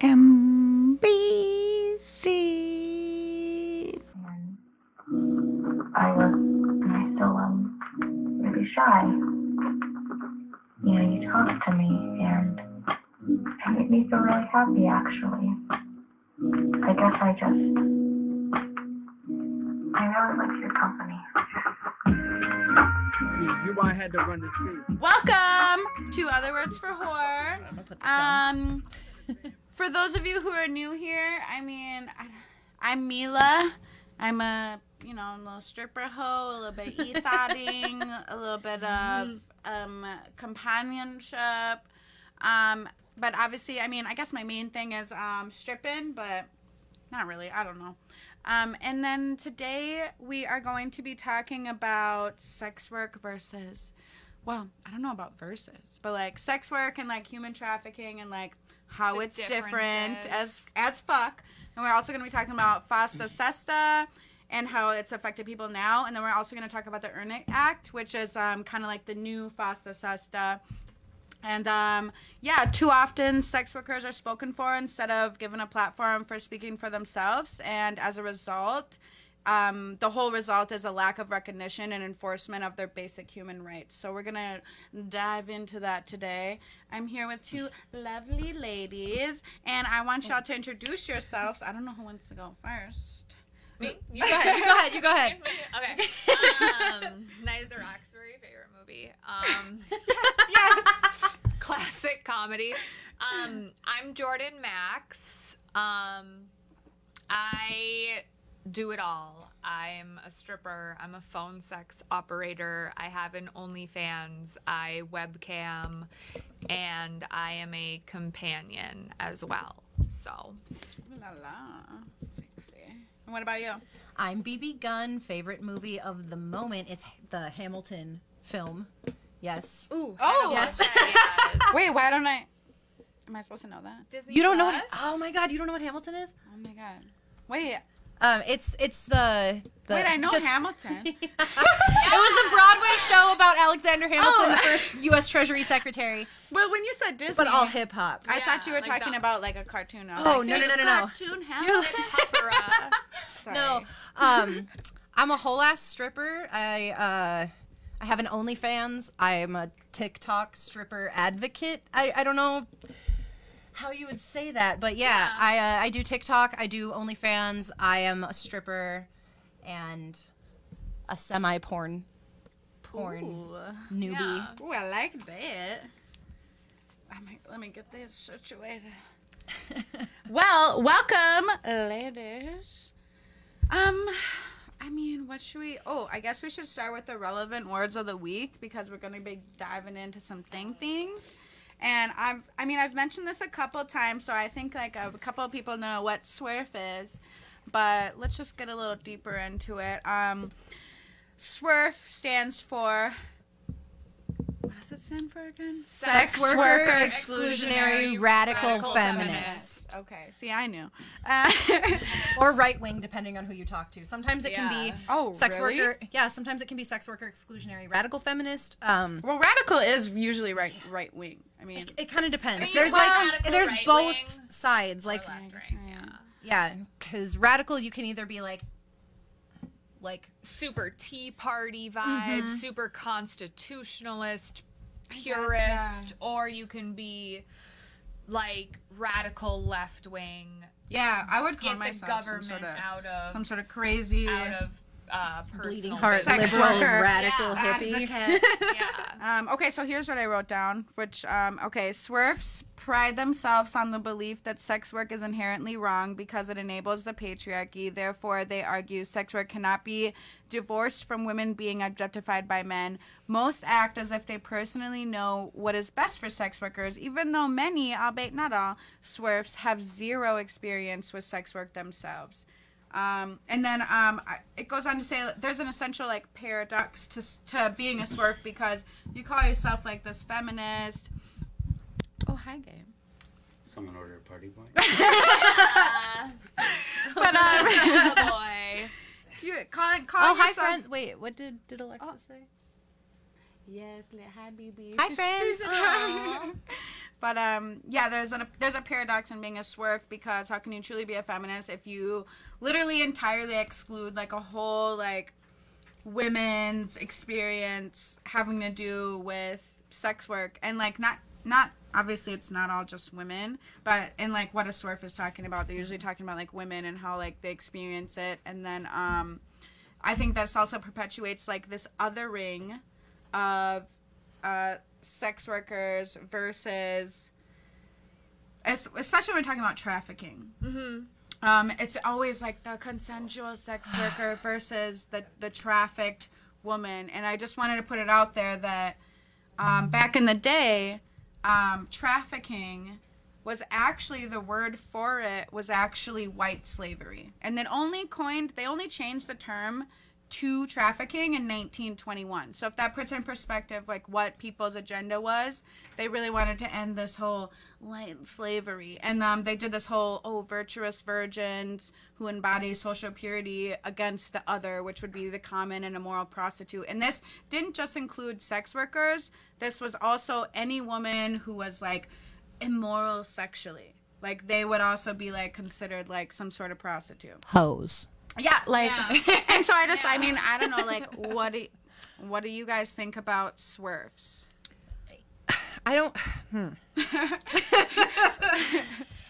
NBC. and I was, and I still am really shy. You know, you talk to me, and it made me feel really happy, actually. I guess I just, I really like your company. You, you why I had to run the street. Welcome to Other Words for Horror. I'm gonna put this down. Um, for those of you who are new here, I mean, I, I'm Mila. I'm a you know I'm a little stripper hoe, a little bit ethotting, a little bit of um, companionship. Um, but obviously, I mean, I guess my main thing is um, stripping, but not really. I don't know. Um, and then today we are going to be talking about sex work versus, well, I don't know about versus, but like sex work and like human trafficking and like how The it's different as as fuck. And we're also going to be talking about FOSTA SESTA and how it's affected people now. And then we're also going to talk about the Earn It Act, which is um, kind of like the new FOSTA SESTA. And um, yeah, too often sex workers are spoken for instead of given a platform for speaking for themselves. And as a result, um, the whole result is a lack of recognition and enforcement of their basic human rights. So we're gonna dive into that today. I'm here with two lovely ladies, and I want y'all to introduce yourselves. I don't know who wants to go first. Me? You go ahead. You go ahead. You go ahead. okay. Um, Night at the Roxbury, favorite movie. Um, classic comedy. Um, I'm Jordan Max. Um, I do it all. I'm a stripper. I'm a phone sex operator. I have an OnlyFans. I webcam, and I am a companion as well. So La la, sexy. And what about you? I'm BB Gunn. Favorite movie of the moment is the Hamilton film. Yes. Ooh. Oh! Yes. Wait, why don't I? Am I supposed to know that? Disney You don't know what? Oh my God! You don't know what Hamilton is? Oh my god. Wait, Um, it's it's the the. wait, I know just- Hamilton. It was the Broadway show about Alexander Hamilton, Oh. the first U.S. Treasury Secretary, But when you said Disney, but all hip hop. I thought you were like talking the- about like a cartoon. Oh, like, no, no, "There's no, no, no. Cartoon Hamilton. Opera. Sorry. No, um, I'm a whole ass stripper. I uh, I have an OnlyFans. I'm a TikTok stripper advocate. I, I don't know how you would say that, but yeah, Yeah. I uh, I do TikTok. I do OnlyFans. I am a stripper and a semi porn porn Ooh. newbie. Yeah. Ooh, I like that. I might, let me get this situated. well, welcome, ladies. Um, I mean, what should we? Oh, I guess we should start with the relevant words of the week because we're gonna be diving into some thing things. And I've, I mean, I've mentioned this a couple times, so I think like a couple of people know what swerf is. But let's just get a little deeper into it. Um, SWERF stands for. What does it stand for again? Sex worker, exclusionary, radical, radical feminist. Okay, see, I knew. Uh, Or right wing, depending on who you talk to. Sometimes it can be oh, sex really? worker. Yeah, sometimes it can be sex worker exclusionary, radical feminist. Um, Well, radical is usually right right wing. I mean, it, it kind of depends. I mean, there's well, like radical there's right both sides. Like Or left, guess right, right. yeah. yeah, because radical you can either be like like Super Tea Party vibe, Mhm. super constitutionalist, guess, purist, yeah. or you can be like radical left wing. yeah, I would call myself some government sort of out of some sort of crazy out of uh, bleeding personal heart Sex liberal worker. radical Yeah. hippie. Yeah. Um, okay, so here's what I wrote down. Which, um, okay, swerfs pride themselves on the belief that sex work is inherently wrong because it enables the patriarchy. Therefore, they argue sex work cannot be divorced from women being objectified by men. Most act as if they personally know what is best for sex workers, even though many, albeit not all, swerfs have zero experience with sex work themselves. Um, and then um, it goes on to say there's an essential like paradox to to being a swerf because you call yourself like this feminist. Oh, hi, Gabe. Someone order a party boy. But um, oh boy. you call calling Oh, hi friend. Wait, what did did Alexa Oh. say? Yes, hi, BB. Hi, friends. But um, yeah, there's a there's a paradox in being a swerf because how can you truly be a feminist if you literally entirely exclude like a whole like women's experience having to do with sex work and like not not obviously it's not all just women but in like what a swerf is talking about they're usually talking about like women and how like they experience it and then um i think this also perpetuates like this othering of uh sex workers versus especially when we're talking about trafficking Mm-hmm. um, it's always like the consensual sex worker versus the, the trafficked woman. And I just wanted to put it out there that um, back in the day, um, trafficking was actually the word for it was actually white slavery. And then only coined, they only changed the term to trafficking in 1921. So if that puts in perspective like what people's agenda was, they really wanted to end this whole white slavery. And um, they did this whole oh virtuous virgins who embody social purity against the other, which would be the common and immoral prostitute. And this didn't just include sex workers. This was also any woman who was like immoral sexually. Like they would also be like considered like some sort of prostitute. Hose. Yeah, like, Yeah. and so I just, I mean, I don't know, like, what do, what do you guys think about swerfs? I don't. Hmm.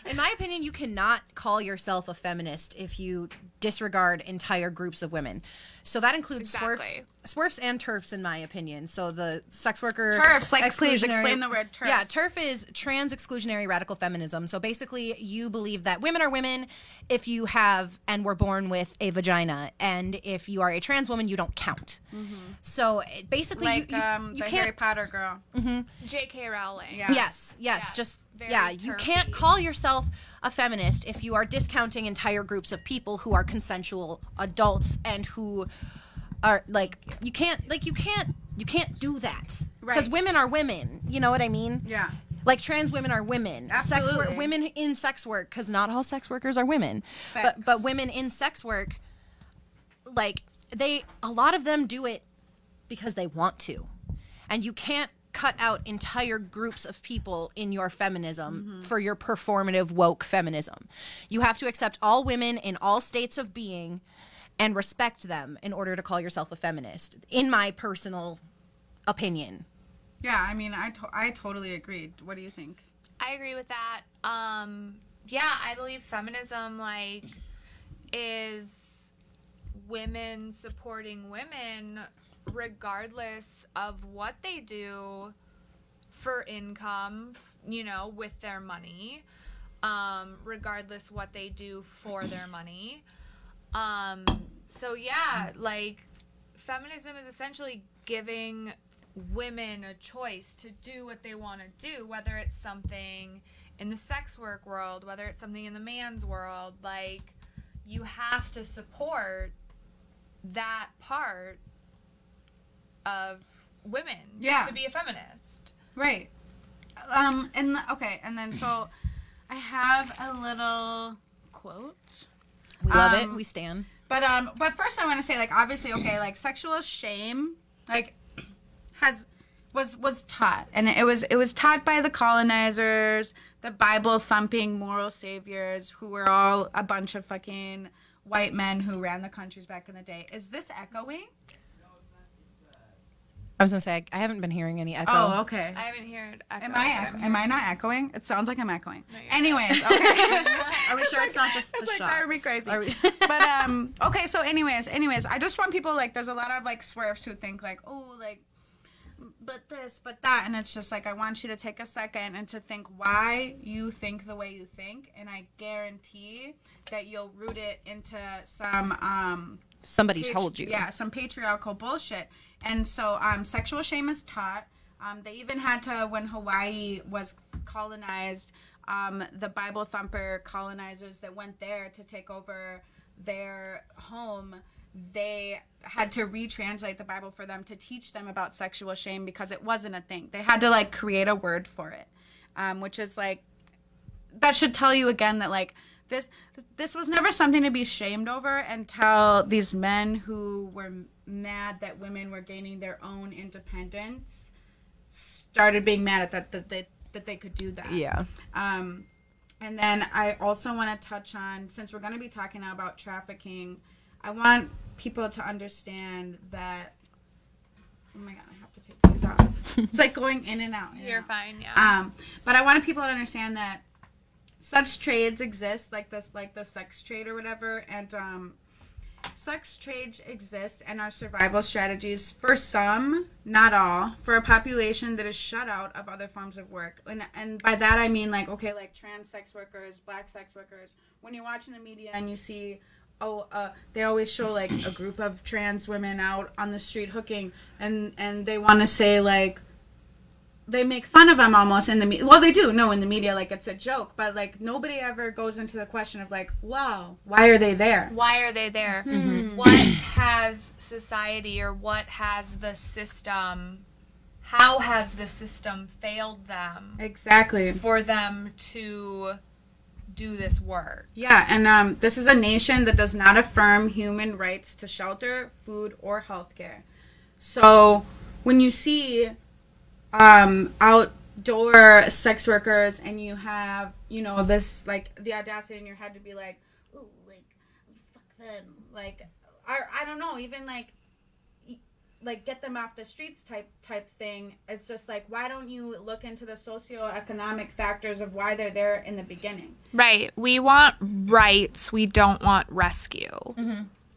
In my opinion, you cannot call yourself a feminist if you disregard entire groups of women. So that includes Exactly. swerfs, swerfs and turfs, in my opinion. So the sex worker Turfs, like, please explain the word turf. Yeah, turf is trans exclusionary radical feminism. So basically, you believe that women are women if you have and were born with a vagina, and if you are a trans woman, you don't count. So it- basically, you- Like, you, um, you the can't Harry Potter girl. J.K. Rowling. Yeah. Yes, yes, Yeah, just very yeah, you can't call yourself a feminist if you are discounting entire groups of people who are consensual adults and who are like you can't like you can't you can't do that because Right. women are women. You know what I mean? Yeah. Like trans women are women. Sex work, Absolutely. women in sex work because not all sex workers are women, but but women in sex work, like they a lot of them do it because they want to. And you can't cut out entire groups of people in your feminism for your performative woke feminism. You have to accept all women in all states of being and respect them in order to call yourself a feminist, in my personal opinion. Yeah, I mean, I, to- I totally agree. What do you think? I agree with that. Um, yeah, I believe feminism like is women supporting women regardless of what they do for income, you know, with their money. Um, regardless what they do for their money. Um, so yeah, like feminism is essentially giving women a choice to do what they want to do, whether it's something in the sex work world, whether it's something in the man's world. Like, you have to support that part of women Yeah. to be a feminist. Right. Um, and the, okay, and then so I have a little quote. We love it. Um, We stand. But um, but first I want to say like obviously okay like sexual shame like has was was taught and it was it was taught by the colonizers, the Bible thumping moral saviors who were all a bunch of fucking white men who ran the countries back in the day. Is this echoing? I was gonna say I haven't been hearing any echo. Oh, okay. I haven't heard. Am I echo, echo- but I'm I not echoing? It sounds like I'm echoing. No, you're Anyways, okay. Are we sure it's not just the It's like shots? driving me crazy. Are we- but um okay so anyways anyways i just want people like there's a lot of like swerfs who think like oh like but this but that and it's just like i want you to take a second and to think why you think the way you think and i guarantee that you'll root it into some um Somebody patri- told you. Yeah, some patriarchal bullshit. And so um, sexual shame is taught. Um, they even had to, when Hawaii was colonized, um, the Bible thumper colonizers that went there to take over their home, they had to retranslate the Bible for them to teach them about sexual shame because it wasn't a thing. They had to like create a word for it, um, which is like that should tell you again that like this this was never something to be shamed over until these men who were mad that women were gaining their own independence started being mad at that that they that they could do that. Yeah. Um, and then I also want to touch on since we're going to be talking now about trafficking, I want people to understand that. Oh my god, I have to take these off. it's like going in and out. in You're out. fine, yeah. Um, but I wanted people to understand that such trades exist, like this, like the sex trade or whatever, and um, sex trades exist and are survival strategies for some, not all, for a population that is shut out of other forms of work. And and by that I mean like okay, like trans sex workers, black sex workers. When you're watching the media and you see. Oh, uh, they always show like a group of trans women out on the street hooking, and and they want to say like, they make fun of them almost in the media. Well, they do. No, in the media, like it's a joke, but like nobody ever goes into the question of like, wow, why are they there? Why are they there? Mm-hmm. What has society or what has the system, how has the system failed them Exactly. for them to do this work? Yeah, and um, this is a nation that does not affirm human rights to shelter, food, or healthcare. So when you see um, outdoor sex workers and you have, you know, this, like, the audacity in your head to be like, ooh, like, fuck them. Like, I, I don't know, even like, like get them off the streets type type thing it's just like why don't you look into the socioeconomic factors of why they're there in the beginning Right. We want rights. We don't want rescue.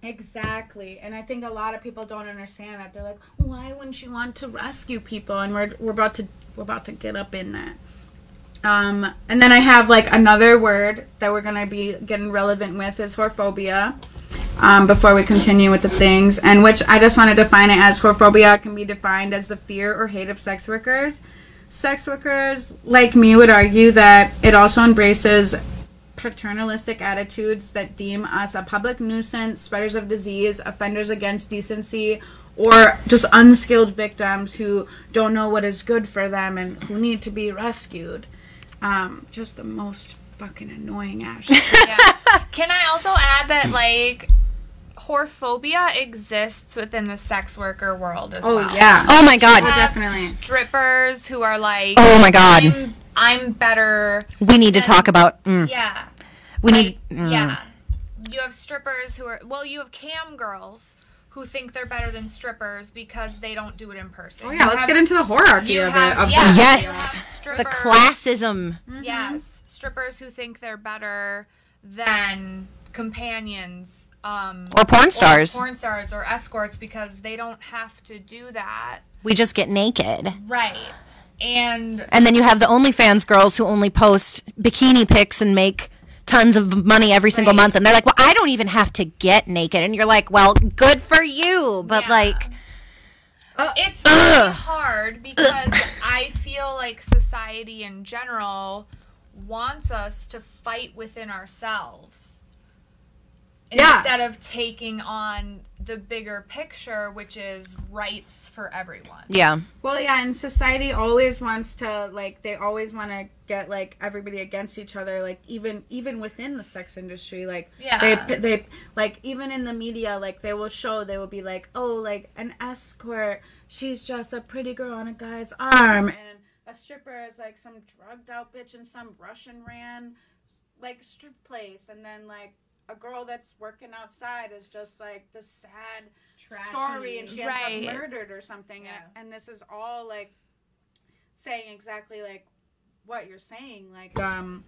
Exactly. And I think a lot of people don't understand that. They're like, why wouldn't you want to rescue people? And we're, we're about to we're about to get up in that. Um, and then I have like another word that we're gonna be getting relevant with is whorephobia. Um, before we continue with the things, and which I just want to define it as whorephobia can be defined as the fear or hate of sex workers. Sex workers, like me, would argue that it also embraces paternalistic attitudes that deem us a public nuisance, spreaders of disease, offenders against decency, or just unskilled victims who don't know what is good for them and who need to be rescued. Um, just the most fucking annoying ass. Yeah. Can I also add that like whorephobia exists within the sex worker world as oh well. Oh yeah. Oh my god. Oh, Have definitely. Strippers who are like Oh my god. I'm, I'm better. We need to talk about. Mm, Yeah. We need. Mm. Yeah. You have strippers who are well, you have cam girls who think they're better than strippers because they don't do it in person. Oh yeah, let's get into the hierarchy of have- it. Of yeah. Yes. You have The strippers- classism. Yes, strippers who think they're better than companions, um, Or porn stars. porn stars, or escorts because they don't have to do that. We just get naked. Right. And And then you have the OnlyFans girls who only post bikini pics and make tons of money every single Right. month. And they're like, well, I don't even have to get naked. And you're like, well, good for you. But Yeah. like, uh, it's really Ugh. hard because I feel like society in general wants us to fight within ourselves Yeah. instead of taking on the bigger picture, which is rights for everyone. yeah. Well, yeah, and society always wants to like they always want to get like everybody against each other. Like even even within the sex industry, like Yeah. they they like even in the media, like they will show they will be like, oh, like an escort, she's just a pretty girl on a guy's arm, and a stripper is like some drugged out bitch in some Russian ran like strip place, and then like. A girl that's working outside is just like the sad story, and she ends Right. up murdered or something. And, and this is all like saying exactly like what you're saying. Like, um,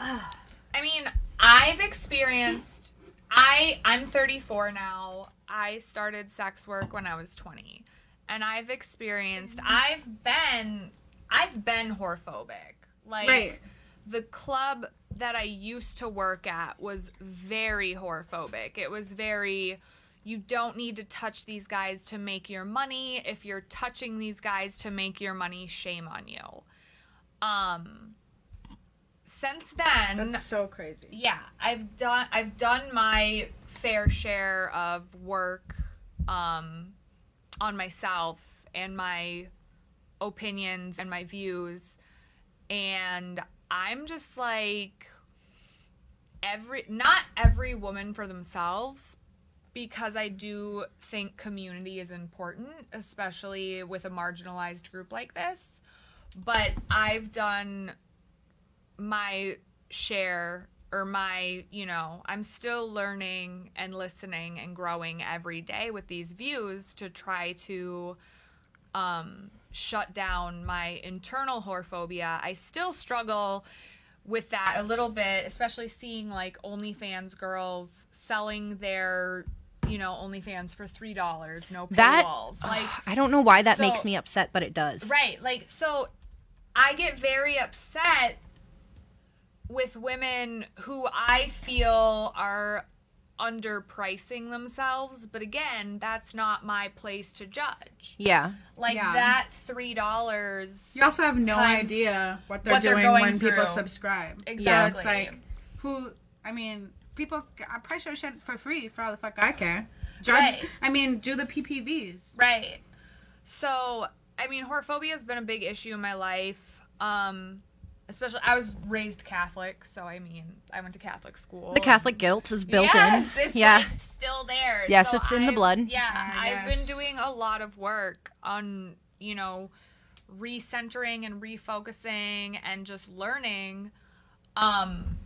I mean, I've experienced I I'm 34 now. I started sex work when I was 20. And I've experienced I've been I've been whorephobic. Like right. the club that I used to work at was very whorephobic. It was very you don't need to touch these guys to make your money. If you're touching these guys to make your money, shame on you. Um since then That's so crazy. yeah i've done i've done my fair share of work um, on myself and my opinions and my views and I'm just like every not every woman for themselves because I do think community is important, especially with a marginalized group like this. But I've done my share or my, you know, I'm still learning and listening and growing every day with these views to try to um, shut down my internal whorephobia. I still struggle with that a little bit, especially seeing like OnlyFans girls selling their, you know, OnlyFans for three dollars, no That paywalls. like I don't know why that So- makes me upset, but it does. Right. Like, so I get very upset with women who I feel are underpricing themselves. But again, that's not my place to judge. Yeah. Like, Yeah. that $3. You also have no idea what they're what they're doing going when people subscribe. Exactly. So it's like, who? I mean, people. I probably show shit for free for all the fuck I care. Judge. Right. I mean, do the PPVs. Right. So, I mean, whorephobia has been a big issue in my life. Um, especially, I was raised Catholic, so I mean, I went to Catholic school. The Catholic guilt is built yes, in. It's yeah. like still there. Yes, So it's in the I've- blood. Yeah, Ah, I've yes. been doing a lot of work on, you know, recentering and refocusing and just learning. Um,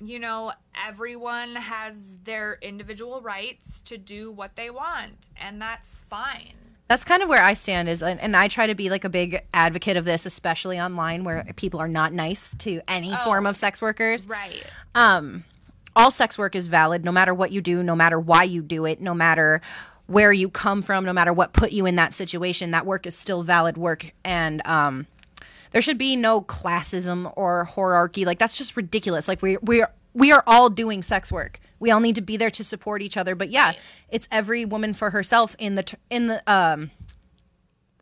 you know, everyone has their individual rights to do what they want, and that's fine. That's kind of where I stand is and and I try to be like a big advocate of this especially online where people are not nice to any form Oh. of sex workers. Right. Um all sex work is valid no matter what you do, no matter why you do it, no matter where you come from, no matter what put you in that situation, that work is still valid work and um there should be no classism or hierarchy. Like that's just ridiculous. Like we we we are all doing sex work. We all need to be there to support each other. But yeah, it's every woman for herself in the in the um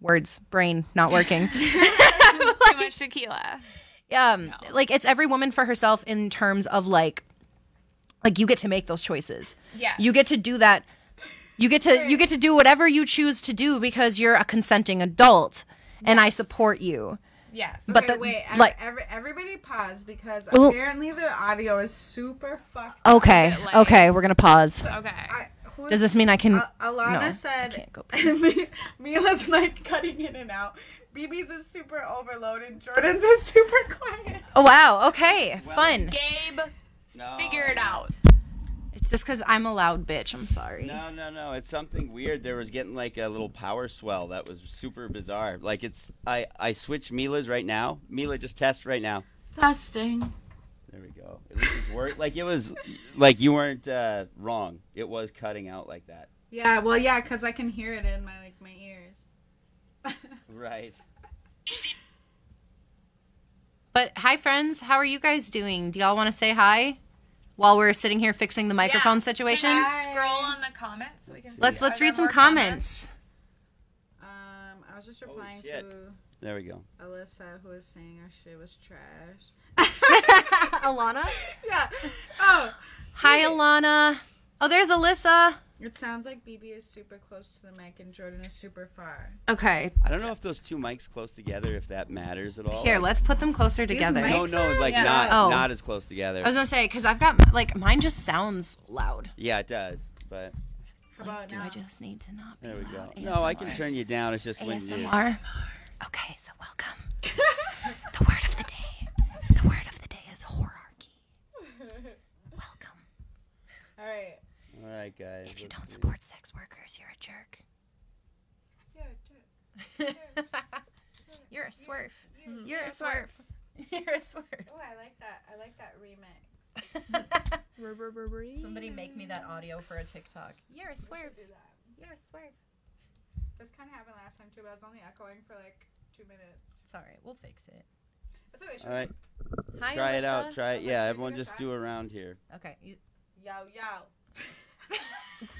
words brain not working. Too much tequila. um like it's every woman for herself in terms of like like you get to make those choices. Yes. You get to do that. You get to you get to do whatever you choose to do because you're a consenting adult and I support you. Yes. But okay, the- wait, like- every, everybody pause because Ooh. apparently the audio is super fucked. Okay. it like- Okay, we're going to pause. okay. I, who Does this mean I can Uh, Alana No, I said, can't go Mi- Mila's like cutting in and out. BB's is super overloaded. Jordan's is super quiet. Oh wow. Okay. Fun. Gabe, No. figure it out. It's just cuz I'm a loud bitch. I'm sorry. No, no, no. It's something weird. There was getting like a little power swell that was super bizarre. Like it's I I switch Mila's right now. Mila just test right now. Testing. There we go. At least it's work. Like it was like you weren't uh, wrong. It was cutting out like that. Yeah, well, yeah, because I can hear it in my like my ears. Right. But hi friends, how are you guys doing? Do y'all want to say hi while we're sitting here fixing the microphone Yeah. situation? Can I scroll on the comments so we can Let's let's read some more comments. Um, I was just replying shit. to There we go. Alyssa who was saying our shit was trash. Alana? yeah. Oh, Hi Alana. Oh, there's Alyssa. It sounds like BB is super close to the mic and Jordan is super far. Okay. I don't know if those two mics close together if that matters at all. Here, Like- let's put them closer together. mics- No, no, like Yeah. not Oh. not as close together. I was gonna say because I've got like mine just sounds loud. Yeah, it does. But How about Do now? I just need to not be there we go. loud? No, I can turn you down. It's just when you. ASMR. Okay, so welcome. the word of the day. The word of the day is hierarchy. Welcome. All right. All right, guys. If you don't see. support sex workers, you're a jerk. You're a swerf. You're a swerf. You're a swerf. Oh, I like that. I like that remix. Somebody make me that audio for a TikTok. You're a swerf. Do that. You're a swerf. This kind of happened last time too, but I was only echoing for like two minutes. Sorry. We'll fix it. That's okay. All right, Hi, try it out. Try it. Sounds like Yeah, everyone just shot. do around here. Okay. You, Yo, yo.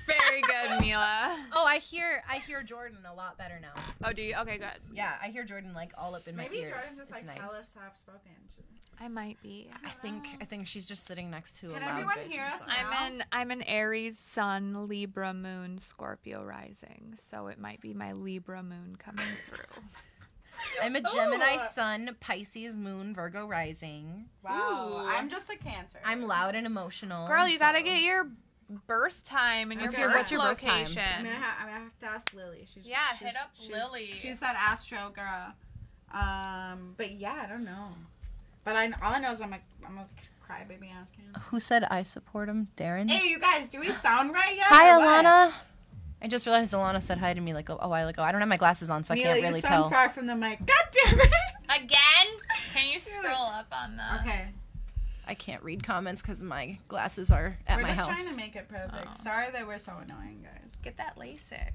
Very good, Mila. oh, I hear I hear Jordan a lot better now. Oh, do you? Okay, good. Yeah, I hear Jordan like all up in my ears. Maybe. Jordan's just it's like nice. hella soft spoken. I might be. I think I think she's just sitting next to a Can loud everyone hear us inside. now? I'm an I'm an Aries Sun Libra Moon Scorpio rising, so it might be my Libra Moon coming through. I'm a Gemini Ooh. Sun, Pisces Moon, Virgo rising. Wow. Ooh. I'm just a Cancer. I'm loud and emotional. Girl, you gotta get your birth time and your What's birth your- what's your birth time? location. I'm gonna, ha- I'm gonna have to ask Lily. She's Yeah, she's, hit up she's- Lily. She's that Astro girl. Um, but yeah, I don't know. But I all I know is I'm a I'm a crybaby ass can. Who said I support him? Darren. Hey, you guys, do we sound right yet? Hi, or what? Alana. I just realized Alana said hi to me like a, a while ago. I don't have my glasses on, so I can't you really sound tell. far from the mic. God damn it. Again? Can you scroll up on the? Okay, I can't read comments because my glasses are at we're my just trying to make it perfect. Oh. Sorry that we're so annoying, guys. Get that LASIK.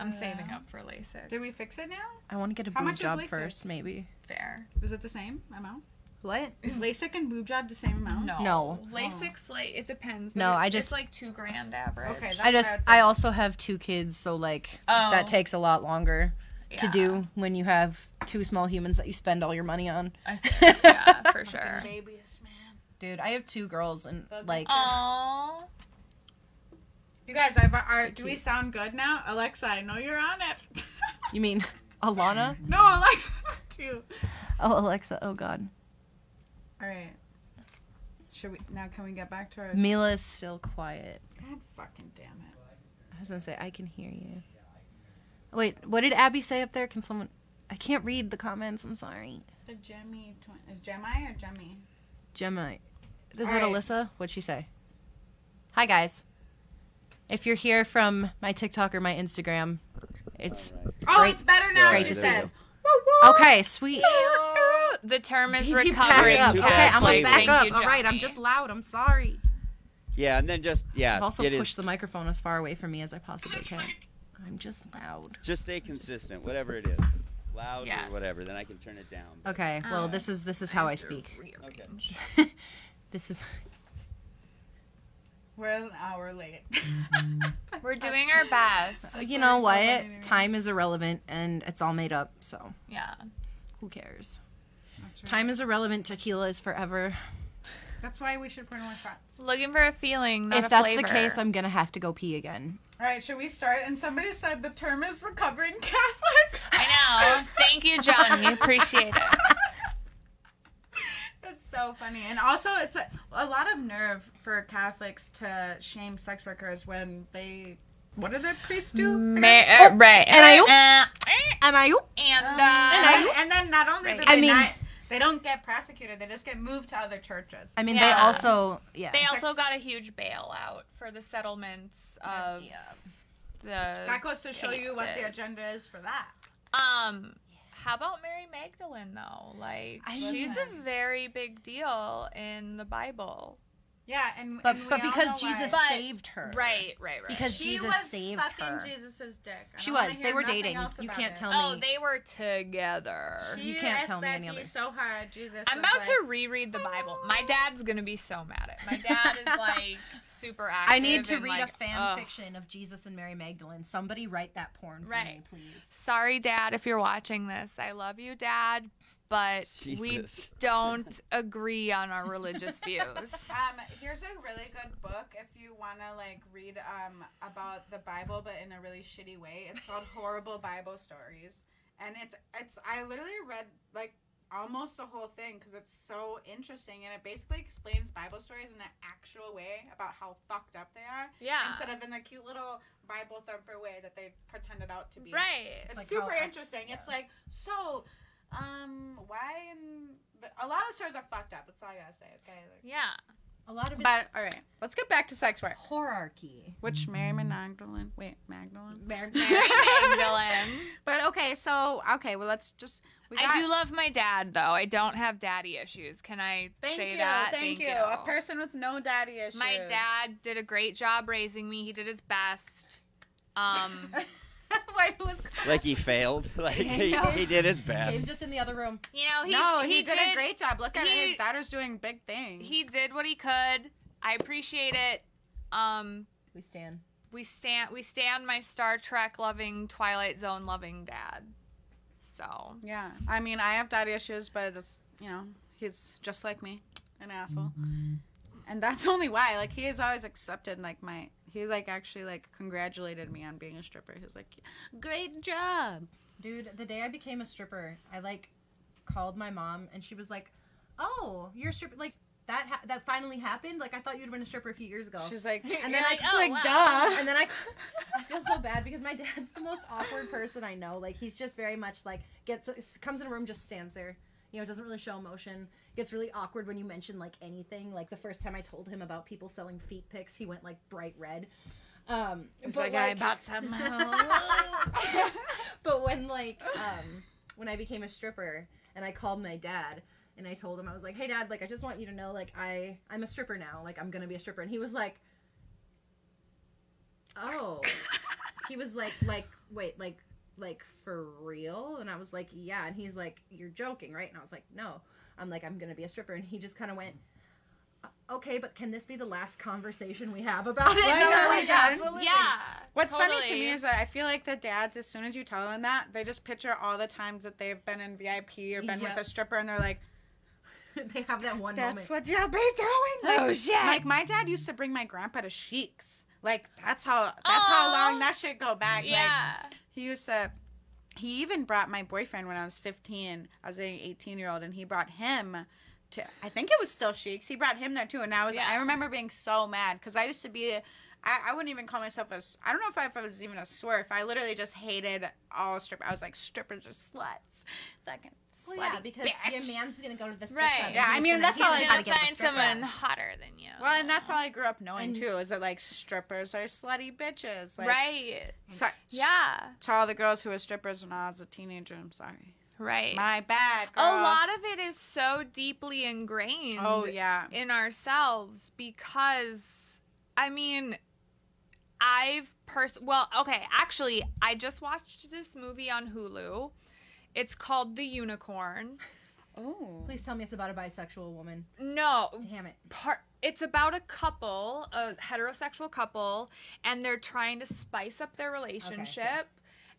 I'm saving uh, up for LASIK. Did we fix it now? I want to get a How boob job first, maybe. Fair. Is it the same amount? What? Is LASIK and boob job the same amount? No. No. LASIK's like it depends. but No, it- I just- it's like two grand average. Okay, that's I just I also have two kids, so like Oh. that takes a lot longer to do when you have two small humans that you spend all your money on. I feel, yeah, for sure. babies, man. Dude, I have two girls and They'll like Aww. You guys, I've, are, do we sound good now? Alexa, I know you're on it. you mean Alana? no, Alexa too. Oh, Alexa. Oh god. All right. Should we now? Can we get back to our? Mila is still quiet. God fucking damn it! I was gonna say I can hear you. Wait, what did Abby say up there? Can someone? I can't read the comments. I'm sorry. The Jemmy twin is Jemai or Jemmy? Gemma, is All that right. Alyssa? What'd she say? Hi guys. If you're here from my TikTok or my Instagram, it's Oh, Great- it's better now. great she to see says. you. Woo, woo. okay. Sweet. The term is recovering. Okay. I'm gonna Thank back you, up. All right, I'm just loud. I'm sorry. Yeah, and then just yeah, I've also it is- pushed the microphone as far away from me as I possibly can. I'm just loud. just stay consistent, whatever it is, loud Yes. or whatever. Then I can turn it down. but- Okay. Well, Oh. this is this is how I speak. Rearrange. this is We're an hour late. Mm-hmm. We're doing our best. Uh, you know so what? funny. Time is irrelevant and it's all made up. So Yeah. who cares? That's, right. Time is irrelevant. Tequila is forever. That's why we should put more shots. Looking for a feeling, not if a that's flavor. the case, I'm gonna have to go pee again. All right, should we start? And somebody said the term is recovering Catholic. I know. Thank you, Johnny. Appreciate it. It's so funny, and also it's a, a lot of nerve for Catholics to shame sex workers when they. What do their priests do? Ma- uh, right. And I- Uh, And I and and, uh, then, and then not only do they I mean- not, they don't get prosecuted, they just get moved to other churches. I mean, they also yeah. they also got a huge bailout for the settlements of the. that goes to show you what the agenda is for that. Um, how about Mary Magdalene though? Like, I she's a very big deal in the Bible. Yeah, and but and but because know why. Jesus saved her. Right, right, right. Because she Jesus was saved sucking her. Jesus's dick. I She was. They were dating. You can't it. tell oh, me. oh, they were together. She You can't tell me any other- so hard, Jesus. I'm about like, to reread the Bible. Oh. My dad's gonna be so mad at. Me. My dad is like super active. I need to read like, a fan ugh. fiction of Jesus and Mary Magdalene. Somebody write that porn for me, please. Sorry, Dad, if you're watching this. I love you, Dad, but we don't agree on our religious views. Um, here's a really good book if you want to like read um about the Bible but in a really shitty way. It's called Horrible Bible Stories, and it's it's I literally read like almost the whole thing because it's so interesting and it basically explains Bible stories in an actual way about how fucked up they are Yeah. instead of in the cute little Bible thumper way that they pretended out to be. Right. It's like super how- interesting. It's like so. Um, why? In the, a lot of stories are fucked up. That's all I gotta say. Okay. Like, Yeah. A lot of but all right, let's get back to sex work. hierarchy. Which Mary Magdalene? Wait, Magdalene. Mary Magdalene. But okay, so okay, well let's just. We got, I do love my dad, though. I don't have daddy issues. Can I Thank say you, that? thank, you. A person with no daddy issues. My dad did a great job raising me. He did his best. Um, Wait, who was? Like he failed. Like he, know. he did his best. He's best. just in the other room. you know, he no, he, he, did, a great job. Look at it. he- His daughter's doing big things. He did what he could. I appreciate it. Um, We stand. we stand we stand my Star Trek loving Twilight Zone loving dad. So Yeah, I mean, I have daddy issues, but it's you know, he's just like me, an asshole. And that's only why. Like he has always accepted like my. He like actually like congratulated me on being a stripper. He was like, "Great job." Dude, the day I became a stripper, I like called my mom and she was like, "Oh, you're a stripper." Like that ha- that finally happened. Like I thought you'd been a stripper a few years ago. She's like, and then I like, "Oh, like, wow." duh. and then I, I feel so bad because my dad's the most awkward person I know. Like he's just very much like gets comes in a room, just stands there. You know, it doesn't really show emotion. It gets really awkward when you mention like anything. Like the first time I told him about people selling feet pics, he went like bright red. Um, It's but, like, I bought some. but when like um when I became a stripper and I called my dad and I told him I was like, "Hey dad, like I just want you to know like I I'm a stripper now. Like I'm going to be a stripper." And he was like, "Oh." he was like like wait, like like for real? And I was like, "Yeah." And he's like, "You're joking, right?" And I was like, "No." I'm like, "I'm going to be a stripper." And he just kind of went uh, Okay, but can this be the last conversation we have about it? Like, And I was oh like, absolutely. Yeah. What's funny to me is that I feel like the dads, as soon as you tell them that, they just picture all the times that they've been in VIP or been with a stripper, and they're like, they have that one "That's moment. what y'all be doing." Like, Oh, shit. Like my dad used to bring my grandpa to Sheiks. Like that's how that's how long that shit go back. Like Yeah. He used to. He even brought my boyfriend when I was 15. I was dating an 18 year old, and he brought him to. I think it was still Sheiks. He brought him there too, and I was. Yeah. I remember being so mad because I used to be. I, I wouldn't even call myself a. I don't know if I, if I was even a swerf. I literally just hated all strip. I was like strippers are sluts, fucking Well, yeah, because bitch. your man's gonna go to the strip Right. club and Yeah, I mean, that's all I- try Gonna to get find someone hotter than you. Well, and that's all I grew up knowing And- too. Is that like strippers are slutty bitches. Like, right. So, Yeah. To all the girls who were strippers when I was a teenager, I'm sorry. Right. My bad, girl. a lot of it is so deeply ingrained Oh yeah. in ourselves because I mean I've pers well okay actually I just watched this movie on Hulu it's called The Unicorn Oh. Please tell me it's about a bisexual woman. no Damn it. part it's about a couple a heterosexual couple and they're trying to spice up their relationship Okay.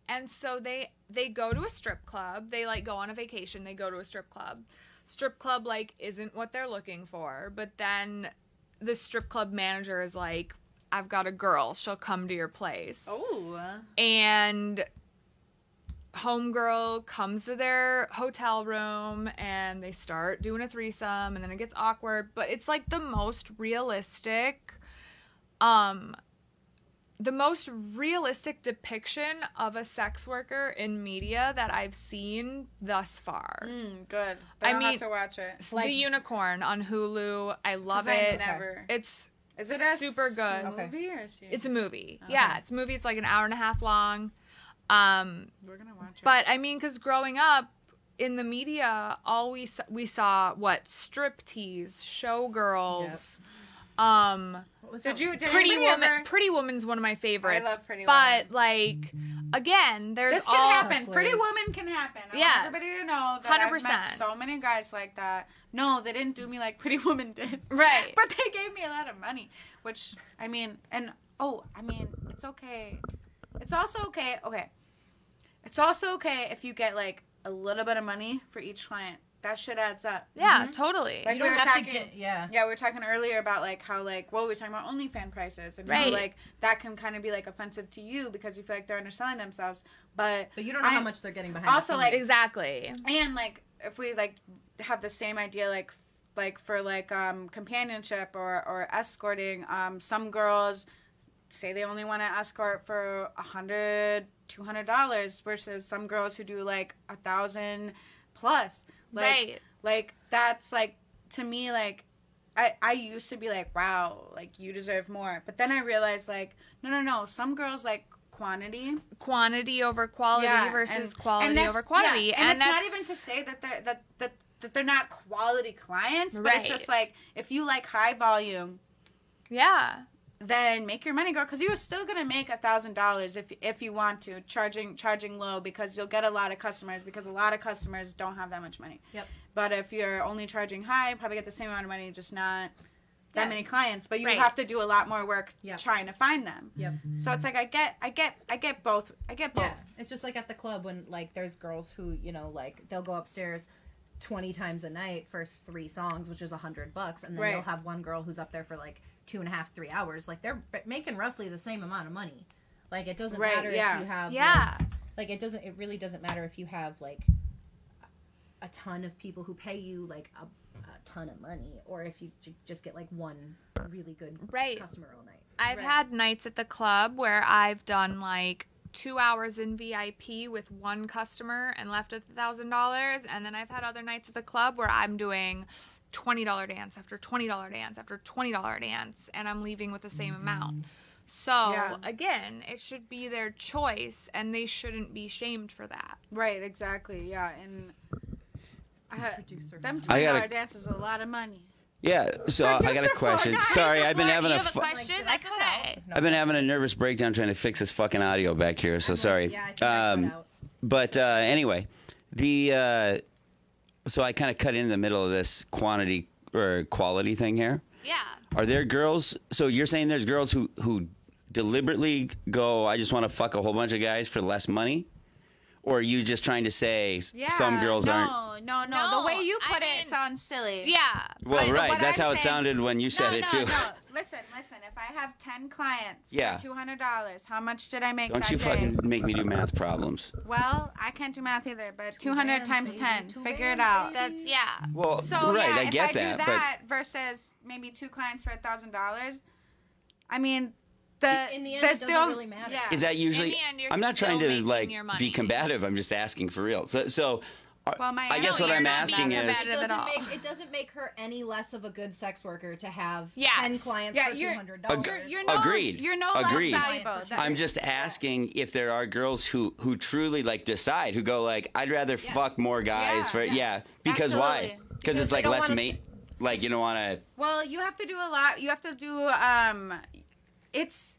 and so they they go to a strip club they like go on a vacation they go to a strip club strip club like isn't what they're looking for but then the strip club manager is like i've got a girl she'll come to your place Oh. and homegirl comes to their hotel room and they start doing a threesome and then it gets awkward but it's like the most realistic um the most realistic depiction of a sex worker in media that I've seen thus far. Mm, good. I I mean, have to watch it. It's Like- the Unicorn on Hulu. I love 'Cause I it. never. It's Is it a super good. Okay. movie or series? it's a movie. Okay. Yeah, it's a movie. It's like an hour and a half long. Um, We're gonna watch it. But I mean, because growing up in the media, all we saw, we saw what striptease, showgirls, um, What was did that? you? Did Pretty Woman. ever- Pretty Woman's one of my favorites. I love Pretty Woman. But like, again, there's This can all happen. Hustlers. Pretty woman can happen. I Yes. want everybody to know that I've met 100%. so many guys like that. No, they didn't do me like Pretty Woman did. right. But they gave me a lot of money, which I mean, and oh, I mean, it's okay. It's also okay. Okay, it's also okay if you get like a little bit of money for each client. That shit adds up. yeah, totally. Like you we don't were have talking- to get yeah. Yeah, we were talking earlier about like how like what we were talking about OnlyFans prices and how like that can kind of be like offensive to you because you feel like they're underselling themselves. But But you don't know how I'm- much they're getting behind. also, like- exactly. and like if we like have the same idea like like for like um companionship or or escorting um some girls say they only want to escort for a hundred two hundred dollars versus some girls who do like a thousand plus like right. like that's like to me like I, I used to be like wow like you deserve more but then i realized like no no no some girls like quantity Quantity over quality Yeah, versus and- quality that's- over quantity. yeah, and, it's not even to say that they're that, that that they're not quality clients but it's just like if you like high volume yeah. Then make your money girl because you're still gonna make a thousand dollars if if you want to charging charging low because you'll get a lot of customers because a lot of customers don't have that much money Yep. but if you're only charging high probably get the same amount of money just not that Yeah. many clients but you Right. have to do a lot more work Yep. trying to find them Yep. so it's like i get i get i get both i get both Yeah, it's just like at the club when like there's girls who you know like they'll go upstairs twenty times a night for three songs, which is a hundred bucks, and then Right. they'll have one girl who's up there for like two and a half, three hours. Like they're making roughly the same amount of money. Like it doesn't Right, matter yeah. if you have Yeah. like, Like it doesn't. It really doesn't matter if you have like a ton of people who pay you like a, a ton of money, or if you j- just get like one really good Right. customer all night. I've Right. had nights at the club where I've done like two hours in VIP with one customer and left a thousand dollars, and then I've had other nights at the club where I'm doing twenty dollar dance after twenty dollar dance after twenty dollar dance, and I'm leaving with the same amount. So Yeah. again, it should be their choice, and they shouldn't be shamed for that. Right, exactly. Yeah, and I, Producer. them twenty dollar gotta- dances a lot of money. Yeah. So I got a question. Florida. Sorry, I've been having a. have a question. Did I That's cut okay. out? No. I've been having a nervous breakdown trying to fix this fucking audio back here. So sorry. Yeah, I think I Um, cut out. But uh, anyway, the uh, so I kind of cut in the middle of this quantity or quality thing here. Yeah. Are there girls? So you're saying there's girls who who deliberately go, I just want to fuck a whole bunch of guys for less money, or are you just trying to say Yeah, some girls no, aren't? No, no, No, The way you I put mean- it sounds silly. Yeah. Well, But right. That's I'm how it sounded when you said no, it too. No, listen, listen. If I have ten clients Yeah. for two hundred dollars, how much did I make Don't that you day? fucking make me do math problems. Well, I can't do math either, but two hundred grand, times baby, ten. Figure it grand, out. That's yeah. Well, So right, yeah, I if get I that, do that versus maybe two clients for a thousand dollars, I mean, the In the end, the it doesn't still- really matter. Yeah. is that usually? the end, you're I'm not trying to like be combative. I'm just asking for real. So, so uh, Well, my I guess answer- what I'm asking is, combative. It doesn't, make, it doesn't make her any less of a good sex worker to have Yes. 10 clients Yeah, for you're- $200. You're, you're no, Agreed. You're no Agreed. less valuable. I'm just asking if there are girls who who truly like decide who go like I'd rather Yes. fuck more guys Yeah, for yes. yeah because why? Absolutely. Because Because it's like less wanna mate. Like you don't want to. Well, you have to do a lot. You have to do. Um, it's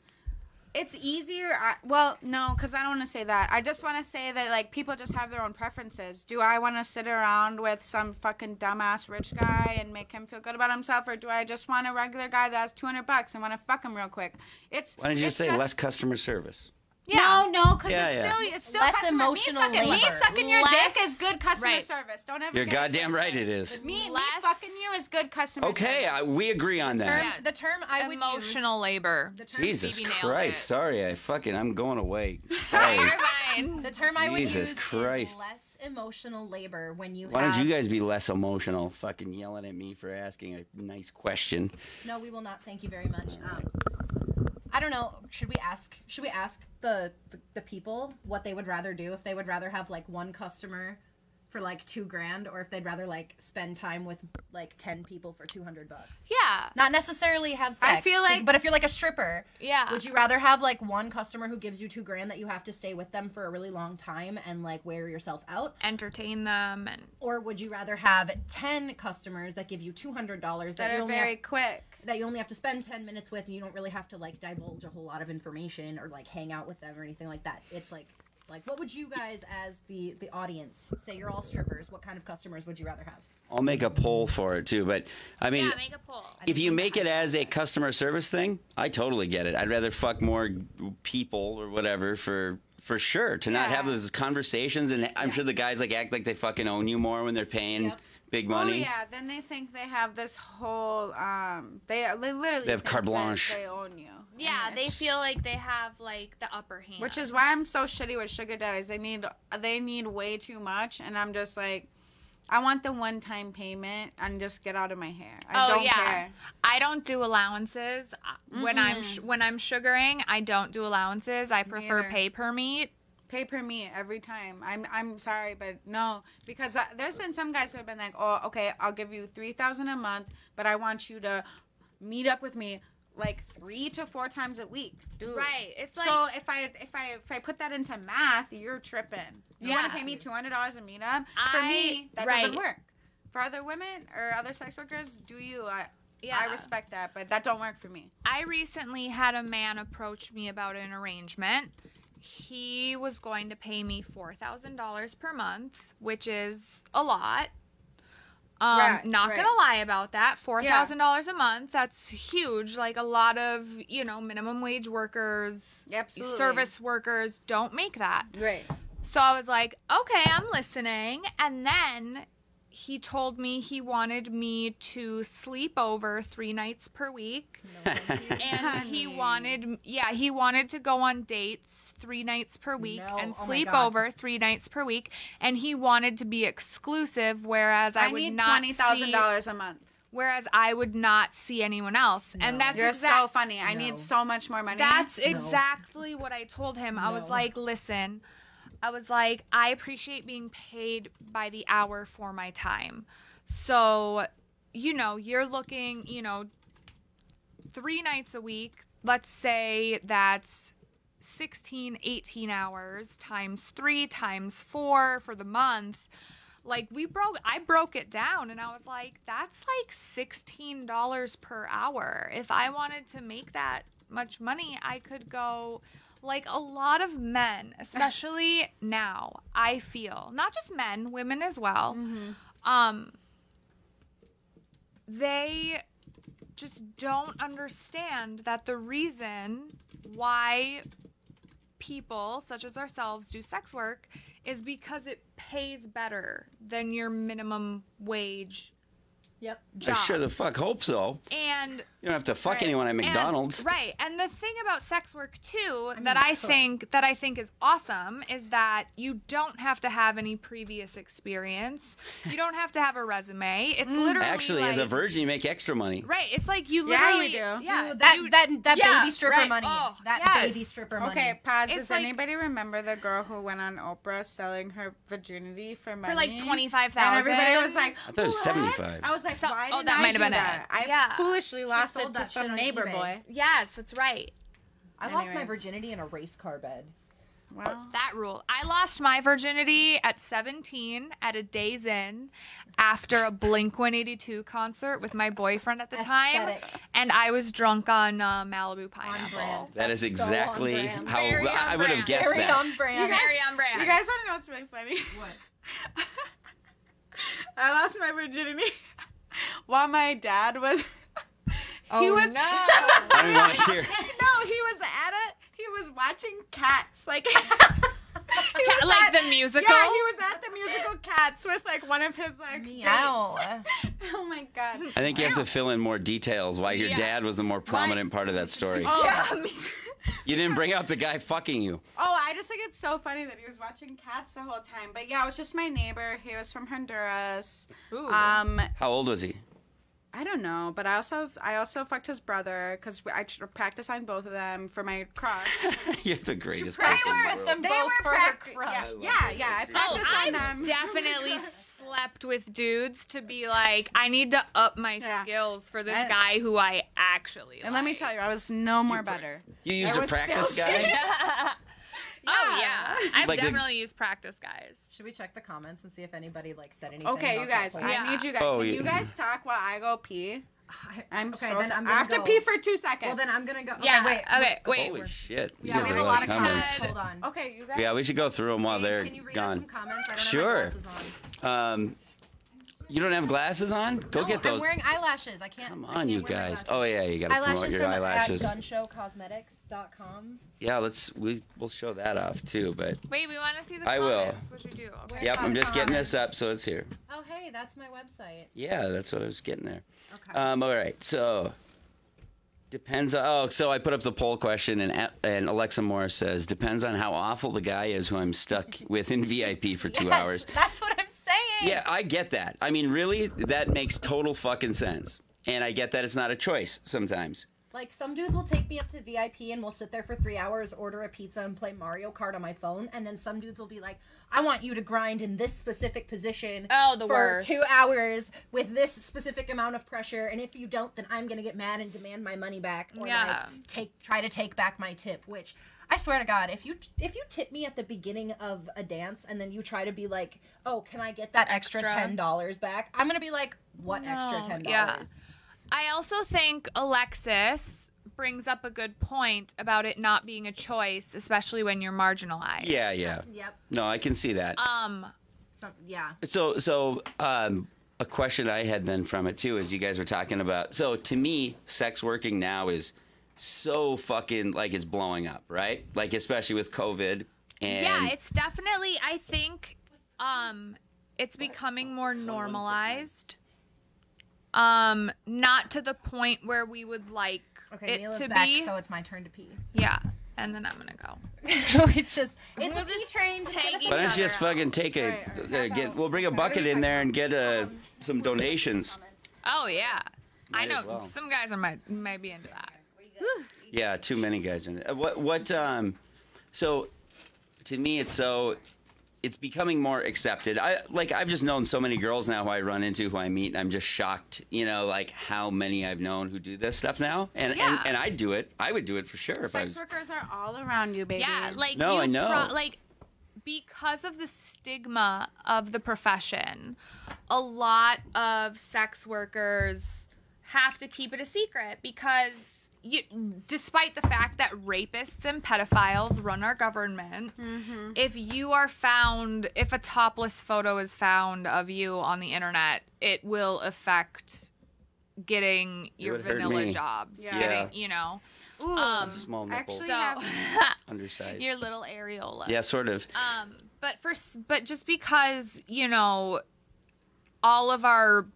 it's easier. I, well, no, because I don't want to say that. I just want to say that like people just have their own preferences. Do I want to sit around with some fucking dumbass rich guy and make him feel good about himself, or do I just want a regular guy that has two hundred bucks and want to fuck him real quick? It's Why don't you just say less customer service? Yeah. No, no, because Yeah, it's yeah. still it's still Less customer. emotional me sucking, Me labor. sucking your Less- dick is good customer right. service. Don't ever. You're get it goddamn right. It is. Me, me Less- fucking you is good customer Okay, service. I, we agree on term, that. Yes. the term I would Emotional labor. use, the term, Jesus Phoebe nailed Christ! it. Sorry, I fucking I'm going away. Sorry. You're fine. the term I would Jesus use Christ. is less emotional labor when you Why have. don't you guys be less emotional? Fucking yelling at me for asking a nice question. No, we will not. Thank you very much. Um, I don't know. Should we ask? Should we ask the, the the people what they would rather do if they would rather have like one customer for like two grand, or if they'd rather like spend time with like ten people for two hundred bucks? Yeah. Not necessarily have sex. I feel like- but if you're like a stripper, Yeah. would you rather have like one customer who gives you two grand that you have to stay with them for a really long time and like wear yourself out, entertain them and or would you rather have ten customers that give you two hundred dollars that you are only very have- quick. that you only have to spend 10 minutes with and you don't really have to like divulge a whole lot of information or like hang out with them or anything like that it's like like what would you guys as the the audience say you're all strippers what kind of customers would you rather have I'll make a poll for it too. But I mean, yeah, make a poll. if you make it as a customer service thing, I totally get it. I'd rather fuck more people or whatever for for sure to not have those conversations. And I'm Yeah. sure the guys like act like they fucking own you more when they're paying Yep. big Oh money. yeah, then they think they have this whole um they, they literally They have think carte blanche. They own you. Yeah, they feel like they have like the upper hand. Which is why I'm so shitty with sugar daddies. They need they need way too much, and I'm just like, I want the one time payment and just get out of my hair. I oh don't yeah, care. I don't do allowances Uh, when I'm sh- when I'm sugaring. I don't do allowances. I prefer Neither. pay per meet. Pay per meet every time. I'm I'm sorry, but no, because uh, there's been some guys who have been like, oh, okay, I'll give you three thousand a month, but I want you to meet up with me like three to four times a week, dude. Right. It's like so if I if I if I put that into math, you're tripping. You want Yeah. to pay me two hundred dollars a meetup? For I- me, that right. doesn't work. For other women or other sex workers, do you? I, yeah. I respect that, but that don't work for me. I recently had a man approach me about an arrangement. He was going to pay me four thousand dollars per month, which is a lot. Um, Right, not right. gonna lie about that. Four thousand dollars a month. That's huge. Like a lot of you know minimum wage workers, Absolutely. service workers don't make that. Right. So I was like, okay, I'm listening. And then he told me he wanted me to sleep over three nights per week. and he wanted yeah, he wanted to go on dates three nights per week No, and oh sleep God. over three nights per week. And he wanted to be exclusive, whereas I, I, would need not $20,000 a month. Whereas I would not see anyone else. No. And that's You're exact- so funny. I No. need so much more money. that's exactly what I told him. I was like, listen, I was like, I appreciate being paid by the hour for my time. So, you know, you're looking, you know, three nights a week. Let's say that's 16, 18 hours times three times four for the month. Like we broke, I broke it down and I was like, that's like $16 per hour. If I wanted to make that much money, I could go like a lot of men, especially now, I feel, not just men, women as well. Um they just don't understand that the reason why people such as ourselves do sex work is because it pays better than your minimum wage Yep. I sure the fuck hope so. and You don't have to fuck Right. anyone at and- McDonald's. right. And the thing about sex work too mean, that I could. think that I think is awesome is that you don't have to have any previous experience. You don't have to have a resume. It's mm. literally Actually, as a virgin, you make extra money. Right. It's like you literally Yeah, you literally do. Yeah, Dude, that you- that that yeah, baby stripper right. money. Oh, that yes. baby stripper money. Okay, pause. It's Does like- anybody remember the girl who went on Oprah selling her virginity for money? for like twenty five And everybody everybody was like, I thought it was 75. I was like, So- why oh, did that I might have do been it. that? I Yeah. foolishly lost sold it to some neighbor eBay. boy. Yes, that's right. I lost my virginity in a race car bed. Wow. That rule. I lost my virginity at 17 at a Days Inn after a Blink 182 concert with my boyfriend at the time. And I was drunk on uh, Malibu Pineapple. brand. That is That's so exactly how Very I would have guessed Very that. on brand. Very on brand. You guys want to know what's really funny? What? I lost my virginity while my dad was. Oh, he was no. I don't want to hear. no, he was at it. He was watching Cats, like. he Ca- was like at- the musical? Yeah, he was at the musical Cats with like one of his like. Meow. Oh my god. I think you have to fill in more details why your Yeah. dad was the more prominent part of that story. Oh. Yeah, me- You didn't bring up the guy fucking you. Oh, I just think it's so funny that he was watching Cats the whole time. But yeah, it was just my neighbor. He was from Honduras. Ooh. Um, How old was he? I don't know, but I also I also fucked his brother because I practiced on both of them for my crush. You're the greatest practiced person in the with world. them They both were for her crush. Yeah, yeah, yeah. I Oh, practiced on them. I've them. definitely slept with dudes to be like, I need to up my Yeah. skills for this And- guy who I actually and let me tell you, I was no more pra- better. You used I a practice still guy? Oh yeah, I've Like the- definitely used practice guys. Should we check the comments and see if anybody like said anything? Okay, you guys, I Yeah. need you guys. Oh, Can yeah. you guys talk while I go pee? I'm okay, so. then. I'm I gonna have to pee for two seconds. Well, then I'm gonna go. Okay, Yeah. wait. okay. Wait. Holy shit. Yeah, we have a lot of comments. comments. Hold on. okay, you guys. Yeah, we should go through them while Hey, they're Can you read us gone. some comments? I don't Sure. have my glasses on. Um, you don't have glasses on? Go No, get those. I'm wearing eyelashes. I can't. Come on, can't you guys. Oh yeah, you gotta promote Eyelashes your from eyelashes. at gunshowcosmetics.com. Yeah, let's we we'll show that off too. But Wait, we want to see the I will. comments. What you do? Okay. yep, I'm just getting this up so it's here. Oh, hey, that's my website. Yeah, that's what I was getting there. Okay. Um, all right, so depends. On, oh, so I put up the poll question, and and Alexa Morris says depends on how awful the guy is who I'm stuck with in VIP for two yes, hours. That's what. Yeah, I get that. I mean, really, that makes total fucking sense, and I get that it's not a choice sometimes. Like some dudes will take me up to VIP and we'll sit there for three hours, order a pizza, and play Mario Kart on my phone. And then some dudes will be like, "I want you to grind in this specific position Oh, the for worst. two hours with this specific amount of pressure. And if you don't, then I'm gonna get mad and demand my money back, or Yeah. like take try to take back my tip." Which I swear to God, if you if you tip me at the beginning of a dance and then you try to be like, "Oh, can I get that extra Extra. ten dollars back?" I'm gonna be like, "What extra ten dollars? yeah. I also think Alexis brings up a good point about it not being a choice, especially when you're marginalized. Yeah, yeah. Yep. No, I can see that. Um. Some, yeah. So, so um, a question I had then from it too is you guys were talking about. So, to me, sex working now is so fucking like it's blowing up, right? Like especially with COVID and yeah, it's definitely. I think. Um. it's becoming more normalized. Um, not to the point where we would like Okay, it Mila's to back, be. so it's my turn to pee. yeah, and then I'm gonna go. it's just it's We'll a pee just train. to take get us Why don't you just other fucking take a uh, get? We'll bring a bucket in there and get uh, some donations. Oh yeah, I Might as know well. some guys are might might be into that. Yeah, too many guys in it. Uh, What what um so to me it's so it's becoming more accepted. I like I've just known so many girls now who I run into who I meet and I'm just shocked, you know, like how many I've known who do this stuff now. And Yeah. and, and I'd do it. I would do it for sure if I Sex was workers are all around you, baby. Yeah, like No, you I know. pro- like because of the stigma of the profession, a lot of sex workers have to keep it a secret because you, despite the fact that rapists and pedophiles run our government, if you are found, if a topless photo is found of you on the internet, it will affect getting your vanilla jobs. Yeah. Getting, you know, Ooh, um, small nipples, actually so undersized. your little areola. yeah, sort of. Um, but for but just because you know all of our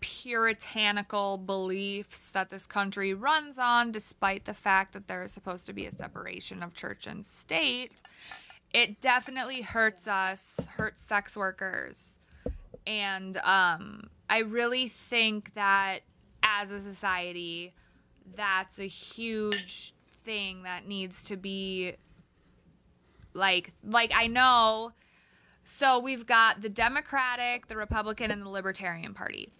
puritanical beliefs that this country runs on, despite the fact that there is supposed to be a separation of church and state, it definitely hurts us, hurts sex workers, and um, I really think that as a society, that's a huge thing that needs to be like like I know so we've got the Democratic, the Republican and the Libertarian Party.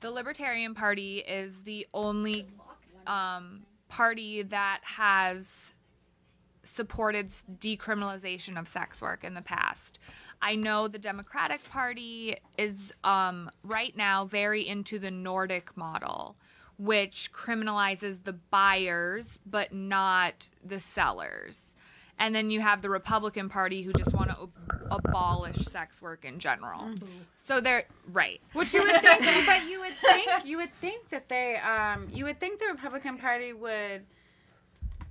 The Libertarian Party is the only um, party that has supported decriminalization of sex work in the past. I know the Democratic Party is um, right now very into the Nordic model, which criminalizes the buyers but not the sellers. And then you have the Republican Party who just want to abolish sex work in general. So they're right. Which you would think, but you would think you would think that they, um, you would think the Republican Party would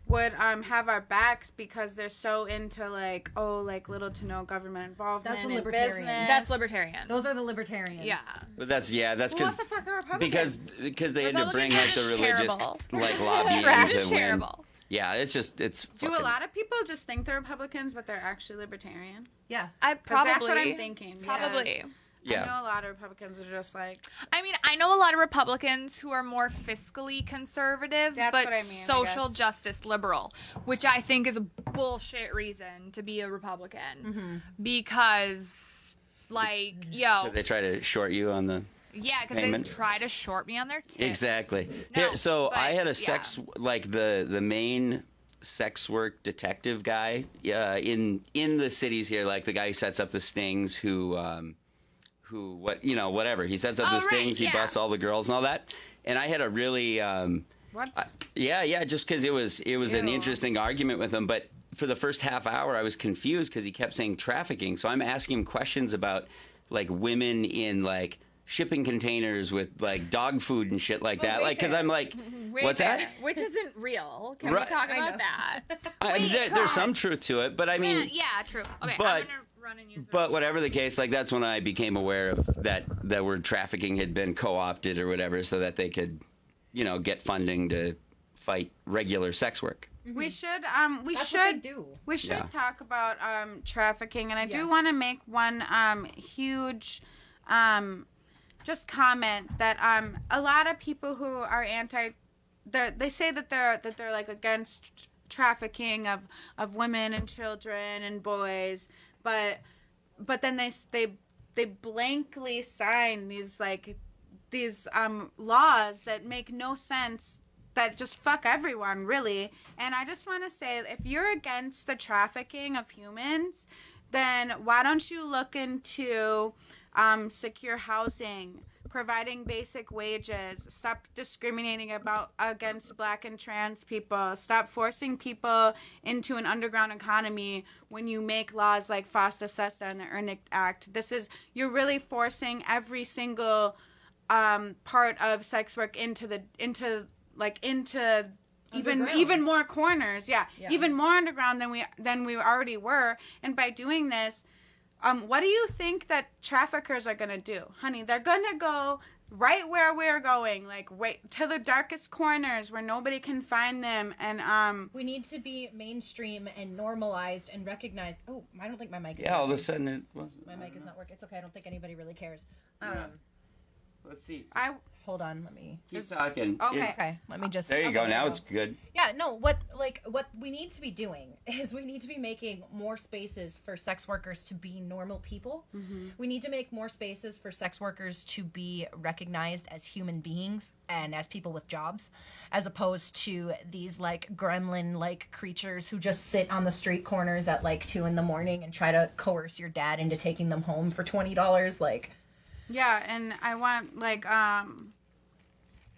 would um have our backs because they're so into like oh like little to no government involvement That's a in libertarian. business. That's libertarian. Those are the libertarians. yeah. But that's yeah, that's because what the fuck are Republicans? because because they had to bring like the religious terrible. like lobbying Trash to is win. terrible. Yeah, it's just it's do a lot of people just think they're Republicans but they're actually libertarian? Yeah. I probably that's what I'm thinking. yes. Probably. yeah. I know a lot of Republicans are just like I mean, I know a lot of Republicans who are more fiscally conservative, That's but what I mean, social guess. justice liberal, which I think is a bullshit reason to be a Republican. Mm-hmm. Because, like, yo, Because they try to short you on the yeah, because they try to short me on their tits. exactly. No, Here, so but, I had a yeah. sex like the the main sex work detective guy uh, in in the cities here, like the guy who sets up the stings, who um, who what you know whatever he sets up Oh, the right, stings, he yeah. busts all the girls and all that. And I had a really um, what? yeah, yeah, just because it was it was an interesting argument with him. But for the first half hour, I was confused because he kept saying trafficking. So I'm asking him questions about like women in like shipping containers with like dog food and shit like that. Like, because I'm like, what's that? Which isn't real. Can Right. we talk about know. that? I, there, there's some truth to it, but I mean, yeah, yeah, true. Okay, but- I'm gonna run and use. But whatever the case, like that's when I became aware of that that word trafficking had been co-opted or whatever, so that they could, you know, get funding to fight regular sex work. We should um we That's should do. we should Yeah. talk about um trafficking and I do want to make one um huge um just comment that um a lot of people who are anti they say that they're that they're like against trafficking of of women and children and boys but but then they they they blankly sign these like these um laws that make no sense that just fuck everyone really. And i just want to say if you're against the trafficking of humans then why don't you look into um, secure housing providing basic wages. Stop discriminating about against black and trans people. Stop forcing people into an underground economy when you make laws like FOSTA SESTA and the EARN IT Act. This is you're really forcing every single um, part of sex work into the into like into even even more corners. Yeah, Yeah. even more underground than we than we already were. And by doing this Um, what do you think that traffickers are gonna do, honey? They're gonna go right where we're going, like right to the darkest corners where nobody can find them, and um, We need to be mainstream and normalized and recognized. Oh, I don't think my mic is Yeah, all of a sudden it wasn't. My mic is not working. It's okay. I don't think anybody really cares. Um, Let's see. I hold on. Let me. Keep talking. Okay. Is- Okay. Let me just. there you okay, go. Now we it's good. Yeah, no, what like what we need to be doing is we need to be making more spaces for sex workers to be normal people. We need to make more spaces for sex workers to be recognized as human beings and as people with jobs as opposed to these like gremlin like creatures who just sit on the street corners at like 2 in the morning and try to coerce your dad into taking them home for $20 like Yeah, and I want like um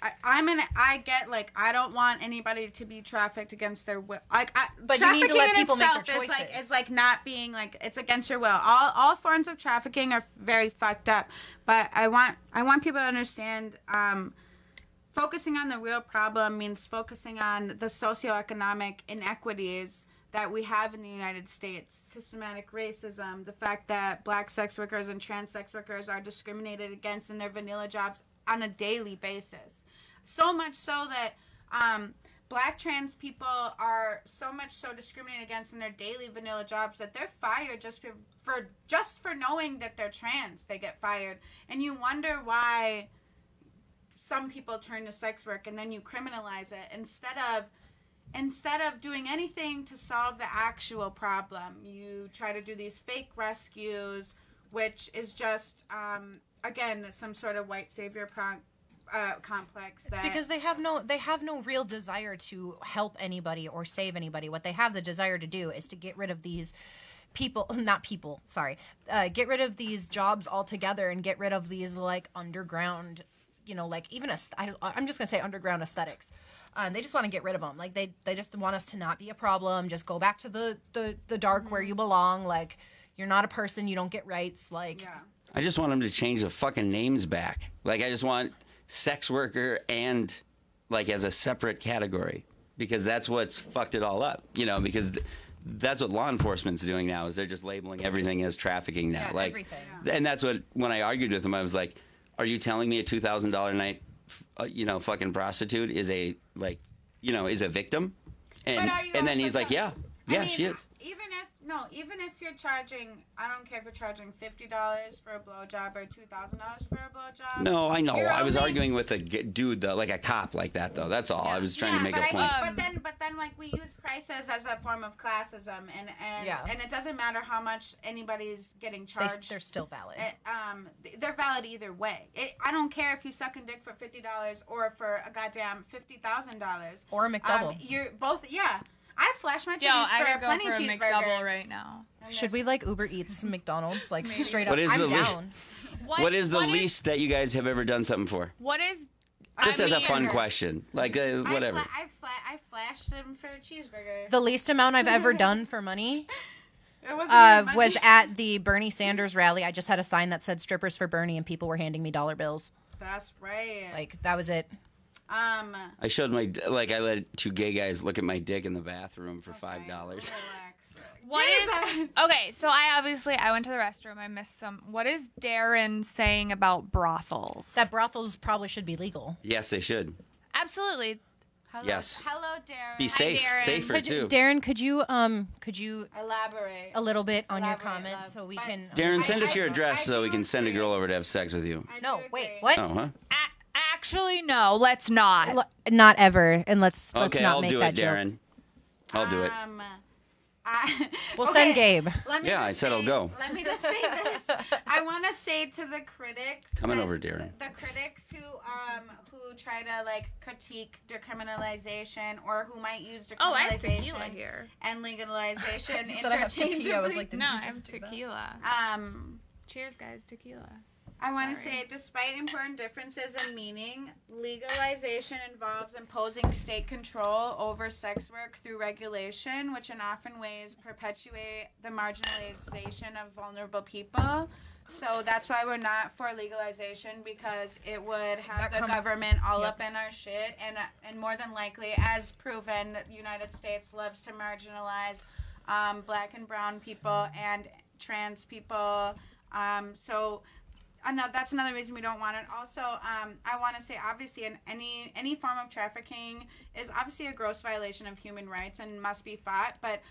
I, I'm an I get like I don't want anybody to be trafficked against their will. Like, I, But you need to let people make their itself Is like is like not being like it's against your will. All all forms of trafficking are very fucked up. But I want I want people to understand. Um, focusing on the real problem means focusing on the socioeconomic inequities that we have in the United States systematic racism, the fact that black sex workers and trans sex workers are discriminated against in their vanilla jobs on a daily basis. So much so that um, black trans people are so much so discriminated against in their daily vanilla jobs that they're fired just for, for just for knowing that they're trans. They get fired. And you wonder why some people turn to sex work and then you criminalize it instead of instead of doing anything to solve the actual problem you try to do these fake rescues which is just um, again some sort of white savior pro- uh, complex It's that, because they have no they have no real desire to help anybody or save anybody. What they have the desire to do is to get rid of these people, not people, sorry, uh, get rid of these jobs altogether and get rid of these like underground, you know, like even a, I, I'm just gonna say underground aesthetics. Um, they just want to get rid of them. Like they they just want us to not be a problem. Just go back to the the the dark where you belong. Like you're not a person. You don't get rights. Like yeah I just want them to change the fucking names back. Like I just want sex worker and like as a separate category because that's what's fucked it all up. You know, because th- that's what law enforcement's doing now is they're just labeling everything as trafficking now. Yeah, like everything. and that's what when I argued with him I was like, "Are you telling me a $2000 night uh, you know, fucking prostitute is a like, you know, is a victim?" And But are you and then he's like, tell- "Yeah. I Yeah, mean, she is." Even no, even if you're charging, I don't care if you're charging fifty dollars for a blowjob or two thousand dollars for a blowjob. No, I know. You're I was arguing with a dude, though, like a cop, like that, though. That's all. I was trying to make but a I point. Think, but then, but then, like we use prices as a form of classism, and and Yeah. and it doesn't matter how much anybody's getting charged. they're still valid. It, um, they're valid either way. It, I don't care if you suck a dick for fifty dollars or for a goddamn fifty thousand dollars. or a McDouble. Um, you're both. Yeah, I flash my titties Yo, I for could go plenty for a cheeseburgers McDouble right now. Should we like Uber Eats McDonald's like straight up? What is I'm the le- down. what is the least that you guys have ever done something for? What is? Just I as a mean- fun question. Like, uh, I whatever. fla- I, fla- I flashed them for a cheeseburger. The least amount I've ever done for money it wasn't uh, even money. was at the Bernie Sanders rally. I just had a sign that said "Strippers for Bernie" and people were handing me dollar bills. That's right. Like that was it. Um. I showed my, like, I let two gay guys look at my dick in the bathroom for $5. Relax. What is Jesus. okay? So I obviously I went to the restroom. I missed some. What is Darren saying about brothels? That brothels probably should be legal. Yes, they should. Absolutely. Hello, Yes. Hello, Darren. Be safe. Darren. Safer, Could too. Darren, could you um could you Elaborate. a little bit on your comments love. so we But- can Darren, I- send us I- your address I so we can send a girl over to have sex with you. I No, wait, what? Oh, huh? A- actually, no. Let's not. L- Not ever, and let's let's Okay, not I'll make do that it, joke. Darren. I'll do it. Um, I, We'll send Gabe. Let me Yeah, just I said I'll go. Let me just say this. I want to say to the critics. Coming over, Darren. The critics who um who try to like critique decriminalization or who might use Oh, I have decriminalization tequila here. and legalization You said I have tequila. I was interchangeably. like, did No, you I have just do that? tequila. um. Cheers, guys. Tequila. I want to say, despite important differences in meaning, legalization involves imposing state control over sex work through regulation, which in often ways perpetuate the marginalization of vulnerable people. So that's why we're not for legalization because it would have That the come- government all Yep. up in our shit, and uh, and more than likely, as proven, the United States loves to marginalize um, black and brown people and trans people. Um, so another that's another reason we don't want it. Also, um, I want to say obviously, in any any form of trafficking is obviously a gross violation of human rights and must be fought. But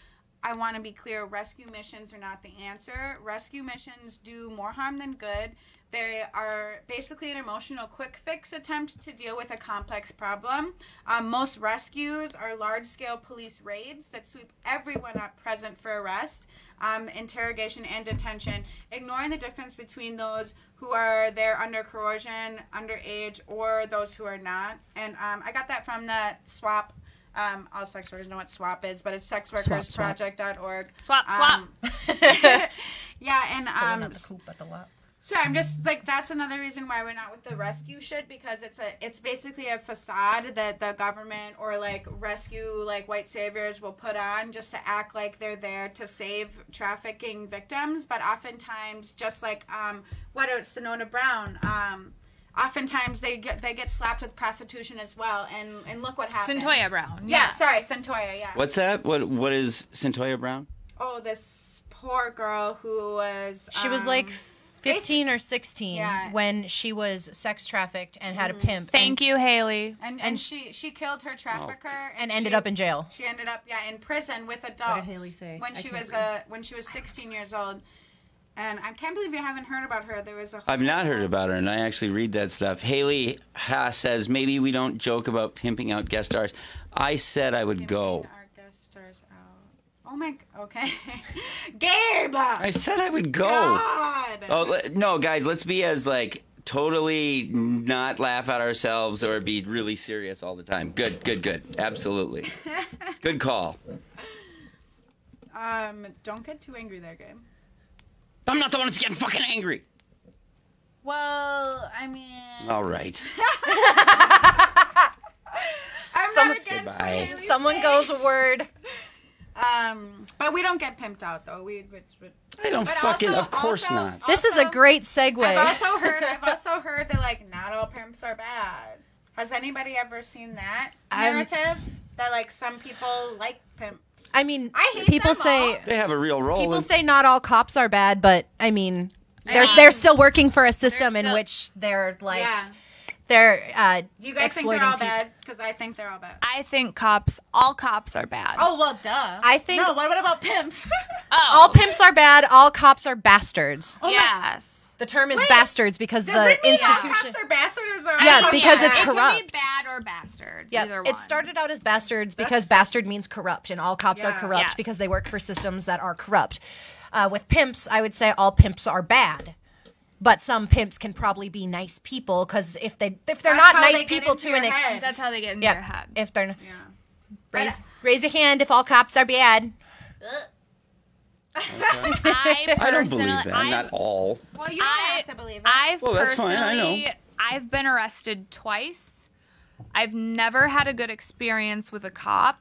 I want to be clear: rescue missions are not the answer. Rescue missions do more harm than good. They are basically an emotional quick fix attempt to deal with a complex problem. Um, most rescues are large scale police raids that sweep everyone up present for arrest, um, interrogation, and detention, ignoring the difference between those who are there under coercion, underage, or those who are not. And um, I got that from the SWAP. Um, all sex workers know what SWAP is, but it's sexworkersproject.org. Swap, swap. Um, yeah, and um, Another coop at the lot. So I'm just like that's another reason why we're not with the rescue shit because it's a it's basically a facade that the government or like rescue like white saviors will put on just to act like they're there to save trafficking victims, but oftentimes just like um what it's Sonona Brown um. Oftentimes they get they get slapped with prostitution as well, and and look what happened. Cyntoia Brown, Yeah, yeah. sorry, Cyntoia. Yeah. What's that? What What is Cyntoia Brown? Oh, this poor girl who was. She was um, like 15 or 16 Yeah. Mm-hmm. when she was sex trafficked and had a pimp. Thank you, Haley. and, and she she killed her trafficker And ended she- up in jail. She ended up yeah in prison with adults. Haley say? When I she was read. uh when she was 16 years old, and I can't believe you haven't heard about her. There was a. I've not heard about her, and I actually read that stuff. Haley Ha says maybe we don't joke about pimping out guest stars. I said I would go. Our out. Oh my. g- Okay. Gabe. I said I would go. God. Oh no, guys, let's be as like totally not laugh at ourselves or be really serious all the time. Good, good, good. Absolutely. Good call. Um. Don't get too angry there, Gabe. I'm not the one that's getting fucking angry. Well, I mean. All right. I'm Some- not against Goodbye. Haley Someone saying- goes a word. Um, but we don't get pimped out though. We, we, we I don't But fucking. also- of course also- not. This is a great segue. I've also heard. I've also heard that like not all pimps are bad. Has anybody ever seen that I'm- narrative? that like some people like pimps. I mean, I hate people them say all. They have a real role. people in- say not all cops are bad, but I mean, they're mean, they're still working for a system in which they're like yeah. They're uh, Do you guys think they're exploiting all people. bad? Because I think they're all bad. I think cops, all cops are bad. Oh well, duh. I think- No. What, what about pimps? Oh. All pimps are bad. All cops are bastards. Oh my- yes. The term is Wait, bastards because Does the it mean all institution. cops are bastards or Yeah, all cops because are it's bad? it Can be corrupt. bad or bastards. Yeah, either it started out as bastards because bastard means corrupt, and all cops are Yeah. corrupt Yes. because they work for systems that are corrupt. Uh, with pimps, I would say all pimps are bad, but some pimps can probably be nice people because if they if they're That's not nice they people into to your an ex- That's how they get into your yeah, head. if they're Yeah. raise raise a hand if all cops are bad. I, I don't believe that. I've- Not all. Well, you don't I- have to believe it. I've Well, that's fine, I know. I've been arrested twice. I've never had a good experience with a cop.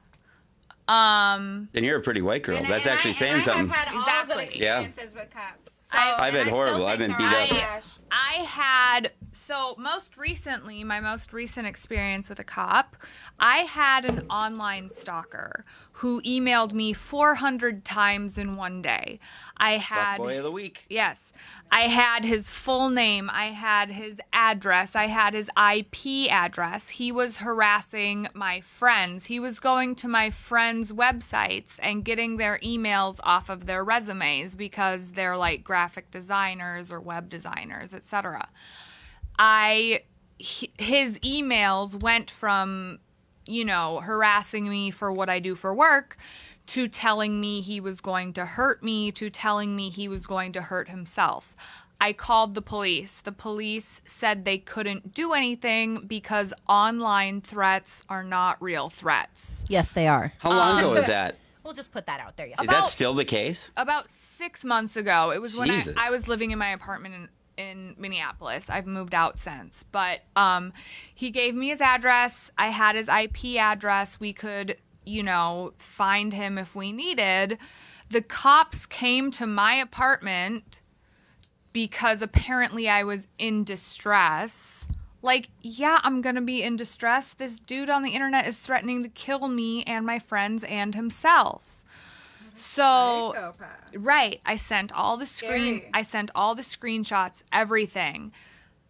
Um, And you're a pretty white girl. And- That's and actually I, saying and something. I have had all Exactly. good experiences with cops. So, I- I've been I horrible. I've been they're beat up. trash. I had so most recently, my most recent experience with a cop, I had an online stalker who emailed me 400 times in one day. I had Boy of the week. Yes. I had his full name. I had his address. I had his IP address. He was harassing my friends. He was going to my friends' websites and getting their emails off of their resumes because they're like graphic designers or web designers, etc. I his emails went from you know, harassing me for what I do for work, to telling me he was going to hurt me, to telling me he was going to hurt himself. I called the police. The police said they couldn't do anything because online threats are not real threats. Yes, they are. How long ago is that? We'll just put that out there. Yes. Is that still the case? About six months ago, it was when I, I was living in my apartment in, in Minneapolis. I've moved out since, but um, he gave me his address. I had his IP address. We could, you know, find him if we needed. The cops came to my apartment because apparently I was in distress. Like, yeah, I'm gonna be in distress. This dude on the internet is threatening to kill me and my friends and himself. So Psychopath. Right. I sent all the screen Scary. I sent all the screenshots, everything.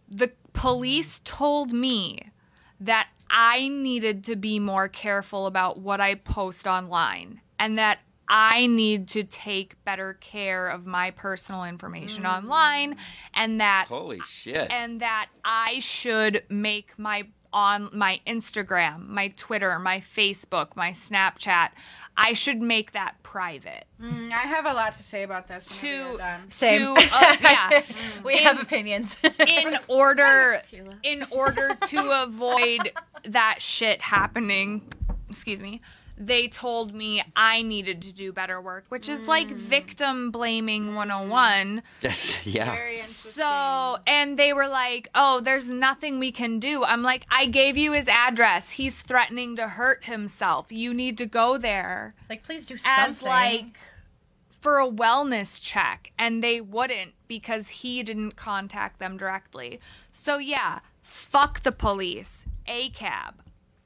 The police told me that I needed to be more careful about what I post online and that I need to take better care of my personal information mm. online and that Holy shit. and that I should make my on my Instagram, my Twitter, my Facebook, my Snapchat, I should make that private. Mm, I have a lot to say about this. whenever To done. Same. to, uh, yeah we have opinions. in order in order to avoid that shit happening excuse me they told me i needed to do better work which is like mm. victim blaming 101 That's yeah. Very interesting. so and they were like oh there's nothing we can do i'm like i gave you his address he's threatening to hurt himself you need to go there like, please do something. as like for a wellness check and they wouldn't because he didn't contact them directly. So yeah, fuck the police. A cab.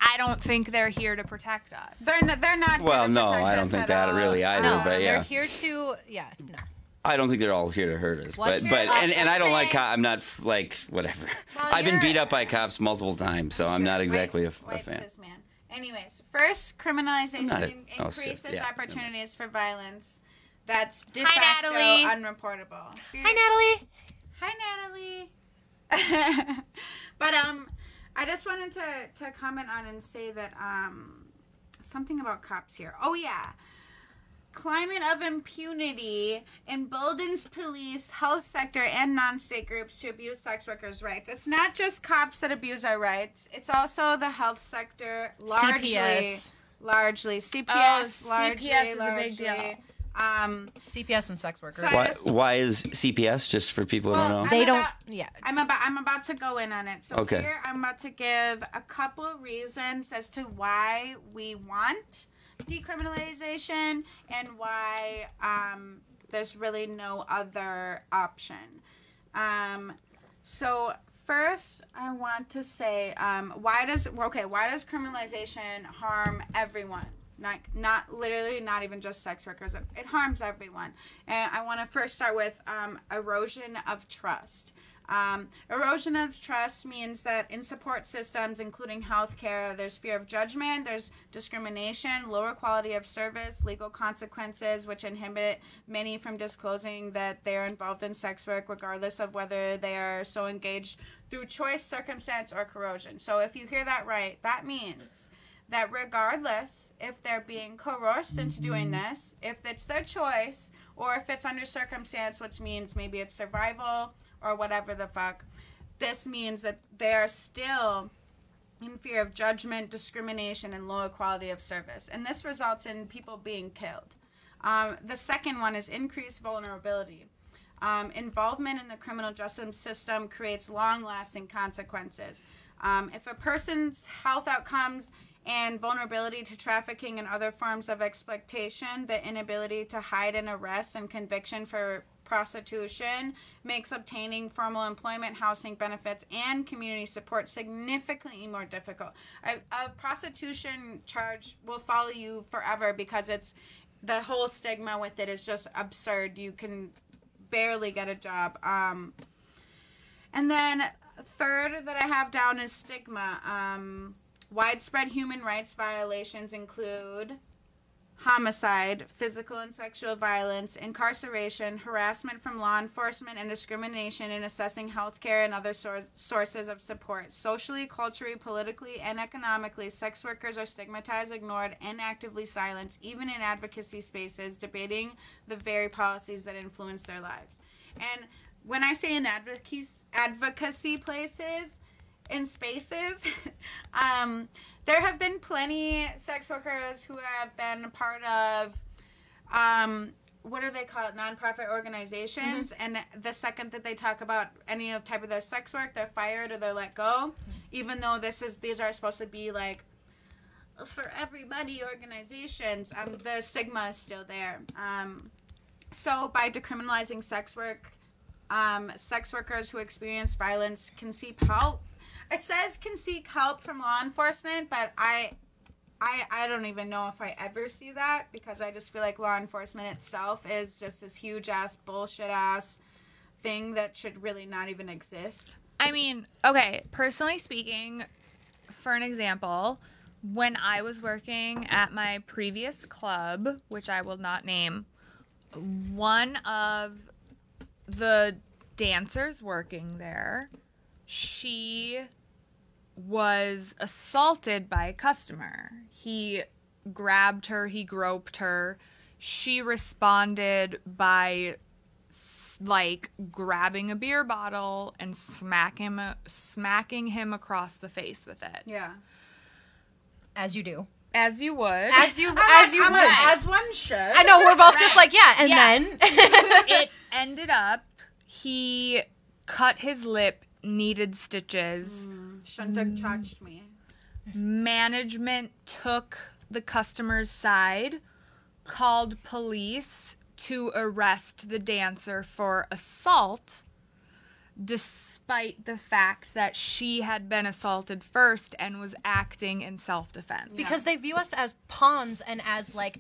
I don't think they're here to protect us. They're n- they're not. here Well, to no, protect I don't think that all. really either, no, but they're here to yeah. No. I don't think they're all here to hurt us. What's- but but and, and I don't like say- I'm not like whatever. Well, I've been beat up by cops multiple times, so I'm not Wait, exactly a wait, fan. sis, man. Anyways, first, criminalization a- in- oh, sis, increases yeah, opportunities for violence. That's de Hi, facto Natalie. unreportable. Hi, Natalie. Hi, Natalie. but um, I just wanted to to comment on and say that um, something about cops here. Oh yeah. Climate of impunity emboldens police, health sector, and non-state groups to abuse sex workers' rights. It's not just cops that abuse our rights; it's also the health sector, largely, CPS. largely CPS, Oh, largely, CPS is a big deal. Um, CPS and sex workers. So Why, just- why is CPS just for people who Well, don't know? I- they I'm don't. about- yeah. I'm about I'm about to go in on it. So Okay. here I'm about to give a couple reasons as to why we want decriminalization and why um, there's really no other option. Um, so first, I want to say um, why does okay why does criminalization harm everyone? Not not literally not even just sex workers. It, it harms everyone. And I want to first start with um, erosion of trust. Um, erosion of trust means that in support systems, including healthcare, there's fear of judgment, there's discrimination, lower quality of service, legal consequences, which inhibit many from disclosing that they are involved in sex work, regardless of whether they are so engaged through choice, circumstance, or corrosion. So if you hear that right, that means that regardless if they're being coerced into doing this, if it's their choice, or if it's under circumstance, which means maybe it's survival or whatever the fuck, this means that they're still in fear of judgment, discrimination, and lower quality of service. And this results in people being killed. Um, the second one is increased vulnerability. Um, involvement in the criminal justice system creates long lasting consequences. Um, if a person's health outcomes and vulnerability to trafficking and other forms of exploitation, the inability to hide an arrest and conviction for prostitution makes obtaining formal employment, housing benefits, and community support significantly more difficult. A, a prostitution charge will follow you forever because it's the whole stigma with it is just absurd. You can barely get a job. Um, and then third that I have down is stigma. Um, widespread human rights violations include homicide, physical and sexual violence, incarceration, harassment from law enforcement, and discrimination in assessing healthcare and other sour- sources of support. Socially, culturally, politically, and economically, sex workers are stigmatized, ignored, and actively silenced, even in advocacy spaces, debating the very policies that influence their lives. And when I say in advocacy, advocacy places, in spaces, um, there have been plenty sex workers who have been a part of um, what do they call it? Nonprofit organizations. And the second that they talk about any type of their sex work they're fired or they're let go. Even though this is these are supposed to be like for everybody organizations um, the stigma is still there. Um, so by decriminalizing sex work um, sex workers who experience violence can seek help it says can seek help from law enforcement, but I I, I don't even know if I ever see that because I just feel like law enforcement itself is just this huge ass bullshit ass thing that should really not even exist. I mean, okay, personally speaking, for an example, when I was working at my previous club, which I will not name, one of the dancers working there, she was assaulted by a customer. He grabbed her, he groped her. She responded by like grabbing a beer bottle and smack him smacking him across the face with it. Yeah. As you do. As you would. As you I'm as you I'm would. As one should. I know we're both just like yeah, and Yeah. then it ended up he cut his lip, needed stitches. Mm. Have touched me. Management took the customer's side, called police to arrest the dancer for assault, despite the fact that she had been assaulted first and was acting in self defense. because they view us as pawns and as like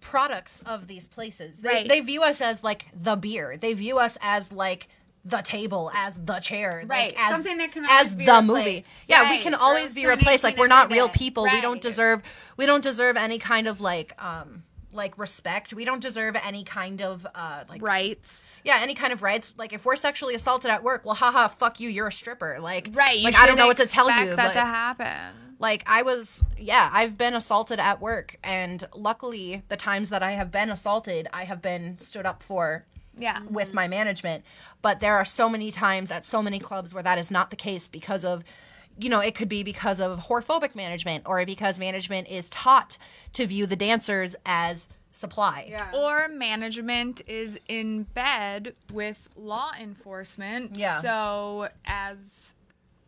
products of these places. They Right. they view us as like the beer. They view us as like the table, as the chair, Right. Like, as, Something that can as the movie. replaced. Yeah, we Right. can always be replaced. Like we're not real day. people. We don't deserve we don't deserve any kind of like um like respect. We don't deserve any kind of uh like Rights. yeah, any kind of rights. Like if we're sexually assaulted at work, well, haha, fuck you, you're a stripper. Like Right. Like I don't know what to tell you. that to happen. like I was, yeah, I've been assaulted at work, and luckily, the times that I have been assaulted, I have been stood up for Yeah. with my management. But there are so many times at so many clubs where that is not the case because of, you know, it could be because of whorephobic management or because management is taught to view the dancers as supply. Yeah. or management is in bed with law enforcement. Yeah. So as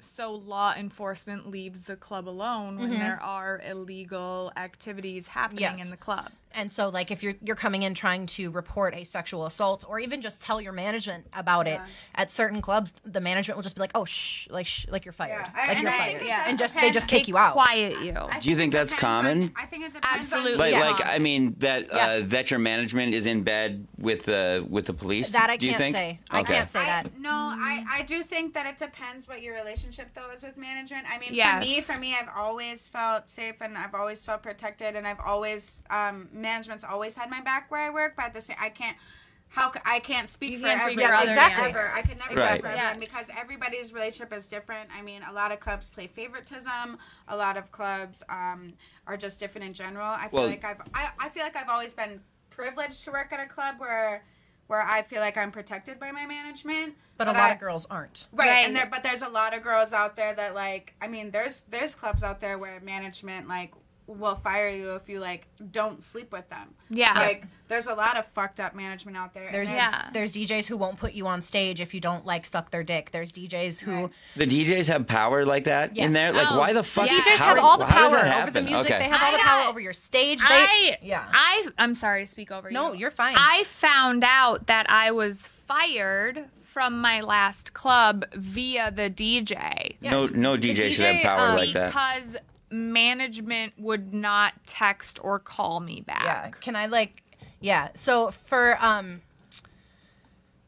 so law enforcement leaves the club alone when there are illegal activities happening Mm-hmm. Yes. in the club. And so like if you're you're coming in trying to report a sexual assault or even just tell your management about it at certain clubs, the management will just be like, "Oh, shh, like shh, like you're fired." Yeah. Like and you're I fired. Yeah. And just they just kick you out. Quiet you. I Do you think that's depends on- common? I think it's Absolutely. on Like, Yes. like I mean that Yes. uh, that your management is in bed with the with the police. That I do you can't think? say. I Okay. can't say I, that. No, I, I do think that it depends what your relationship though is with management. I mean, for me, for me, I've always felt safe and I've always felt protected, and I've always um, management's always had my back where I work. But at the same, I can't. How c- I can't speak You for can't speak everyone. other exactly. managers. Ever. I can never Exactly. speak for Yeah. because everybody's relationship is different. I mean, a lot of clubs play favoritism. A lot of clubs um, are just different in general. I feel Well- like I've I, I feel like I've always been privileged to work at a club where where I feel like I'm protected by my management. But a lot I- of girls aren't. Right, Right. and there, but there's a lot of girls out there that like. I mean, there's there's clubs out there where management like will fire you if you like don't sleep with them. Yeah. Like, there's a lot of fucked up management out there. and There's Yeah. there's DJs who won't put you on stage if you don't like suck their dick. There's DJs who Right. The DJs have power like that in there. Like, Oh, why the fuck? yeah. DJs how- have all the power over the music. Okay. They have all the I power over your stage. They I yeah. I I'm sorry to speak over you. no, you're fine. I found out that I was fired from my last club via the DJ. No, no DJ, should have power um, like that. because management would not text or call me back. yeah. Can I like yeah. So for um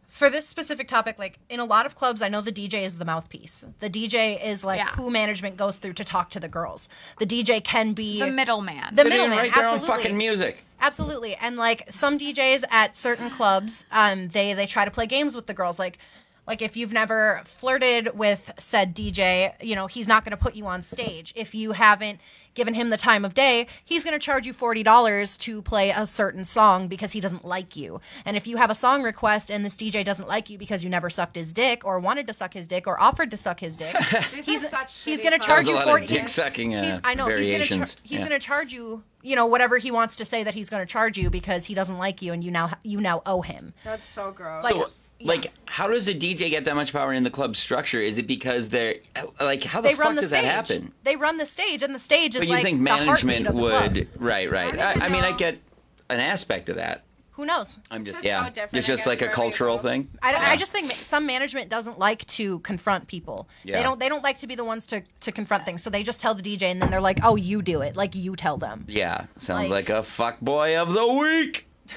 for this specific topic, like in a lot of clubs, I know the DJ is the mouthpiece. The DJ is like Yeah. who management goes through to talk to the girls. The DJ can be The middleman. the middleman. write their own Absolutely. fucking music. Absolutely. And like some DJs at certain clubs, um, they they try to play games with the girls. Like like if you've never flirted with said DJ, you know, he's not gonna put you on stage. If you haven't given him the time of day, he's gonna charge you forty dollars to play a certain song because he doesn't like you. And if you have a song request and this DJ doesn't like you because you never sucked his dick or wanted to suck his dick or offered to suck his dick, he's such he's gonna charge you forty. dick sucking, uh, he's, I know he's gonna char- he's Yeah. gonna charge you, you know, whatever he wants to say that he's gonna charge you because he doesn't like you and you now you now owe him. That's so gross. Like, So, like, how does a DJ get that much power in the club structure? Is it because they're like, how the they fuck run the does stage. that happen? They run the stage, and the stage is But you like think management the would? club. Right, right. don't I, I mean, I get an aspect of that. Who knows? I'm just, just yeah. so different, it's just guess, like a cultural thing. I, Yeah. I just think some management doesn't like to confront people. Yeah. They don't. They don't like to be the ones to, to confront things. So they just tell the DJ, and then they're like, "Oh, you do it. Like you tell them." Yeah, sounds Like- like, a fuck boy of the week.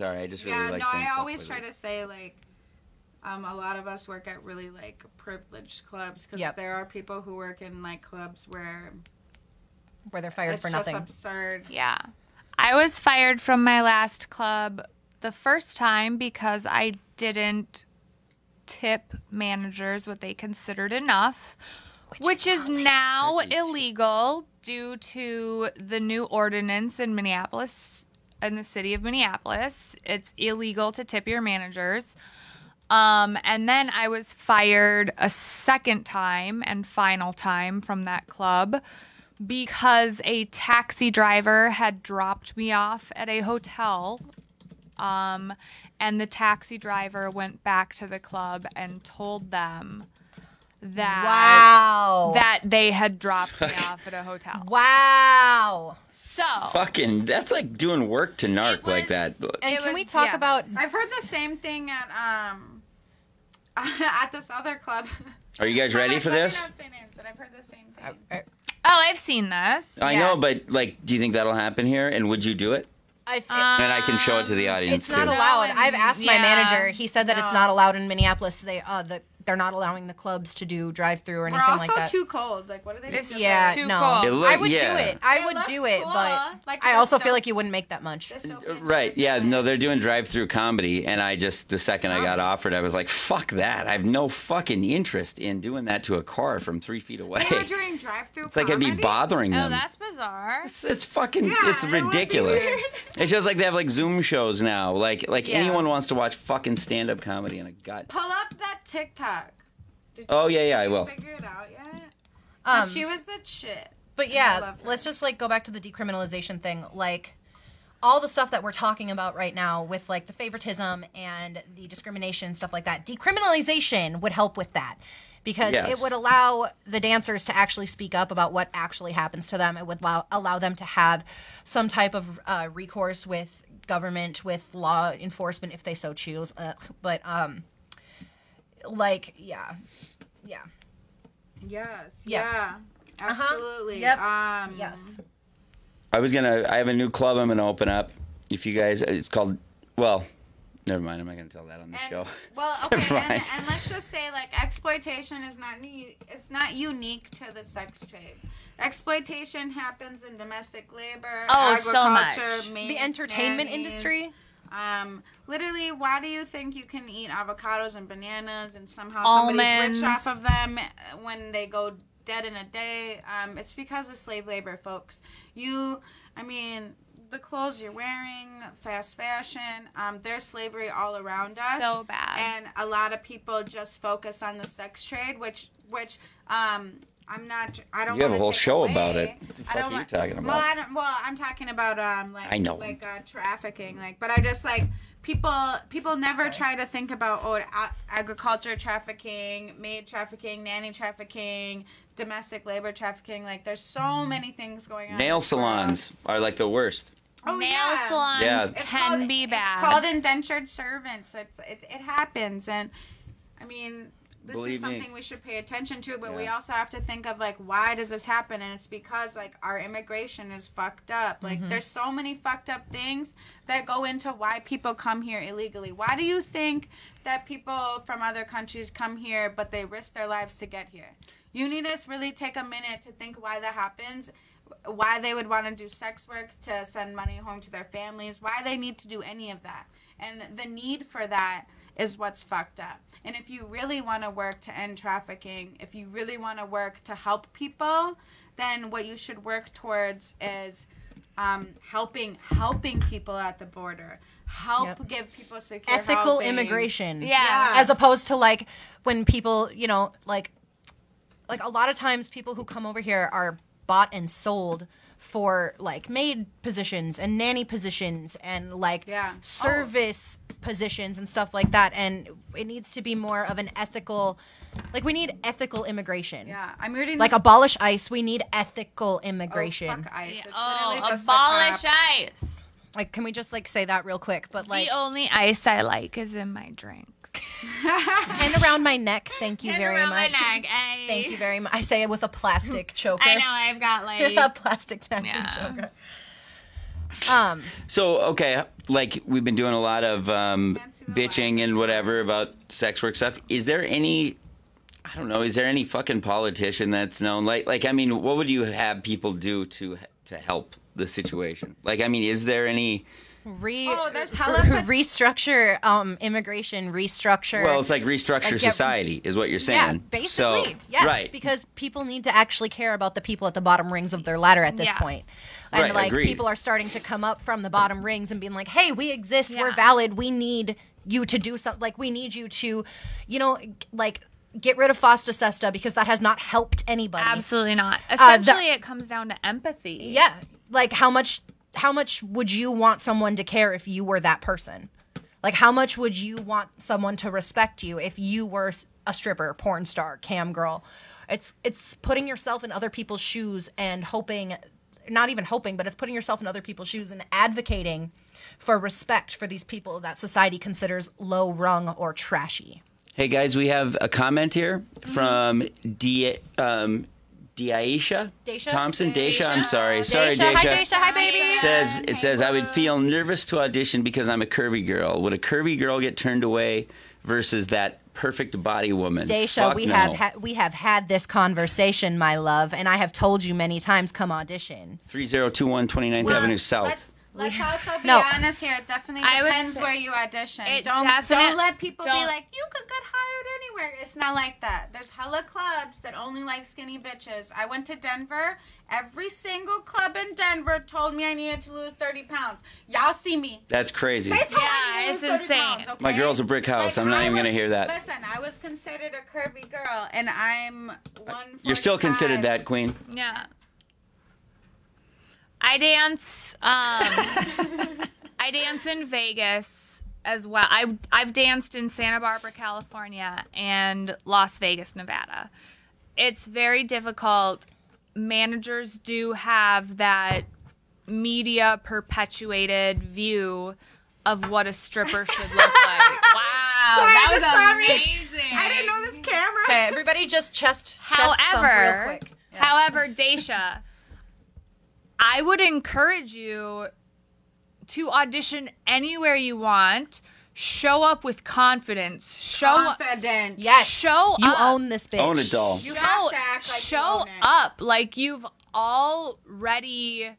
Nah. All right. Sorry, I just really yeah, like. no, I always try of the to say like, um, a lot of us work at really like privileged clubs because Yep. there are people who work in like clubs where Where they're fired it's for nothing. just nothing. absurd. Yeah. I was fired from my last club the first time because I didn't tip managers what they considered enough, which, is now illegal due to the new ordinance in Minneapolis, in the city of Minneapolis. It's illegal to tip your managers. Um, and then I was fired a second time and final time from that club because a taxi driver had dropped me off at a hotel. Um, and the taxi driver went back to the club and told them that wow. that they had dropped me off at a hotel. wow. So Fucking, that's like doing work to narc It like that. And It can we talk yeah. about? I've heard the same thing at um at this other club. Are you guys ready for not- let me this? not say names, but I've heard the same thing. oh, I've seen this. I Yeah. know, but like, do you think that'll happen here? And would you do it? I f- And I can show it to the audience it's not too. allowed. and- I've asked my yeah, manager. He said that it's not allowed in Minneapolis. They uh the they're not allowing the clubs to do drive through or anything We're anything also like that. too cold. Like, what are they? It's doing? yeah, too no. cold. It look- I would yeah. do it. I It would looks do it, cool, but like I the also stuff- feel like you wouldn't make that much. Dystopian uh, Right. Yeah. No, they're doing drive-through comedy, and I just the second I got offered, I was like, "Fuck that! I have no fucking interest in doing that to a car from three feet away." They were doing drive-through. Comedy. It's like I'd be comedy? bothering Oh, that's bizarre. It's, it's fucking. Yeah, it's it would be ridiculous. weird. It's just like they have like Zoom shows now. Like like Yeah. anyone wants to watch fucking stand-up comedy in a gut. Pull up that TikTok. Did Oh yeah, yeah, I will. figure it out yet? Um, 'Cause she was the shit. But yeah, let's just like go back to the decriminalization thing. Like all the stuff that we're talking about right now with like the favoritism and the discrimination and stuff like that. Decriminalization would help with that. Because Yes. it would allow the dancers to actually speak up about what actually happens to them. It would allow, allow them to have some type of uh, recourse with government, with law enforcement if they so choose. Uh, but, um, like, yeah. Yeah. Yes. Yeah. Yeah. Absolutely. Yep. Um, Yes. I was gonna. I have a new club I'm gonna open up. If you guys, it's called. Well, never mind. I'm not gonna tell that on the And, show. Well, okay, Never and, mind. and let's just say like exploitation is not new. It's not unique to the sex trade. Exploitation happens in domestic labor, Oh, so agriculture, much. maids, The entertainment nannies. industry. Um, literally, why do you think you can eat avocados and bananas and somehow somebody's rich off of them when they go dead in a day? Um, it's because of slave labor, folks. You, I mean, the clothes you're wearing, fast fashion, um, there's slavery all around us. So bad. And a lot of people just focus on the sex trade, which, which, um, I'm not. I don't. You have a whole show away. about it. What the I fuck don't are you talking about? Well, I don't, well, I'm talking about um like I know. like uh, trafficking, like. But I just like people. People never try to think about oh a- agriculture trafficking, maid trafficking, nanny trafficking, domestic labor trafficking. Like there's so many things going on. Nail this world. salons are like the worst. Oh, Nail yeah. salons Yeah. Can called- be bad. It's called indentured servants. It's it, it happens, and I mean, this Believe is me. something we should pay attention to. But we also have to think of like, why does this happen? And it's because like our immigration is fucked up. Like, mm-hmm. there's so many fucked up things that go into why people come here illegally. Why do you think that people from other countries come here, but they risk their lives to get here? You need to really take a minute to think why that happens why they would want to do sex work to send money home to their families, why they need to do any of that. And the need for that is what's fucked up. And if you really want to work to end trafficking, if you really want to work to help people, then what you should work towards is um, helping helping people at the border. Help Yep. give people secure Ethical housing. immigration. Yeah. as opposed to like when people you know like like a lot of times people who come over here are bought and sold for like maid positions and nanny positions and like Yeah. service positions and stuff like that and it needs to be more of an ethical like we need ethical immigration Yeah, I'm reading like this- abolish ice we need ethical Oh, immigration fuck ice. It's Oh, literally just abolish cops. ice. like can we just like say that real quick but like the only ice I like is in my drinks. and around my neck thank you And very around much my neck. eh? thank you very much i say it with a plastic choker I know I've got like a plastic tattoo Yeah. choker um So okay, like we've been doing a lot of um, Can't see the bitching and whatever about sex work stuff. Is there any? I don't know. Is there any fucking politician that's known? Like, like I mean, what would you have people do to to help the situation? Like, I mean, is there any? re- Oh, there's hella pot- restructure um immigration restructure Well, it's like restructure Like, yeah, society, is what you're saying. yeah basically So, yes right. because people need to actually care about the people at the bottom rings of their ladder at this Yeah. point and Right, like agreed. people are starting to come up from the bottom rings and being like hey we exist we're valid we need you to do something like we need you to you know like get rid of fosta sesta because that has not helped anybody Absolutely not. Uh, the- Essentially, it comes down to empathy. yeah like how much how much would you want someone to care if you were that person like how much would you want someone to respect you if you were a stripper porn star cam girl it's it's putting yourself in other people's shoes and hoping not even hoping but it's putting yourself in other people's shoes and advocating for respect for these people that society considers low rung or trashy Hey guys, we have a comment here Mm-hmm. from D um Daisha Daisha? Thompson. Daisha, I'm sorry. Sorry, Daisha, Daisha. hi Daisha, hi baby. says it says I would feel nervous to audition because I'm a curvy girl. Would a curvy girl get turned away versus that perfect body woman? Daisha, Fuck we no. have ha- we have had this conversation, my love, and I have told you many times. Come audition. 3021 29th Avenue South. Let's let's also be No. honest here. It definitely depends say- where you audition. Don't don't let people be don't- like you could get hired anywhere. It's not like that. There's hella clubs that only like skinny bitches. I went to Denver. Every single club in Denver told me I needed to lose 30 pounds. Y'all see me. That's crazy. They told Yeah, need it's insane. pounds, okay? My girl's a brick house. I'm not I even gonna hear that. Listen, I was considered a curvy girl, and I'm one. You're still considered that, Queen. Yeah. I dance. Um, I dance in Vegas as well. I I've danced in Santa Barbara, California, and Las Vegas, Nevada. It's very difficult. Managers do have that media perpetuated view of what a stripper should look like. Wow, Sorry, that just saw was me. amazing. I didn't know this camera. Okay, everybody, just chest chest thump real However, quick. however, Daisha, I would encourage you to audition anywhere you want. Show up with confidence. Show up. Confident. Yes, Show you up. own this bitch. Own it, doll. You Show, have to act like you own it. up like you've already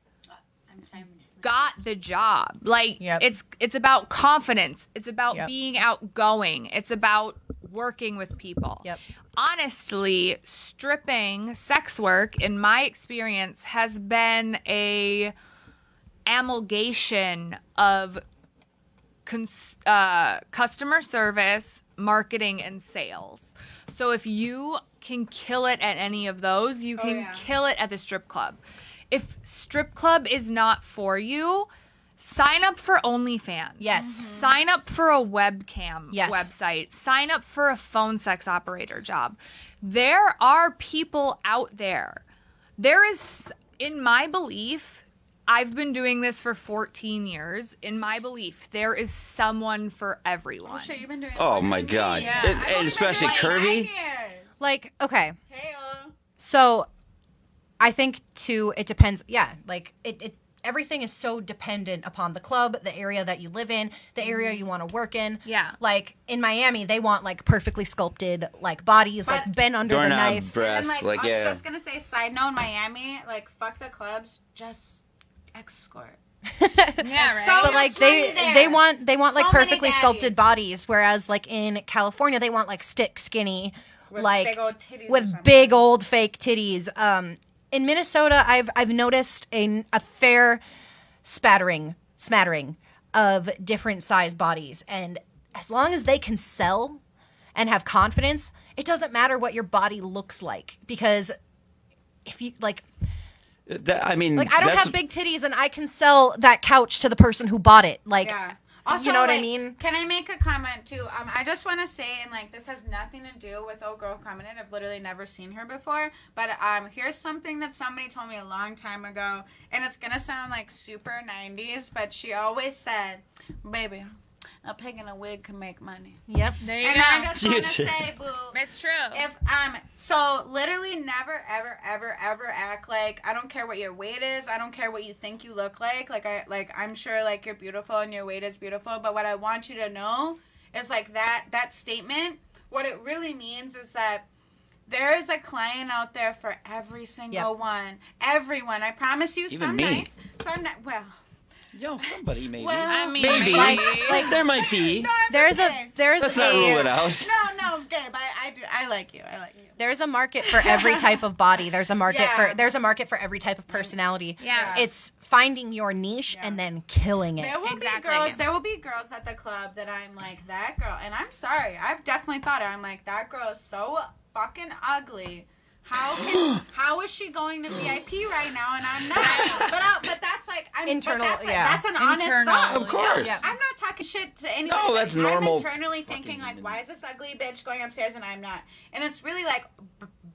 got the job. Like Yep. it's it's about confidence. It's about Yep. being outgoing. It's about working with people. Yep. Honestly, stripping sex work in my experience has been a amalgamation of cons- uh, customer service, marketing, and sales. So if you can kill it at any of those, you can yeah. kill it at the strip club. If strip club is not for you, sign up for OnlyFans. Yes. Sign up for a webcam Yes. website. Sign up for a phone sex operator job. There are people out there. There is, in my belief, I've been doing this for 14 years. In my belief, there is someone for everyone. Oh shit, you've been doing. Oh my than me. God. Yeah. It- and especially doing curvy? Like, okay, Hey, uh, so I think too, it depends. Yeah, like it, it everything is so dependent upon the club, the area that you live in, the area you want to work in. Yeah. Like in Miami, they want like perfectly sculpted like bodies, like bent under the Doorknob knife. breasts, and like, like I'm yeah. just gonna say, side note, Miami, like, fuck the clubs, just escort. yeah, right. So but like much they there. they want they want like So many perfectly daddies. sculpted bodies whereas like in california they want like stick skinny With like big old titties or with something. big old fake titties um in minnesota i've i've noticed a, a fair spattering smattering of different size bodies and as long as they can sell and have confidence it doesn't matter what your body looks like because if you like That- I mean, like I don't have big titties and I can sell that couch to the person who bought it. Like Yeah. Also, you know what I mean? Can I make a comment too? Um, I just want to say, and like this has nothing to do with old girl coming in. I've literally never seen her before. But um, here's something that somebody told me a long time ago, and it's gonna sound like super '90s, but she always said, "Baby, a pig in a wig can make money." Yep. There you And go. I just want to Jesus. say, boo. it's true. If um so literally never ever ever ever act like I don't care what your weight is, I don't care what you think you look like. Like I like I'm sure like you're beautiful and your weight is beautiful, but what I want you to know is like that that statement what it really means is that there is a client out there for every single Yep. one. Everyone. I promise you Even some me. nights some night well Yo, somebody maybe. well I mean, Maybe. Like- like- there might be. no, I'm There's a there's Let's a not rule it out. No, no, Gabe, I, I do I like you. I like you. there's a market for every type of body. There's a market Yeah. for there's a market for every type of personality. Yeah. It's finding your niche Yeah. and then killing it. There will Exactly. be girls. There will be girls at the club that I'm like that girl, and I'm sorry. I've definitely thought it. I'm like that girl is so fucking ugly. How can how is she going to VIP right now and I'm not? but I, but that's like I'm Internal- But that's, like, yeah. that's an honest Internal. thought. Of course. Yeah. I'm not talking shit to anybody. No, Like, that's normal I'm internally thinking like, human. why is this ugly bitch going upstairs and I'm not? And it's really like,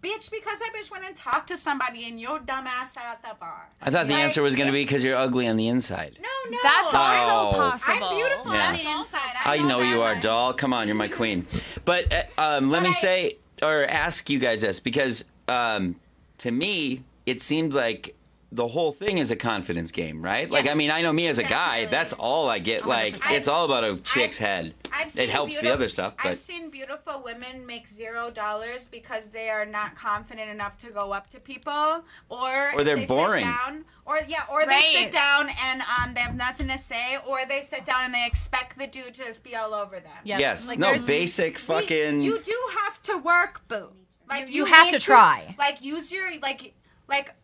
bitch, because that bitch went and talked to somebody and your dumb ass sat at the bar. I thought the Like, answer was going to be because you're ugly on the inside. No, no. That's also Oh. possible. I'm beautiful Yeah. on the inside. I know that you are, much. doll. Come on, you're my queen. But uh, um, let But me I- say or ask you guys this because um, to me, it seems like the whole thing is a confidence game, right? Like, I mean, I know me as a guy, that's all I get. Like, 100%. it's all about a chick's head. I've It seen helps the other stuff, but I've seen beautiful women make zero dollars because they are not confident enough to go up to people, or Or they're they sit boring. down, or yeah, or they sit down and um they have nothing to say, or they sit down and they expect the dude to just be all over them. Yeah. yes, Like, no there's- basic We- fucking. You do have to work, boo. Like You- you have to try. Like use your like like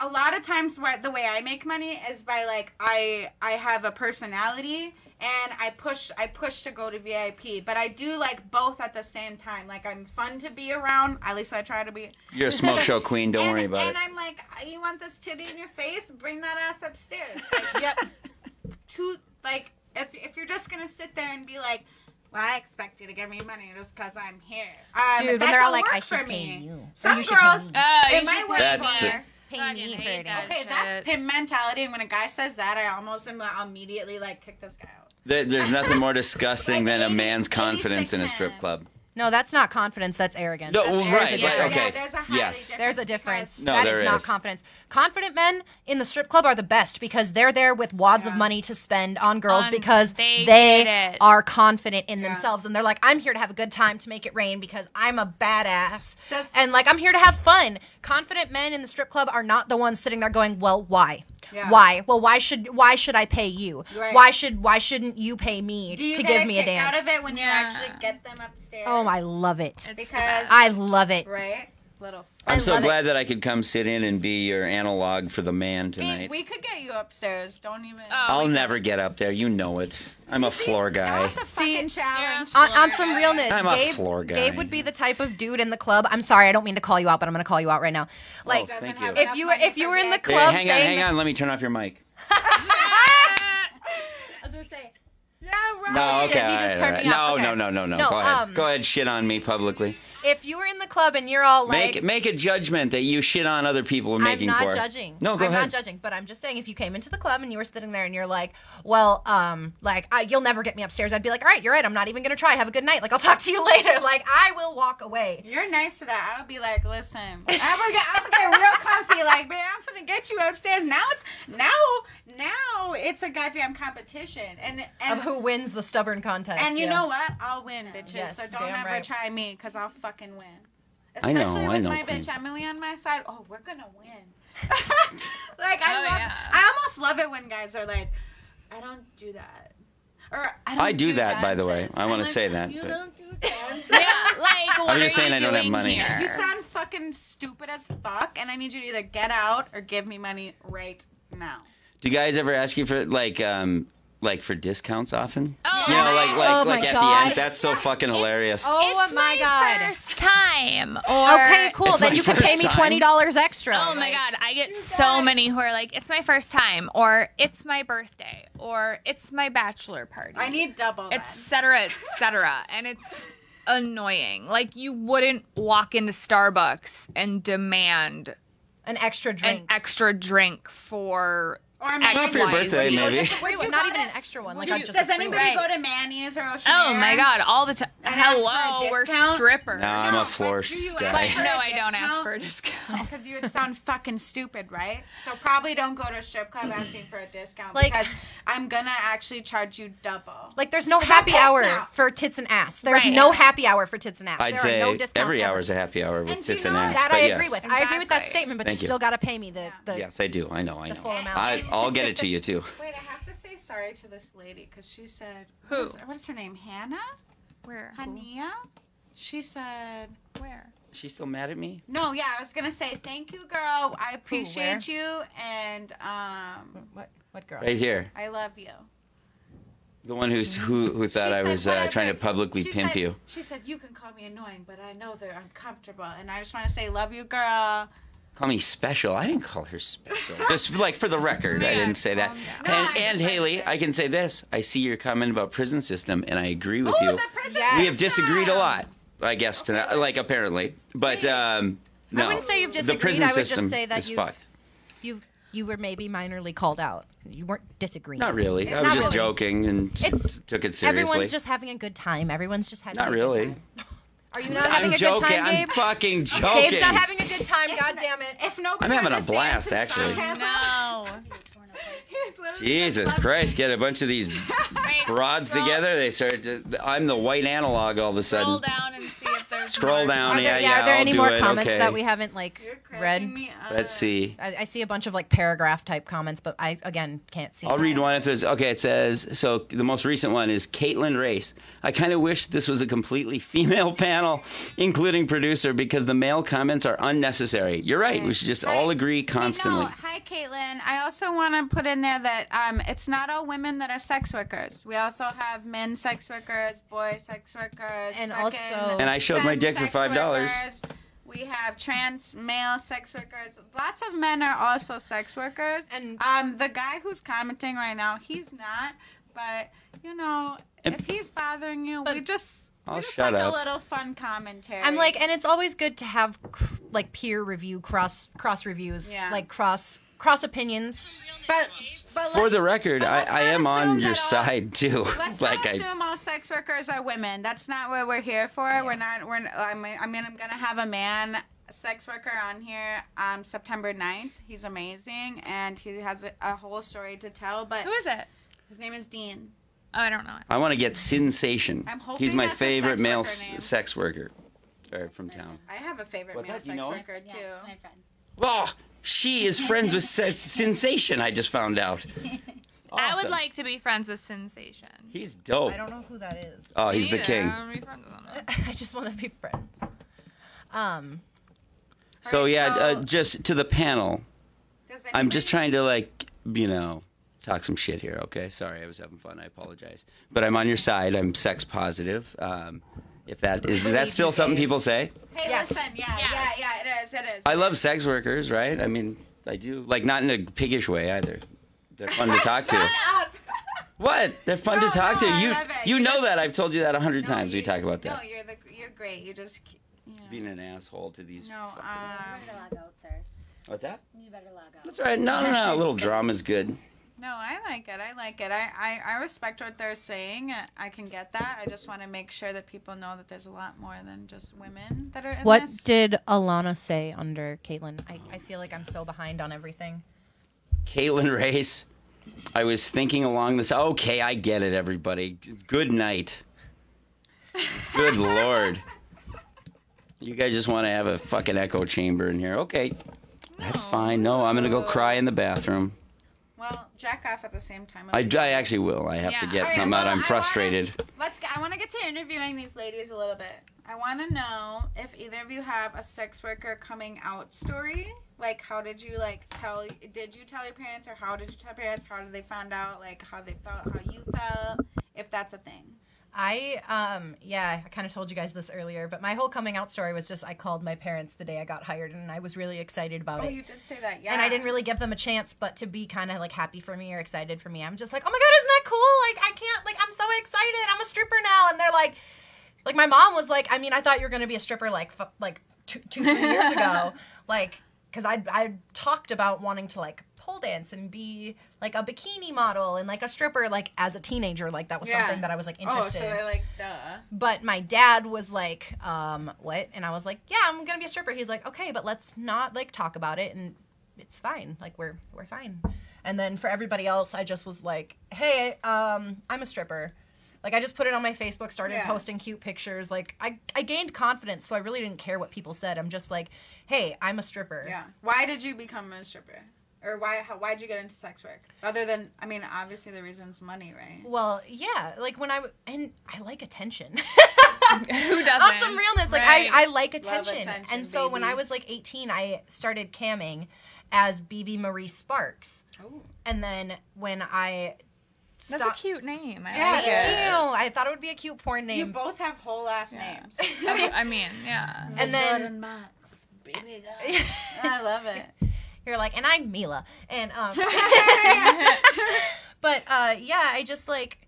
a lot of times what the way I make money is by like I I have a personality and I push I push to go to VIP, but I do like both at the same time. Like I'm fun to be around. At least I try to be. You're a smoke show queen. Don't and, worry about and it. And I'm like, uh, you want this titty in your face? Bring that ass upstairs. Like, Yep. to like if if you're just gonna sit there and be like. Well, I expect you to give me money just because I'm here. Um, Dude, when they're all like, "I should for pay me. you," Some "You should pay girls, me. Oh, it might work pay That's for it. Pay me for it. that Okay, shit. that's pimp mentality, and when a guy says that, I almost am uh, immediately like kick this guy out. There, there's nothing more disgusting Like than a man's confidence in a strip club. No, that's not confidence. That's arrogance. No, well, There's right, a right, difference. okay. Yeah, there's a highly Yes. difference There's a difference. No, that there is not confidence. Confident men in the strip club are the best because they're there with wads of money to spend on girls On- because they they, are confident in Yeah. themselves and they're like, I'm here to have a good time to make it rain because I'm a badass. Does- and like I'm here to have fun. Confident men in the strip club are not the ones sitting there going, Well, why? Yeah. Why? Well, why should why should I pay you? Right. Why should why shouldn't you pay me you to get give me a dance? out of it when you actually get them upstairs? oh, I love it. It's Because. I love it. right, little. I'm I so love it. glad that I could come sit in and be your analog for the man tonight. we could get you upstairs. Don't even. Oh, I'll we never get up there. You know it. I'm a floor guy. That's a fucking challenge. on, on some realness, I'm a Gabe, floor guy. Gabe would be the type of dude in the club. I'm sorry, I don't mean to call you out, but I'm going to call you out right now. Like, Oh, thank you. if you money if you were in the VIP. club hang on, hang that- on. Let me turn off your mic. I was going to say, Yeah, right. No, shit, okay. he just right, turned all me right. off. No, Okay. no, no, no, no. No, Go ahead. um, Go ahead. Shit on me publicly. If you were in the club and you're all like, Make make a judgment that you shit on other people are I'm not for. judging. No, go I'm ahead. not judging, but I'm just saying if you came into the club and you were sitting there and you're like, well, um, like I, you'll never get me upstairs, I'd be like, all right, you're right. I'm not even gonna try. Have a good night. Like I'll talk to you later. Like I will walk away. You're nice for that. I would be like, listen, I'm gonna get, I'm gonna get real comfy. Like, man, I'm gonna get you upstairs. Now it's now now it's a goddamn competition, and and Of who wins the stubborn contest. and you yeah. know what? I'll win, bitches. Yes, so don't ever right. try me, cause I'll fucking win. I know, Especially I with know, my Queen. bitch Emily on my side. Oh, we're gonna win. like I Oh, love. yeah. I almost love it when guys are like, I don't do that. Or I, don't I do that, by the way. I wanna like, say that, You but- don't do dances. yeah, like what I'm just are saying you I don't have money. Here? You sound fucking stupid as fuck, and I need you to either get out or give me money right now. Do you guys ever ask you for like um like for discounts often? Oh, you know, my- like oh like Oh my like at God. the end. That's so fucking hilarious. Oh it's my, god. first time. Or Okay, cool. It's Then my you can pay me time. twenty dollars extra. Oh my god, I get so many who are like, "It's my first time," or "It's my birthday," or it's my bachelor party. I need double. then. etc etc and it's annoying like you wouldn't walk into starbucks and demand An extra drink. an extra drink for or X, maybe for your Y, birthday, Z. maybe. Just a free Would you not go even to- an extra one. Like you- just does a free anybody one. go to Manny's or Ocean oh my god all the time And ask for a hello we're discount? strippers No, I'm No, a floor but do you guy. ask for no a i don't ask discount? for a discount Because you would sound fucking stupid, right? So probably don't go to a strip club asking for a discount Like- because I'm gonna actually charge you double. Like there's no happy pissed hour now. for tits and ass. There's Right. no happy hour for tits and ass. I'd there say are no discounts every ever. hour is a happy hour with And do you tits and know ass. That but I yes. agree with. I agree with that Exactly. statement, but Thank you you. still got to pay me the, the Yes, I do. I know. I know. full amount. I, I'll get it to you too. Wait, I have to say sorry to this lady because she said, Who? What is, what is her name? Hannah? where Who? Hania? She said, where She's still mad at me? no, yeah, I was gonna say thank you, girl. I where? appreciate you, and um, what what girl? Right here. I love you. The one who's who who thought She I said was uh, whatever- trying to publicly she pimp said- you. She said you can call me annoying, but I know they're uncomfortable, and I just want to say love you, girl. Call me special. I didn't call her special. Just like for the record, I didn't say that. And, No, I and just Haley, I can say this. I see your comment about prison system, and I agree with you. the prison We have disagreed a system! lot, I guess, tonight, like apparently. But um, no, I wouldn't say you've the disagreed, prison I would just system say that is you've- fucked. You you were maybe minorly called out. You weren't disagreeing. Not really. I Not was just really. joking and It's- took it seriously. Everyone's just having a good time. Everyone's just having Not a good time. Not really. time. Are you not having I'm a joking. good time, I'm Gabe? fucking joking. Gabe's not having a good time. God damn it. If no, I'm having a understands blast, his actually. sarcasm, no he's literally Jesus Christ! Get a bunch of these Wait, broads scroll- together. They start. To, I'm the white analog all of a sudden. scroll down and see if there's Scroll more. down. Are there, yeah, yeah, yeah. are there I'll any do more it, comments okay. that we haven't like read? Let's see. I, I see a bunch of like paragraph type comments, but I again can't see. I'll them. read one if there's. Okay, it says. So the most recent one is Caitlin Race. I kind of wish this was a completely female panel, including producer, because the male comments are unnecessary. You're right. We should just all agree constantly. Hi Caitlin. I also want to put in there that um, it's not all women that are sex workers. We also have men sex workers, boy sex workers, And also- And I showed my dick for $5. We have trans male sex workers. Lots of men are also sex workers. And- um, the guy who's commenting right now, he's not. But you know, And- if he's bothering you, we just. I'll just shut like up. a little fun commentary. I'm like, and it's always good to have cr- like peer review, cross cross reviews, Yeah. like cross cross opinions. but, but For let's- the record, but I, let's I not am on your that all- side too. Let's like not I. assume all sex workers are women. That's not what we're here for. We're not. We're. I mean, I mean, I'm gonna have a man sex worker on here um September 9th. He's amazing and he has a, a whole story to tell. But Who is it? his name is Dean. Oh, I don't know. I want to get sensation. I'm hoping He's my that's a favorite sex male worker s- name. sex worker. Sorry, from town. I have a favorite What's male that? You sex know him? worker Yeah, too. it's my friend. Oh, she is friends with Se- sensation. I just found out. I would Awesome. like to be friends with Sensation. He's dope. I don't know who that is. Oh, Me he's the neither. king. I wanna be friends with him. I just want to be friends. Um, So Alright, yeah, so- uh, just to the panel. Does I'm just anybody- trying to like, you know, talk some shit here. Okay, sorry, I was having fun. I apologize, but I'm on your side. I'm sex positive. Um, if that is, is that still something people say? Hey, Yes. listen. Yeah, Yes. yeah, yeah. It is. It is. I love sex workers, right? I mean, I do. Like not in a piggish way either. They're fun to talk to. Shut up. What? They're fun No, to talk no, to. I You love it. you You know just- that. I've told you that a hundred No, times. we you- talk about that. No, you're the. You're great. You just. You know. Being an asshole to these. No. fucking- Um. You better log out, sir. What's that? You better log out. That's all right. No, no, no. A little drama's good. No, I like it. I like it. I, I, I respect what they're saying. I can get that. I just want to make sure that people know that there's a lot more than just women that are in what this. did Alana say under Caitlin? I, I feel like I'm so behind on everything. Caitlin Race. I was thinking along this. Okay, I get it, everybody. Good night. Good lord. You guys just want to have a fucking echo chamber in here. Okay. That's fine. No, I'm going to go cry in the bathroom. Well, jack off at the same time. I, I actually will. I have to get Alright, something well, out. I'm wanna- frustrated. Let's. Get, I want to get to interviewing these ladies a little bit. I want to know if either of you have a sex worker coming out story. Like, how did you like tell? Did you tell your parents, or how did you tell your parents? How did they find out? Like, how they felt, how you felt, if that's a thing. I um yeah, I kind of told you guys this earlier, but my whole coming out story was just I called my parents the day I got hired and I was really excited about Oh, it. Oh, you did say that, yeah. And I didn't really give them a chance, but to be kind of like happy for me or excited for me, I'm just like, oh my god, isn't that cool? Like I can't, like I'm so excited. I'm a stripper now, and they're like, like my mom was like, I mean, I thought you were gonna be a stripper like f- like two, two three years ago, like because I I talked about wanting to like pole dance and be like a bikini model and like a stripper like as a teenager, like that was Yeah. something that I was like interested. Oh, interested so in they're like, duh. but my dad was like um what and i was like yeah i'm gonna be a stripper he's like okay but let's not like talk about it and it's fine like we're we're fine and then for everybody else i just was like hey um i'm a stripper like i just put it on my facebook started Yeah. posting cute pictures like I, I gained confidence so i really didn't care what people said i'm just like hey i'm a stripper Yeah. Why did you become a stripper? Or why? How, why'd you get into sex work? Other than, I mean, obviously the reason's money, right? well yeah like when i and i like attention Who doesn't? on some realness like Right. I, I like attention. attention, and so when i was like 18 i started camming as bb marie sparks Oh. and then when i That's a cute name. I Yeah, like it it. Ew, i thought it would be a cute porn name. You both have whole ass Yeah. names. I I mean, yeah. and then Max, baby girl. I love it. you're like and i'm mila and um but uh yeah i just like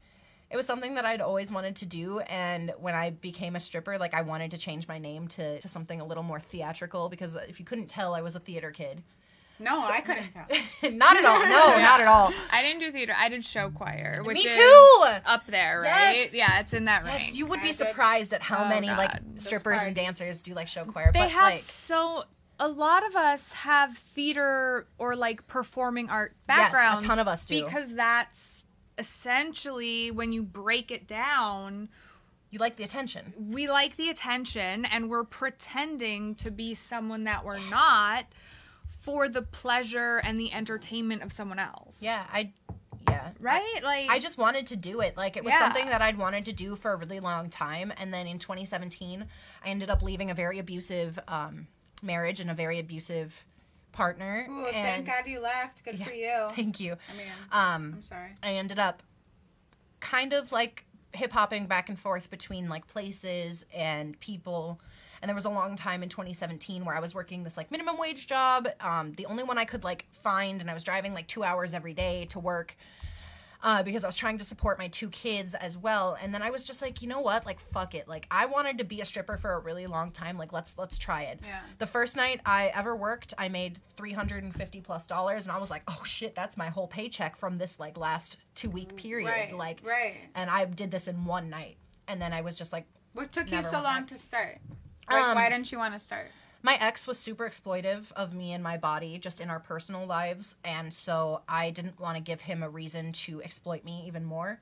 it was something that I'd always wanted to do, and when I became a stripper, like I wanted to change my name to, to something a little more theatrical because if you couldn't tell, I was a theater kid. No, I couldn't tell. not at all. No, not at all. I didn't do theater. I did show choir, which Me is too! up there, right? Yes. Yeah, it's in that rank. Yes, you would be I did- surprised at how Oh, many like God. The strippers and dancers do like show choir. they but have like so a lot of us have theater or like performing art Yes, a ton of us do. because that's essentially when you break it down. you like the attention. We like the attention, and we're pretending to be someone that we're not for the pleasure and the entertainment of someone else. Yeah, I yeah. Right? Like I just wanted to do it. Like it was Yeah. something that I'd wanted to do for a really long time and then in 2017 I ended up leaving a very abusive um marriage and a very abusive partner Ooh, and thank God you left. Good for you. Thank you. I mean, Um I'm sorry. I ended up kind of like hip hopping back and forth between like places and people. And there was a long time in 2017 where I was working this like minimum wage job, um, the only one I could like find, and I was driving like two hours every day to work uh, because I was trying to support my two kids as well. And then I was just like, you know what? Like, fuck it. Like, I wanted to be a stripper for a really long time. Like, let's let's try it. Yeah. The first night I ever worked, I made 350 plus dollars, and I was like, oh shit, that's my whole paycheck from this like last two week period. Right. Like, right. and I did this in one night, and then I was just like, What took you so long to start? Like, Um, why didn't you want to start? my ex was super exploitive of me and my body just in our personal lives and so i didn't want to give him a reason to exploit me even more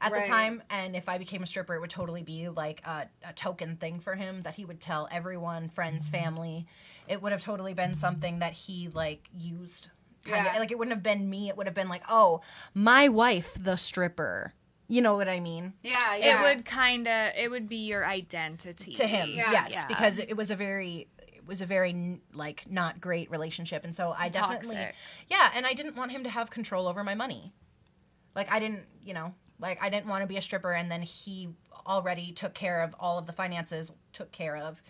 at Right. the time and if i became a stripper it would totally be like a, a token thing for him that he would tell everyone friends Mm-hmm. family it would have totally been something that he like used kind Yeah. like it wouldn't have been me it would have been like oh my wife the stripper you know what i mean Yeah, yeah. it would kind of it would be your identity to him Yeah. yes Yeah. because it was a very it was a very like not great relationship and so i definitely Toxic. yeah and i didn't want him to have control over my money like i didn't you know like i didn't want to be a stripper and then he already took care of all of the finances took care of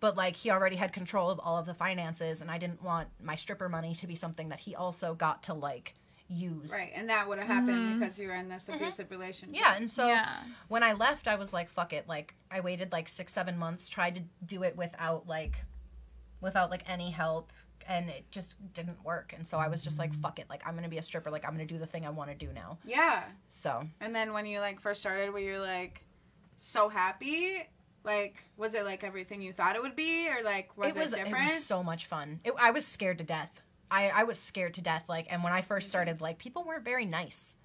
but like he already had control of all of the finances and i didn't want my stripper money to be something that he also got to like use Right, and that would have happened because you were in this abusive relationship. Mm-hmm. yeah and so Yeah. when I left, I was like, fuck it. Like I waited like six, seven months, tried to do it without like without like any help and it just didn't work. And so I was just like, fuck it. Like I'm gonna be a stripper, like I'm gonna do the thing I wanna do now. Yeah. So And then when you like first started, were you like so happy? Like, was it like everything you thought it would be, or like was it was different? it was so much fun. It, I was scared to death. I, I was scared to death. Like and when I first mm-hmm. started, like people weren't very nice.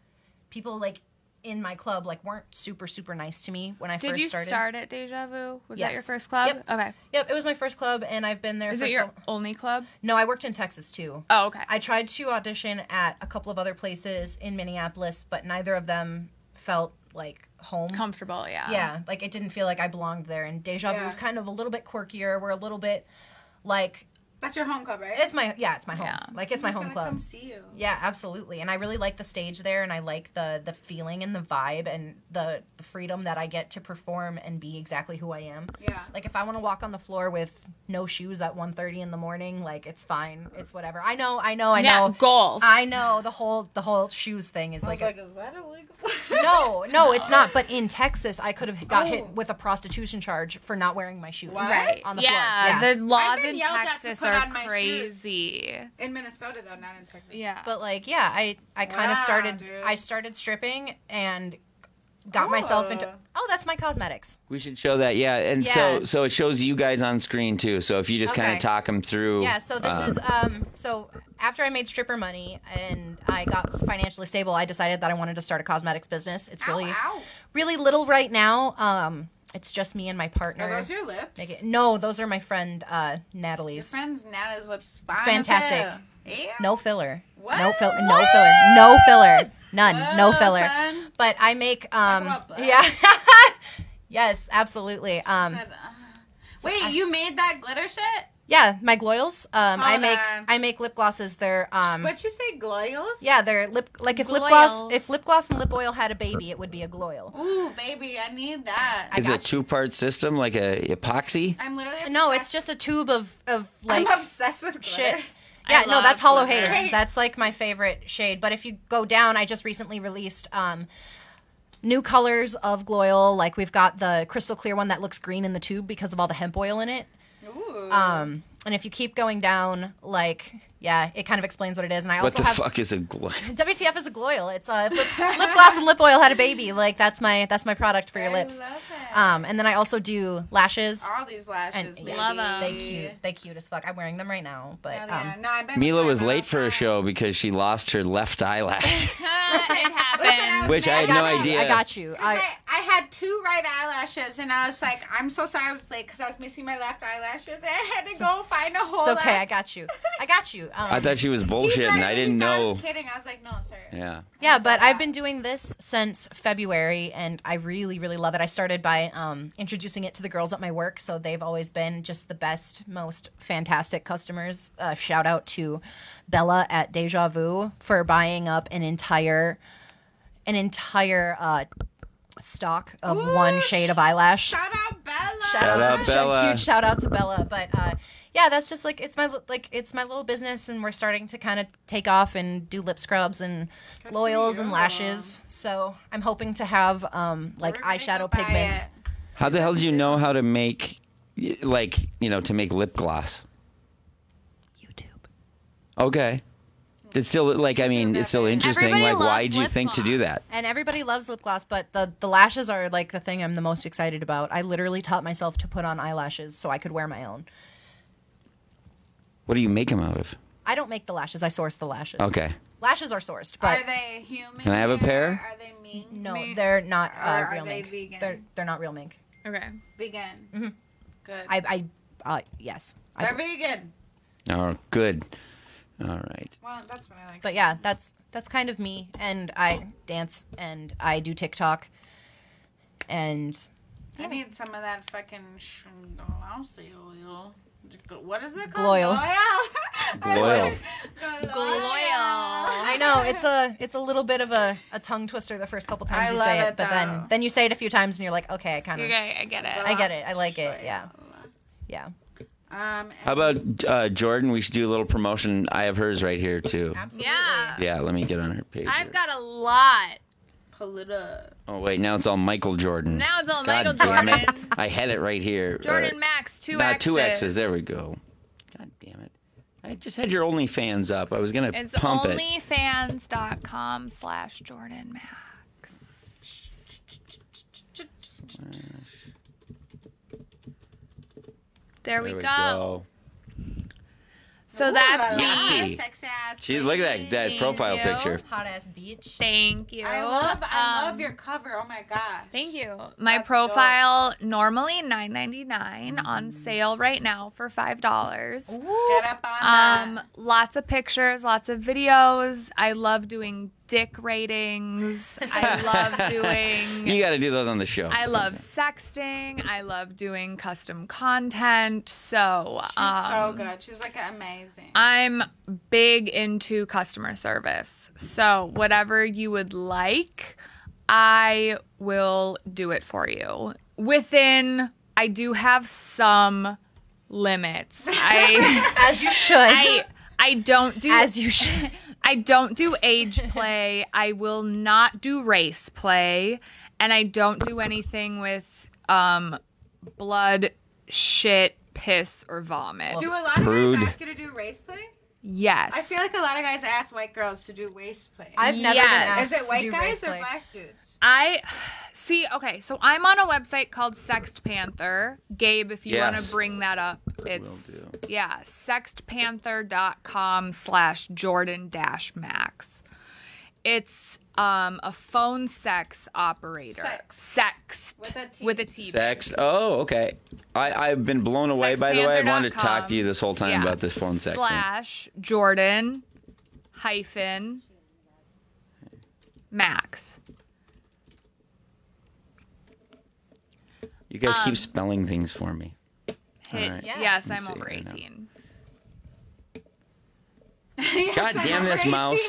People like in my club like weren't super, super nice to me when I Did first you started. start at Deja Vu? Was that your first club? Yep. Okay. Yep, it was my first club and I've been there Is for it your so only club? No, I worked in Texas too. Oh, okay. I tried to audition at a couple of other places in Minneapolis, but neither of them felt like home. Comfortable, yeah. yeah, like it didn't feel like I belonged there. And Deja Vu Yeah. was kind of a little bit quirkier. We're a little bit like That's your home club, right? It's my yeah, it's my home. Yeah. Like it's my I'm home club. Come see you. Yeah, absolutely. And I really like the stage there and I like the the feeling and the vibe and the, the freedom that I get to perform and be exactly who I am. Yeah. Like if I want to walk on the floor with no shoes at 1:30 in the morning, like it's fine. It's whatever. I know, I know, I yeah, know. goals. I know the whole the whole shoes thing is I was like, like, a- is that illegal? no, no, it's not. But in Texas, I could have got hit Oh. with a prostitution charge for not wearing my shoes. What? right. On the yeah, floor. Yeah. the laws in yelled at to Texas put are on my crazy. In Minnesota, though, not in Texas. Yeah. But like, yeah, I I kind of Wow, started. dude. I started stripping and got myself into. Oh. That's my cosmetics. We should show that, yeah. And so Yeah. so it shows you guys on screen too. So if you just kind of talk them through. Yeah. So this uh, is um. So after I made stripper money and I got financially stable, I decided that I wanted to start a cosmetics business. It's really Ow, ow. really little right now. Um, it's just me and my partner. Are those your lips? It- no, those are my friend uh, Your Natalie's. friend's Nana's lips fine Fantastic. Ew. No filler. What? No filler. No filler. No filler. None. no filler. son. But I make um. Yeah. yes, absolutely. Um. Said, uh, Wait, you made that glitter shit? Yeah, my gloils. Um, I make on. I make lip glosses. They're um. What'd you say, gloils? Yeah, they're lip like if lip gloss if lip gloss and lip oil had a baby, it would be a gloil. Ooh, baby, I need that. Is it a two part system like a epoxy? I'm literally No, it's just a tube of of like I'm obsessed with shit. Yeah, I no, that's hollow glitter. haze. That's like my favorite shade. But if you go down, I just recently released um new colors of gloil. Like we've got the crystal clear one that looks green in the tube because of all the hemp oil in it. Um, and if you keep going down, like yeah, it kind of explains what it is. And I What also the have fuck is a glow? WTF is a gloil. It's a lip, lip gloss and lip oil had a baby. Like that's my that's my product for your I lips. love it. Um, and then I also do lashes. All these lashes, And baby. Love 'em. They cute. They cute as fuck. I'm wearing them right now, but Hell um, yeah. no, I've Mila was late for a show because she lost her left eyelash, it happens. which I I had got no you. idea. I got you. I, I, I had two right eyelashes, and I was like, I'm so sorry I was late because I was missing my left eyelashes, and I had to go find a whole. it's okay. I got you. I got you. Um, I thought she was He bullshitting. I didn't thought I know. was kidding. I was like, no, sir. Yeah. Yeah, but I've been doing this since February, and I really, really love it. I started by um, introducing it to the girls at my work, so they've always been just the best, most fantastic customers. Uh, shout out to Bella at Deja Vu for buying up an entire, an entire uh, stock of Ooh, one shade of eyelash. Shout out Bella. Shout Shout out out to Bella. Huge shout out to Bella. But uh, yeah, that's just like it's my like it's my little business, and we're starting to kind of take off and do lip scrubs and Good loyals and lashes. So I'm hoping to have um like We're eyeshadow pigments. it. How the hell do you know how to make, like, you know, to make lip gloss? YouTube. Okay. It's still like I mean, it's still interesting. Everybody like, why loves did you lip think to do that? And everybody loves lip gloss, but the the lashes are like the thing I'm the most excited about. I literally taught myself to put on eyelashes so I could wear my own. What do you make them out of? I don't make the lashes. I source the lashes. Okay. Lashes are sourced, but are they human? Can I have a pair? Are they mink? no, Me- they're not uh, are real they mink. vegan? They're they're not real mink. Okay. Vegan. Good. I I uh, yes. I They're vegan. Oh, good. All right. Well, that's what I like. but yeah, that's that's kind of me. And I dance and I do TikTok. And I need some of that fucking shingalousy oil. What is it called? Gloil. Gloil. I know it's a it's a little bit of a, a tongue twister the first couple times I you love say it, it, but then then you say it a few times and you're like, okay, I kind of Okay, I get it. I get it. I like it. Yeah, yeah, Um, How about uh, Jordan? We should do a little promotion. I have hers right here too. absolutely. Yeah. Yeah, let me get on her page. I've here. got a lot. pull it up. Oh wait, now it's all Michael Jordan. Now it's all God Michael damn it. Jordan. I had it right here. Jordan Uh, Max, two not X's. two X's. There we go. God damn it! I just had your OnlyFans up. I was gonna It's pump it. It's onlyfans.com slash Jordan Max. There, we, There go. So that's Ooh, me. la la, Yahtzee. Sex ass. She look at that that Thank profile you. picture. Hot ass beach. Thank you. I love, I love Um, your cover. Oh my god. Thank you. My That's profile normally nine ninety nine Mm-hmm. on sale right now for five dollars. Get up on Um, lots of pictures, lots of videos. I love doing dick ratings. I love doing. You got to do those on the show. I love sexting. I love doing custom content. So, She's um, so good. She's like amazing. I'm big into customer service. So, whatever you would like, I will do it for you. Within, I do have some limits. I, As you should. I, I don't do As you should. I don't do age play. I will not do race play, and I don't do anything with um blood, shit, piss, or vomit. do a lot Prude. of guys ask you to do race play? Yes. I feel like a lot of guys ask white girls to do race play. I've never Yes. been asked Is it to white do guys or play. black dudes? I see. Okay, so I'm on a website called Sext Panther. Gabe, if you want to bring that up, it's do. yeah, sextpanther.com slash Jordan dash Max. It's um a phone sex operator. Sex. Sext With a T. With a T. Sex. Oh, okay. I, I've been blown away, by the way. I wanted to talk to you this whole time Yeah. about this phone sex thing. Slash Jordan hyphen Max. You guys Um, keep spelling things for me. Hit, All right. Yeah. Yes, Let's I'm see, over I know. 18. God damn this mouse.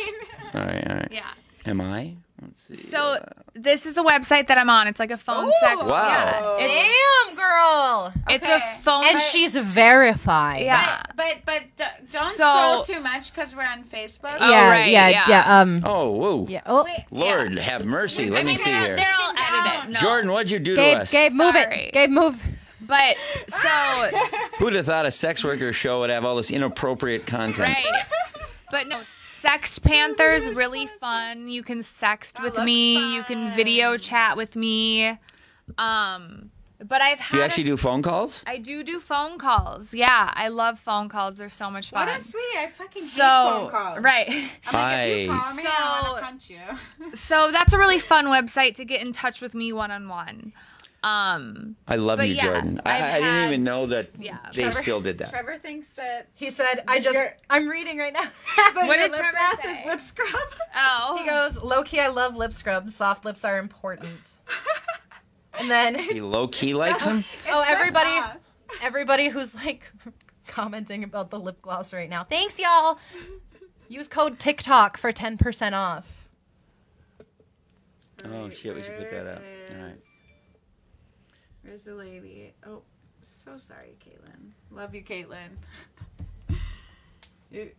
Sorry. All right. Yeah. Am I? Let's see. So uh, this is a website that I'm on. It's like a phone sex. Wow. Yeah. It's, Damn, girl. it's Okay. a phone. And she's verified. yeah. But but d- don't So- scroll too much because we're on Facebook. Oh, yeah, right, yeah, yeah. yeah, Um. oh, whoa. Yeah. Oh, Wait, Lord, have mercy. Wait, Let I me see they're, here. they're all edited. No. Jordan, what'd you do to Gabe, us? Gabe, move Sorry. it. Gabe, move. But so Who'd have thought a sex worker show would have all this inappropriate content? right. But no, Sext Panther's really fun. You can sext That with looks me. You can video chat with me. Um, but I've had Do you a- actually do phone calls? I do do phone calls. Yeah, I love phone calls. They're so much fun. What a sweetie! I fucking hate phone calls. right. I'm like, if you call me, I want to punch you. So that's a really fun website to get in touch with me one on one. Um, I love you, yeah, Jordan. I, I've didn't had- even know that yeah. they Trevor- still did that. Trevor thinks that He said, "I just, I'm reading right now." that What did lip Trevor gloss say? is lip scrub. oh, he goes, "Low key, I love lip scrubs. Soft lips are important." And then, He low key likes him. oh, everybody, gloss. everybody who's like commenting about the lip gloss right now. Thanks, y'all. Use code TikTok for ten percent off. Oh shit, we should put that up. Where All right. Is- Where's the lady? Oh, so sorry, Caitlin. Love you, Caitlin. You-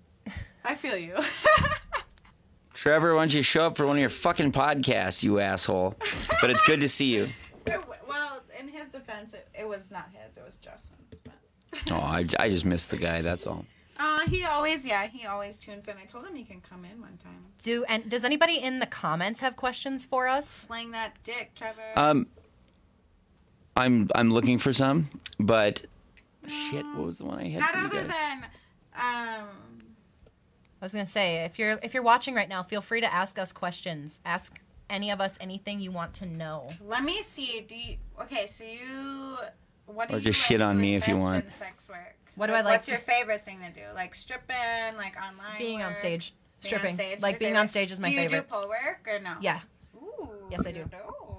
I feel you. Trevor, why don't you show up for one of your fucking podcasts, you asshole? But it's good to see you. well, in his defense, it, it was not his. It was Justin's. But. Oh, I, I just missed the guy. That's all. Uh, he always, yeah, he always tunes in. I told him he can come in one time. Do and does anybody in the comments have questions for us? Sling that dick, Trevor. Um, I'm I'm looking for some, but shit, what was the one I had Not for you other guys? than, um, I was gonna say, if you're if you're watching right now, feel free to ask us questions. Ask any of us anything you want to know. let me see. Do you, okay, so you, what do Or you just like shit on me if you want. in sex work? What do I like What's to- your favorite thing to do? Like stripping, like online Being on work? stage, Being on stripping, stage, like your being on stage is my do you favorite. do pole work or no? Yeah, Ooh, Yes, I do. Ooh.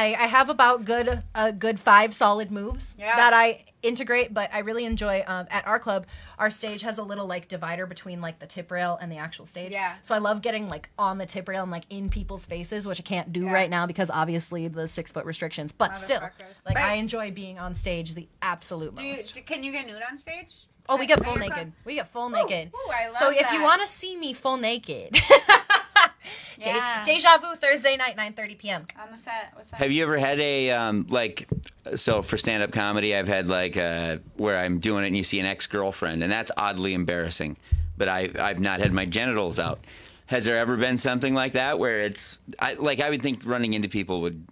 I, I have about good a good five solid moves Yeah. that I integrate, but I really enjoy. Um, at our club, our stage has a little like divider between like the tip rail and the actual stage. Yeah. So I love getting like on the tip rail and like in people's faces, which I can't do Yeah. right now because obviously the six foot restrictions. But still, like I enjoy being on stage the absolute Do you, most. do, can you get nude on stage? Oh, we get full naked. club? We get full naked. ooh, I so love if you want to see me full naked, De- Yeah. Deja Vu Thursday night, 9:30 p.m. on the set, what's that? Have you ever had a um, like so for stand up comedy I've had like uh, where I'm doing it and you see an ex girlfriend and that's oddly embarrassing. But I I've not had my genitals out. Has there ever been something like that where it's I, like I would think running into people would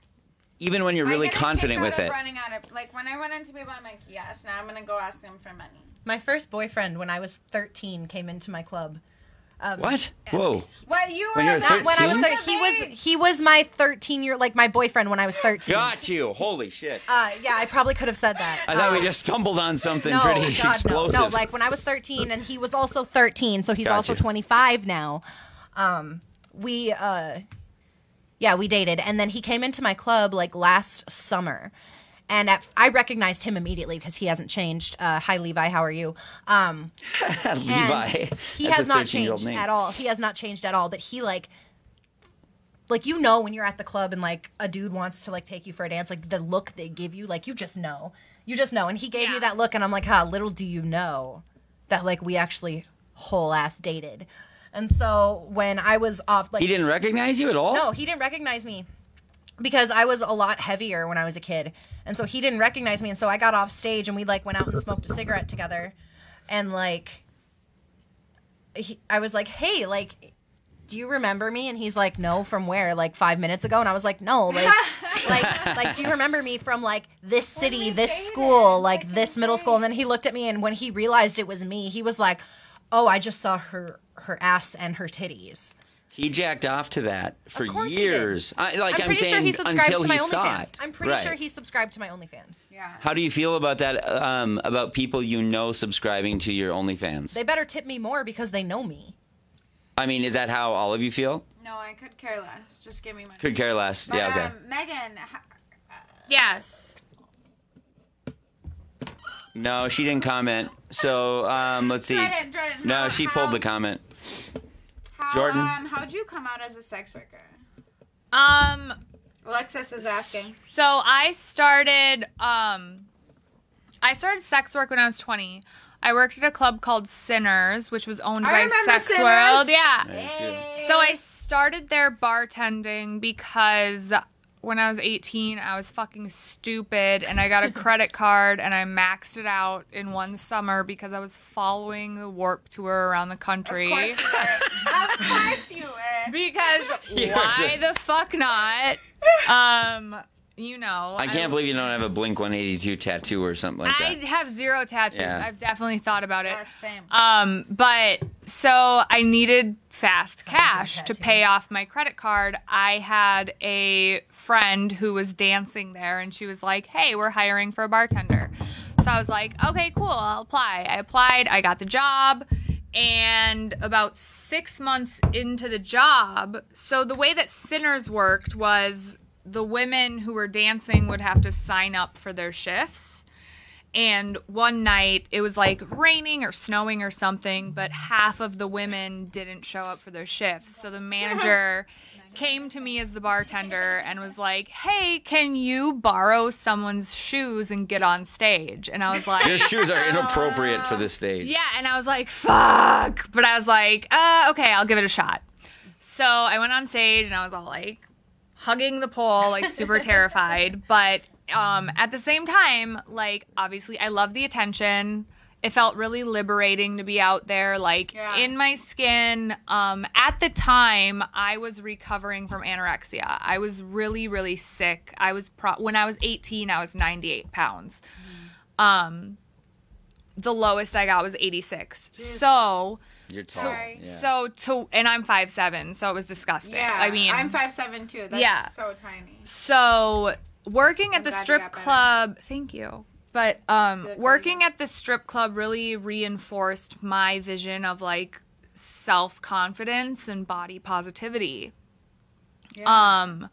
even when you're really confident with it. Running out of like when I run into people, I'm like, yes. Now I'm gonna go ask them for money. My first boyfriend, when I was 13, came into my club. Um, What? Whoa. Well, you When were you were not When I was 13? thir- he was he was my 13 year like my boyfriend when I was 13. Got you. Holy shit. Uh, yeah, I probably could have said that. I thought Uh, we just stumbled on something no, pretty God, explosive. No, no, like when I was 13 and he was also 13, so he's Gotcha. also 25 now. Um, we uh yeah, we dated and then he came into my club like last summer. And at, I recognized him immediately because he hasn't changed. Uh, hi, Levi. How are you? Um, Levi. He That's has a not 13-year-old changed at all. He has not changed at all. But he like, like you know when you're at the club and like a dude wants to like take you for a dance, like the look they give you, like you just know, you just know. And he gave me that look, and I'm like, huh, little do you know that like we actually whole ass dated. And so when I was off, like He didn't recognize you at all? no, he didn't recognize me because I was a lot heavier when I was a kid. And so he didn't recognize me. And so I got off stage and we like went out and smoked a cigarette together. And like, he, I was like, hey, like, do you remember me? And he's like, no, from where? Like five minutes ago. And I was like, no, like, like, like, do you remember me from like this city, this school, like this middle school? And then he looked at me and when he realized it was me, he was like, oh, I just saw her, her ass and her titties. He jacked off to that for course he did. years. I, like I'm I'm, pretty saying sure he subscribes until to my he saw OnlyFans. it. I'm pretty Right. sure he subscribed to my OnlyFans. Yeah. How do you feel about that? Um, about people you know subscribing to your OnlyFans? They better tip me more because they know me. I mean, is that how all of you feel? No, I could care less. Just give me money. Could care less. But, yeah. Okay. um, Megan, h- Yes. No, she didn't comment. So um, let's see. Jordan, Jordan, No, how- she how- pulled the comment. How, Jordan? Um, how'd you come out as a sex worker? Um, Alexis is asking. So I started um I started sex work when I was 20. I worked at a club called Sinners, which was owned I by Sex Sinners. World. Yeah. Yeah, So I started there bartending because when I was 18, I was fucking stupid and I got a credit card and I maxed it out in one summer because I was following the Warped Tour around the country. Of course you were. of course you were. Because You're why the- the fuck not? Um, you know. I can't believe you don't have a Blink 182 tattoo or something like that. I have zero tattoos. Yeah. I've definitely thought about it. Yeah, same. Um, but so I needed fast cash to pay off my credit card. I had a friend who was dancing there and she was like, Hey, we're hiring for a bartender. So I was like, Okay, cool, I'll apply. I applied, I got the job. And about six months into the job, so the way that Sinners worked was the women who were dancing would have to sign up for their shifts. And one night it was like raining or snowing or something, but half of the women didn't show up for their shifts. So the manager came to me as the bartender and was like, Hey, can you borrow someone's shoes and get on stage? And I was like, Your shoes are inappropriate for this stage. yeah, and I was like, fuck. But I was like, uh, okay, I'll give it a shot. So I went on stage and I was all like hugging the pole, like super terrified. But um, at the same time, like obviously I love the attention. It felt really liberating to be out there, like Yeah. in my skin. Um, at the time, I was recovering from anorexia. I was really, really sick. I was pro- when I was 18, I was 98 pounds. Um, the lowest I got was 86. So, You're tall. Sorry. Yeah. so to and I'm five seven, so it was disgusting. Yeah, I mean, I'm five seven too. That's Yeah. so tiny. so working at I'm the strip club, thank you. But um, working at the strip club really reinforced my vision of like self confidence and body positivity. Yeah. Um,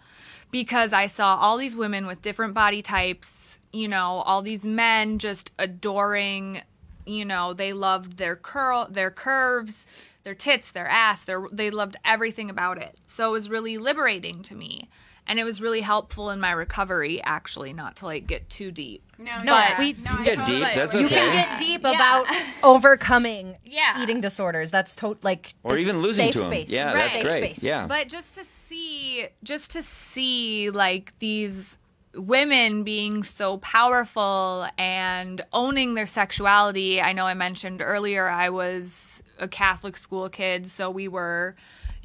because I saw all these women with different body types, you know, all these men just adoring, you know, they loved their curl, their curves, their tits, their ass, their they loved everything about it. So it was really liberating to me. And it was really helpful in my recovery actually, not to like get too deep. No, No, yeah. we- no, You I get totally deep, agree. that's You can get deep Yeah. about overcoming Yeah. eating disorders. That's to- like Or even losing safe to 'em. space. Yeah, that's safe great. Space. Yeah. But just to see, just to see like these women being so powerful and owning their sexuality. I know I mentioned earlier I was a Catholic school kid, so we were,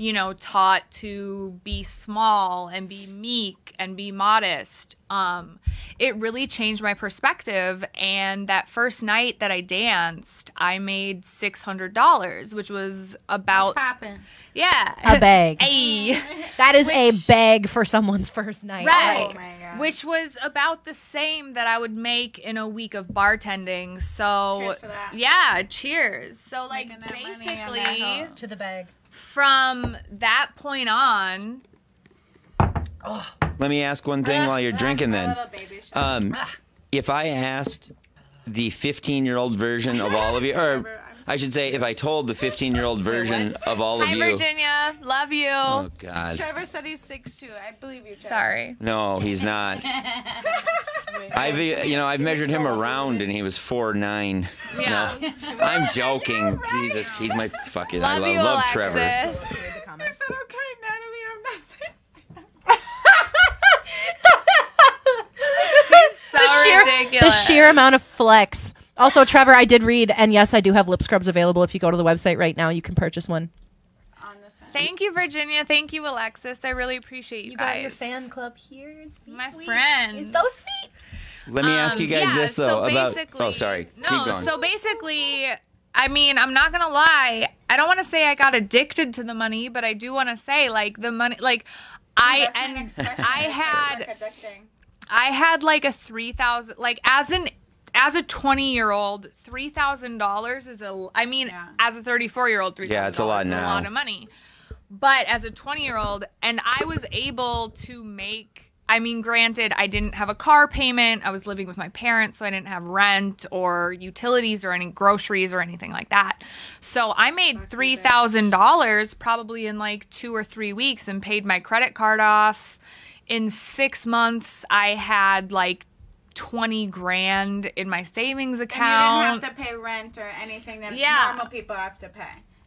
you know, taught to be small and be meek and be modest. Um, it really changed my perspective. And that first night that I danced, I made six hundred dollars, which was about What's happened? yeah A bag. Hey. That is a bag for someone's first night. Right. Oh my God. Which was about the same that I would make in a week of bartending. So Cheers to that. yeah, cheers. So like Making money on basically. To the bag. From that point on, Let me ask one thing ah, while you're ah, drinking. Then, little baby shower. um, ah. if I asked the 15 year old version of all of you, or I should say, if I told the 15 year old version of all of hi you. Virginia, love you. Oh God. Trevor said he's six two. I believe you. Trevor. Sorry. No, he's not. I've you know I've measured him around and he was four nine. Yeah. No, I'm joking. Jesus, he's my fucking. I Love love, you, love Alexis. Trevor. I said okay, Natalie. I'm not six. So the sheer, ridiculous. the sheer amount of flex. Also, Trevor, I did read, and yes, I do have lip scrubs available. If you go to the website right now, you can purchase one. On the side. Thank you, Virginia. Thank you, Alexis. I really appreciate you, guys. You got your fan club here. It's My friends. so sweet. Let me ask you Um, guys yeah, this though so about. Oh, sorry. No, Keep going. so basically, I mean, I'm not gonna lie. I don't want to say I got addicted to the money, but I do want to say like the money, like I and. I had? I had like a three thousand like as an as a 20 year old three thousand dollars is a I mean Yeah. as a 34 year old three Yeah, it's a lot is a lot of money. But as a 20 year old and I was able to make I mean granted I didn't have a car payment. I was living with my parents so I didn't have rent or utilities or any groceries or anything like that. So I made three thousand dollars probably in like two or three weeks and paid my credit card off. In six months i had like 20 grand in my savings And you account didn't have to pay rent or anything that Yeah. normal people have to pay.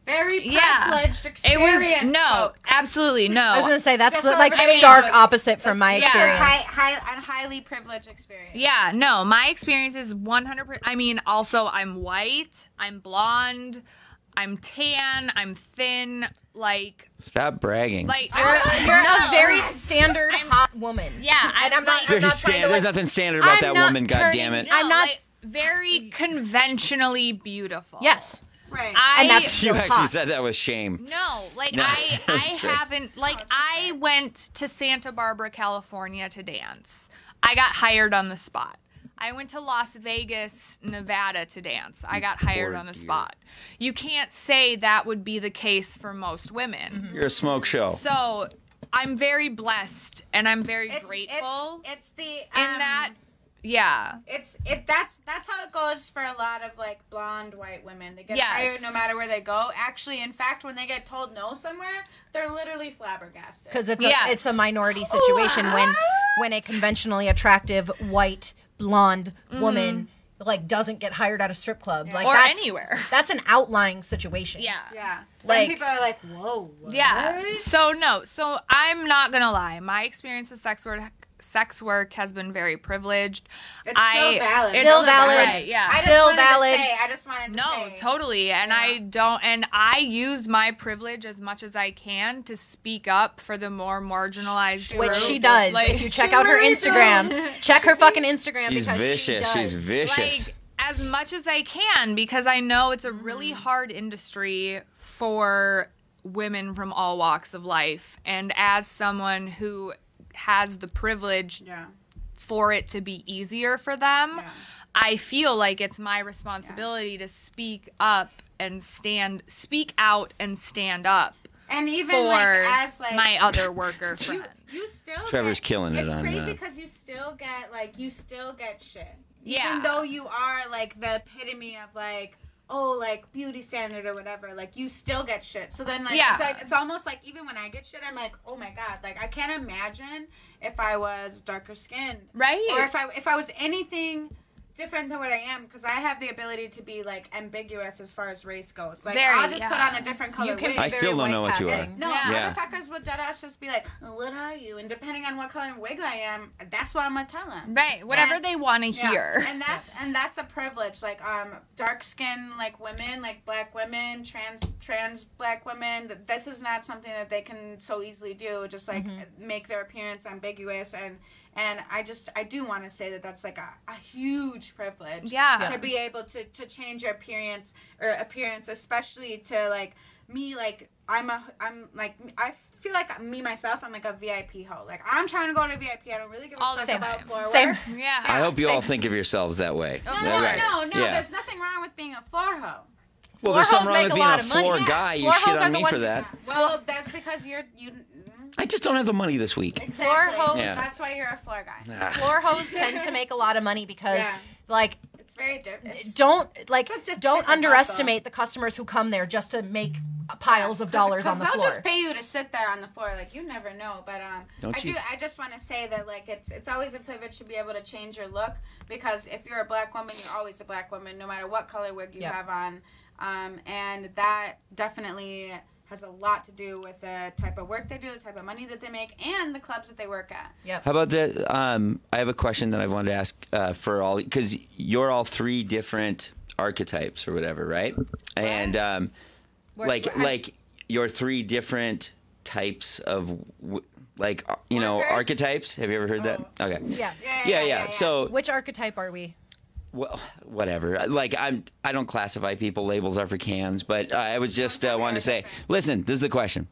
Very Yeah. privileged it experience. was no folks. absolutely no I was gonna say that's the, like stark knows. opposite from my Yeah. experience. High, high, and highly privileged experience. yeah no my experience is 100 i mean also i'm white i'm blonde i'm tan i'm thin like Stop bragging. like You're, you're a very standard I'm- hot woman. yeah and I'm not. like- I'm Very not stand- trying to, There's like, nothing standard about I'm that not woman. God damn it. no, I'm not- like, very conventionally beautiful Yes, Right. I, and that's You actually hot. said that with shame. No, like No, I that's I great. haven't like oh, I went to Santa Barbara, California to dance. I got hired on the spot. I went to Las Vegas, Nevada to dance. I got hired poor on the dear. spot. You can't say that would be the case for most women. You're a smoke show. So, I'm very blessed and I'm very it's, grateful It's, it's the in um, that yeah. It's it. That's that's how it goes for a lot of like blonde white women. They get Yes. hired no matter where they go. Actually, in fact, when they get told no somewhere, they're literally flabbergasted. because it's Yes. a it's a minority situation when when a conventionally attractive white blonde woman mm-hmm. like doesn't get hired at a strip club like Or that's, anywhere. That's an outlying situation. Yeah. yeah, Like- like people are like, whoa, what? Yeah. So no. So I'm not gonna lie. My experience with sex work, sex work has been very privileged. It's still I, valid. it's Still valid. right, yeah. I Still just wanted valid. To say, I just wanted to no, say. totally. And I don't. And I use my privilege as much as I can to speak up for the more marginalized. Which she does. Like, if you check out her really Instagram, does. check her fucking Instagram She's because vicious. she She's does. vicious. like as much as I can because I know it's a really Mm-hmm. hard industry for women from all walks of life. And as someone who has the privilege Yeah. for it to be easier for them, Yeah. I feel like it's my responsibility to speak up and stand, speak out and stand up And even for like as like my other worker you, friend. you still Trevor's get, killing it on that. it's crazy because you still get like you still get shit Yeah. even though you are like the epitome of like oh like beauty standard or whatever like you still get shit so then like Yeah. it's like it's almost like even when i get shit i'm like oh my god like i can't imagine if i was darker skinned Right. or if i if i was anything different than what i am because i have the ability to be like ambiguous as far as race goes like Very, i'll just put on a different color You can wig I still don't know white what you are. passing. no, Yeah. Yeah. motherfuckers would deadass just be like, "Oh, "What are you?" And depending on what color wig I am, that's what I'm gonna tell them. Right. Whatever And- they want to Yeah. hear. And that's and that's a privilege. Like um, dark skin like women, like black women, trans trans black women. This is not something that they can so easily do. Just like Mm-hmm. make their appearance ambiguous and. And I just I do want to say that that's like a, a huge privilege. Yeah. To be able to to change your appearance or appearance, especially to like me like I'm a I'm like I feel like me myself I'm like a VIP hoe. Like I'm trying to go to VIP. I don't really give a All the fuck about time. floor Same. work. Yeah. I hope you all think of yourselves that way. Of No, no, right. no, no. Yeah. There's nothing wrong with being a floor hoe. Well, floor there's something wrong make with a being lot a of money. floor Yeah. You Floor shit are on the me for ones- that. Well, that's because you're you. I just don't have the money this week. Exactly. hoes- Yeah. That's why you're a floor guy. Ah. Floor hoes tend to make a lot of money because, Yeah. like, It's very different. don't like It's just don't different underestimate the customers who come there just to make piles of dollars on the they'll floor. just pay you to sit there on the floor. Like you never know. But um, Don't I you- do. I just want to say that like it's it's always a privilege to be able to change your look because if you're a black woman, you're always a black woman, no matter what color wig you Yep. have on. Um, and that definitely has a lot to do with the type of work they do, the type of money that they make, and the clubs that they work at. Yep. How about that? Um, I have a question that I wanted to ask uh, for all because you're all three different archetypes or whatever, right? And um, like what- like your three different types of w- like you know Workers? Oh. archetypes. Have you ever heard that? Okay. yeah. Yeah, yeah. So Which archetype are we? Well, whatever. Like I'm, I don't classify people. Labels are for cans. But uh, I was just uh, wanted to say, listen. This is the question: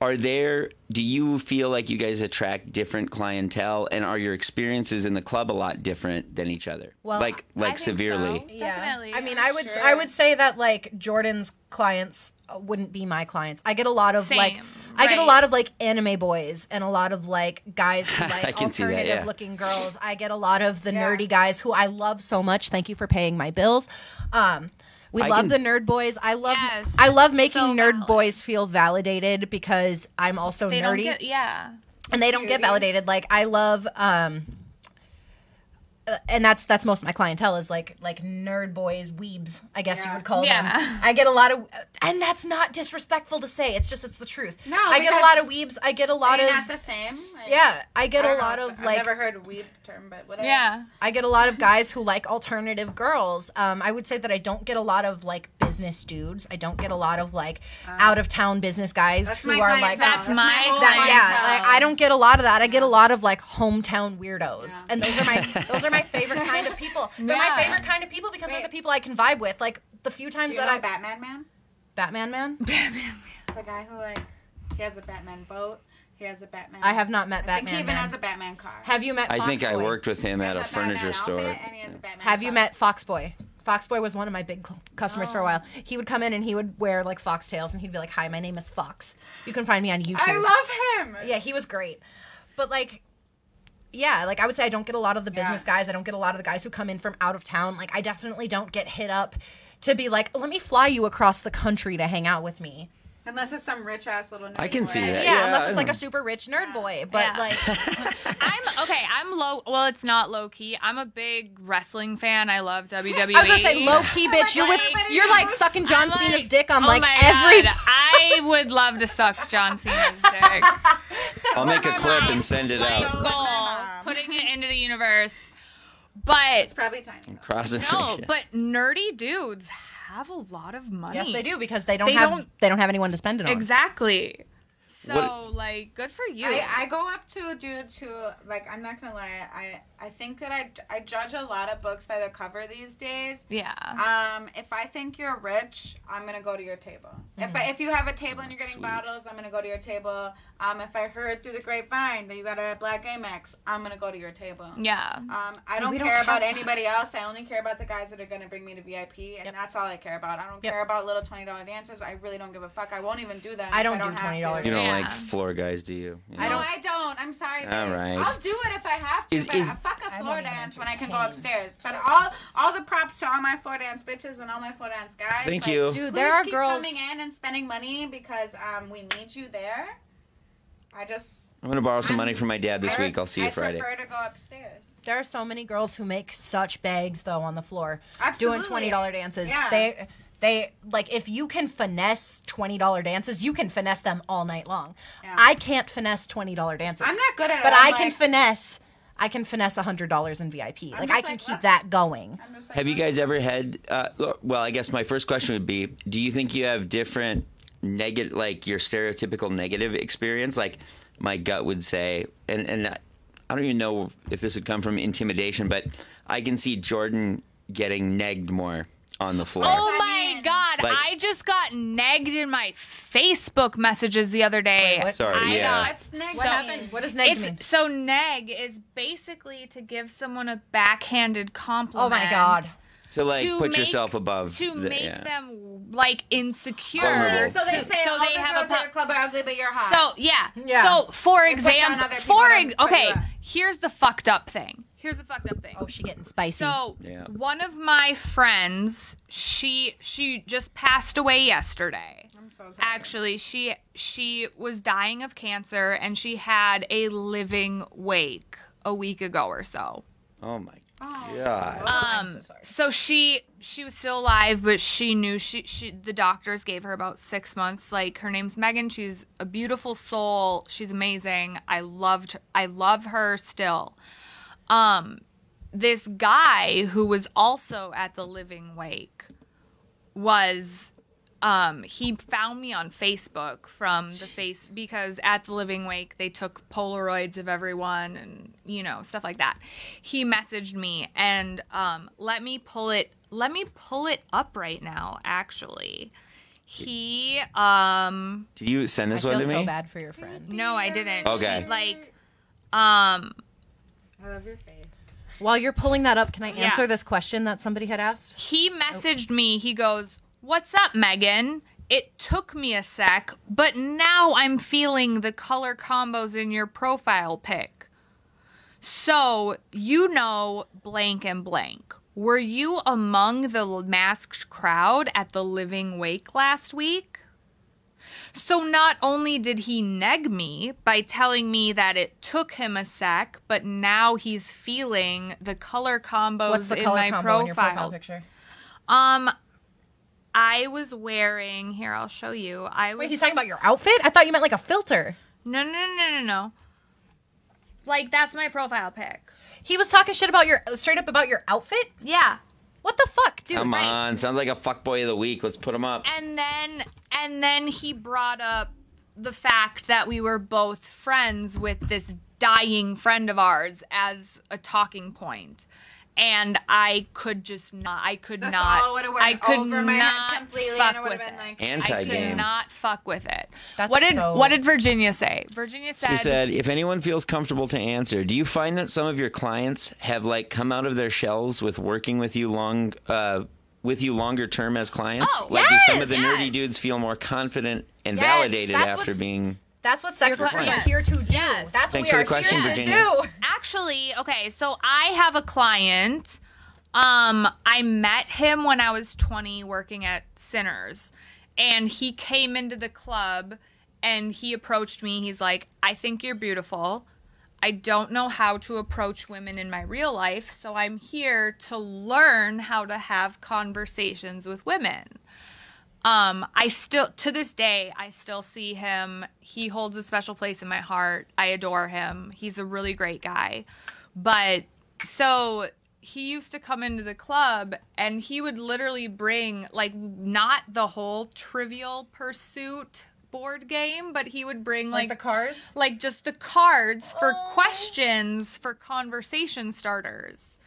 Are there? Do you feel like you guys attract different clientele, and are your experiences in the club a lot different than each other? Well, like I like think severely. so. Yeah. Definitely. I mean. I would Sure. I would say that like Jordan's clients uh, wouldn't be my clients. I get a lot of like I get a lot of like anime boys and a lot of like guys who like see that, alternative yeah. looking girls. I get a lot of the Yeah. nerdy guys who I love so much. Thank you for paying my bills. Um we I love can- the nerd boys. I love Yes, I love making so nerd valid. boys feel validated because I'm also they don't nerdy get yeah. and they don't get validated. Like I love, um, Uh, and that's that's most of my clientele is like like nerd boys, weebs. I guess you would call Yeah. them. I get a lot of, and that's not disrespectful to say. It's just it's the truth. No, I get a lot of weebs. I get a lot of not the same? Like, yeah. I get I a lot know. of I've like never heard weeb term, but whatever. Yeah. I get a lot of guys who like alternative girls. Um, I would say that I don't get a lot of like business dudes. I don't get a lot of like out of town business guys That's who my are like That's my whole that yeah like i don't get a lot of that i get a lot of like hometown weirdos and those are my those are my favorite kind of people they're Yeah. my favorite kind of people because they're the people i can vibe with like the few times Do you that know i Batman Man? batman man The guy who like he has a Batman boat. He has a Batman. i have not met I think batman he even man has a Batman car. have you met I think I worked with him He at has a Batman furniture store. outfit and he has a Batman have you car. met foxboy foxboy was one of my big cl- customers for a oh. while he would come in and he would wear like foxtails and he'd be like hi my name is fox you can find me on youtube I love him. yeah, he was great. But like yeah, like I would say I don't get a lot of the business Yeah. guys. I don't get a lot of the guys who come in from out of town. Like I definitely don't get hit up to be like, "Let me fly you across the country to hang out with me." Unless it's some rich ass little. Nerd. I can boy. see that. Yeah, Yeah, unless it's like a super rich nerd boy. But Yeah. like I'm okay. I'm low. Well, it's not low key. I'm a big wrestling fan. I love WWE. I was gonna say low key oh bitch, you're with you're like sucking John I'm Cena's dick on oh like my every God. I would love to suck John Cena's dick. I'll make a clip and send it Life out. Go with my goal, putting it into the universe. But It's probably tiny. Cross the no, but nerdy dudes have a lot of money. Yes, they do because they don't They have don't- they don't have anyone to spend it on. Exactly. So What- like, good for you. I, I go up to dudes who like I'm not gonna lie I I think that I, I judge a lot of books by the cover these days. yeah. Um, if I think you're rich, I'm gonna go to your table. If I, if you have a table and you're getting Sweet. bottles, I'm gonna go to your table. Um, if I heard through the grapevine that you got a black Amex, I'm gonna go to your table. yeah. Um, I See, don't care don't about anybody that. else. I only care about the guys that are gonna bring me to VIP, and Yep. that's all I care about. I don't Yep. care about little twenty dollar dances. I really don't give a fuck. I won't even do them. I if don't do have $20 to. you don't Yeah. like floor guys, do you? You I know? don't- I don't. I'm sorry. All babe. right. I'll do it if I have to, Is- but is- fuck a I'm floor dance when I can go upstairs. But all all the props to all my floor dance bitches and all my floor dance guys. Thank like, you. Dude, Please there are keep girls coming in and spending money because um we need you there. I just I'm gonna borrow some I'm- money from my dad this I- week. I'll see you I Friday. prefer to go upstairs. There are so many girls who make such bags though on the floor Absolutely. doing twenty dollar dances. Yeah. They they like if you can finesse twenty dollar dances, you can finesse them all night long. Yeah. I can't finesse twenty dollar dances, I'm not good at it. but I'm I can finesse. I can finesse hundred dollars in VIP. Like I can like, keep that going. Like, Have you guys ever had? Uh, well, I guess my first question would be: Do you think you have different negative, like your stereotypical negative experience? Like my gut would say, and and I I don't even know if this would come from intimidation, but I can see Jordan getting negged more on the floor. Oh I my mean? God, Like- I just got negged in my Facebook messages the other day. Wait, what? Sorry, I yeah. got What's neg What happened? What does neg It's mean? so neg is basically to give someone a backhanded compliment. Oh my god. To like to put make- yourself above. to the, make yeah. them like insecure. Vulnerable. So they say so all they oh, the have girls a at po- your club are ugly, but you're hot. So yeah. Yeah. So for They put down example, for to ex- put you okay, here's the fucked up thing. Here's the fucked up thing. Oh, she getting spicy. So Yeah. one of my friends, she she just passed away yesterday. I'm so sorry. Actually, she she was dying of cancer and she had a living wake a week ago or so. Oh my Oh. god. Oh, I'm um, so sorry. So she she was still alive, but she knew she she the doctors gave her about six months. Like her name's Megan. She's a beautiful soul. She's amazing. I loved I love her still. Um, this guy who was also at the living wake was um he found me on Facebook from the face because at the living wake they took polaroids of everyone and you know stuff like that. He messaged me and um let me pull it let me pull it up right now actually. He um Did you send I this feel one to so me? bad for your friend. no I didn't. Okay. She, like um I love your face. While you're pulling that up, can I Yeah. answer this question that somebody had asked? he messaged me. He goes, What's up, Megan? It took me a sec, but now I'm feeling the color combos in your profile pic. So, you know blank and blank. Were you among the masked crowd at the Living Wake last week? So, not only did he neg me by telling me that it took him a sec, but now he's feeling the color combos What's the in color my combo in your profile profile. picture? Um, I was wearing. Here, I'll show you. I was. Wait, he's talking about your outfit? I thought you meant like a filter. No, no, no, no, no, no. Like that's my profile pic. He was talking shit about your straight up about your outfit. Yeah. What the fuck, dude? Come right. on, sounds like a fuckboy of the week. Let's put him up. And then, and then he brought up the fact that we were both friends with this dying friend of ours as a talking point. And I could just not. I could This not. all would've I could over my not completely, and fuck it would've with been it. like- I Anti-game. could not fuck with it. That's what did so- What did Virginia say? Virginia said. She said, if anyone feels comfortable to answer, do you find that some of your clients have like come out of their shells with working with you long, uh, with you longer term as clients? Oh, like do some of the yes, nerdy dudes feel more confident and Yes, validated after being? That's what sex Your workers are here to do. Yes. That's Thanks what we are question, here Virginia. to do. Actually, okay, so I have a client. Um, I met him when I was 20 working at Sinners. And he came into the club and he approached me. He's like, I think you're beautiful. I don't know how to approach women in my real life, so I'm here to learn how to have conversations with women. Um, I still to this day I still see him. He holds a special place in my heart. I adore him. He's a really great guy. But so he used to come into the club and he would literally bring like not the whole trivial pursuit board game, but he would bring Like, like the cards. like just the cards for questions for conversation starters.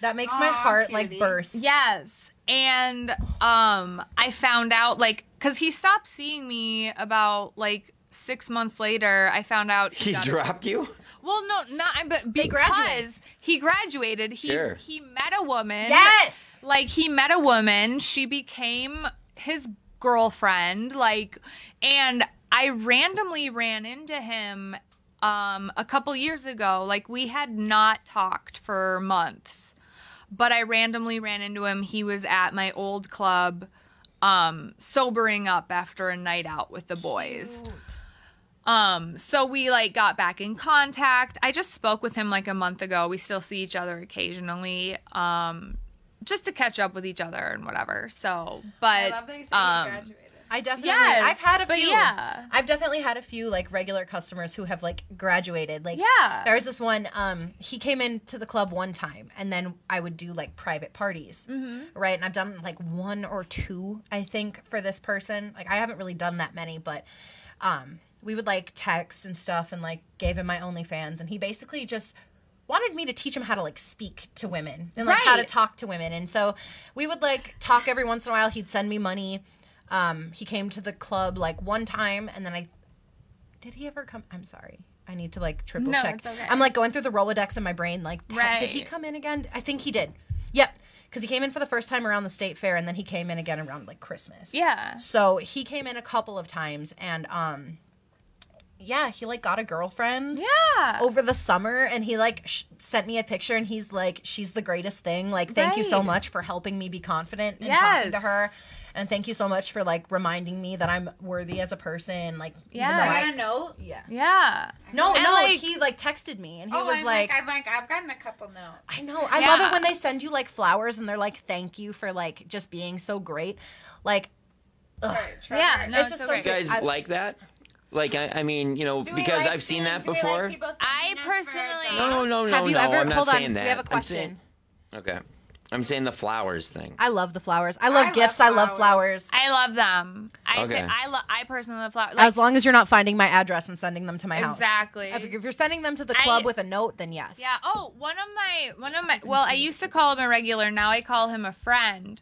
That makes my Aw, heart like burst. Yes. And um I found out like cuz he stopped seeing me about like 6 months later. I found out He got a- dropped you? Well, no, not but because graduate. he graduated, he Sure. he met a woman. Yes. Like he met a woman, she became his girlfriend like and I randomly ran into him um a couple years ago. Like we had not talked for months. But I randomly ran into him. He was at my old club um sobering up after a night out with the boys. Um, so we like got back in contact. I just spoke with him like a month ago. We still see each other occasionally. Um, just to catch up with each other and whatever. So, but I love that you say um, you graduated. I definitely Yes, I've had a but few. yeah. I've definitely had a few like regular customers who have like graduated. Like Yeah. There was this one, um, he came into the club one time and then I would do like private parties. Mm-hmm. Right. And I've done like one or two, I think, for this person. Like I haven't really done that many, but um we would like text and stuff and like gave him my OnlyFans and he basically just wanted me to teach him how to like speak to women and like how to talk to women. And so we would like talk every once in a while. He'd send me money. Um, he came to the club like one time and then I did he ever come? I'm sorry. I need to like triple No, check. it's okay. I'm like going through the Rolodex in my brain. Like, ta- did he come in again? I think he did. Yep. because he came in for the first time around the state fair, and then he came in again around like Christmas. Yeah. So he came in a couple of times, and um, yeah, he like got a girlfriend Yeah. over the summer and he like sh- sent me a picture and he's like she's the greatest thing like thank you so much for helping me be confident and talking to her and thank you so much for like reminding me that i'm worthy as a person like Yeah. I I I- got a note. yeah Yeah. no And, no like- he like texted me and he Oh, was I'm like, I'm like, I've gotten a couple notes. i know i love it when they send you like flowers and they're like thank you for like just being so great like ugh. Trevor. Yeah, no, It's it's, just so so great. guys I- like that? Like I, I mean, you know, Do because like I've seen being- that do we like before. I thanking us for our personally- job? no, no, no, have you no. ever I'm not hold on that. we have a I'm question saying- okay, I'm saying the flowers thing. i love the flowers i love love gifts i love flowers. flowers I love them. I Okay. thi- I lo- I personally love flowers. Like, as long as you're not finding my address and sending them to my house. Exactly. If, if you're sending them to the club I- with a note, then yes. Yeah. Oh, one of my one of my well, I used to call him a regular. Now I call him a friend.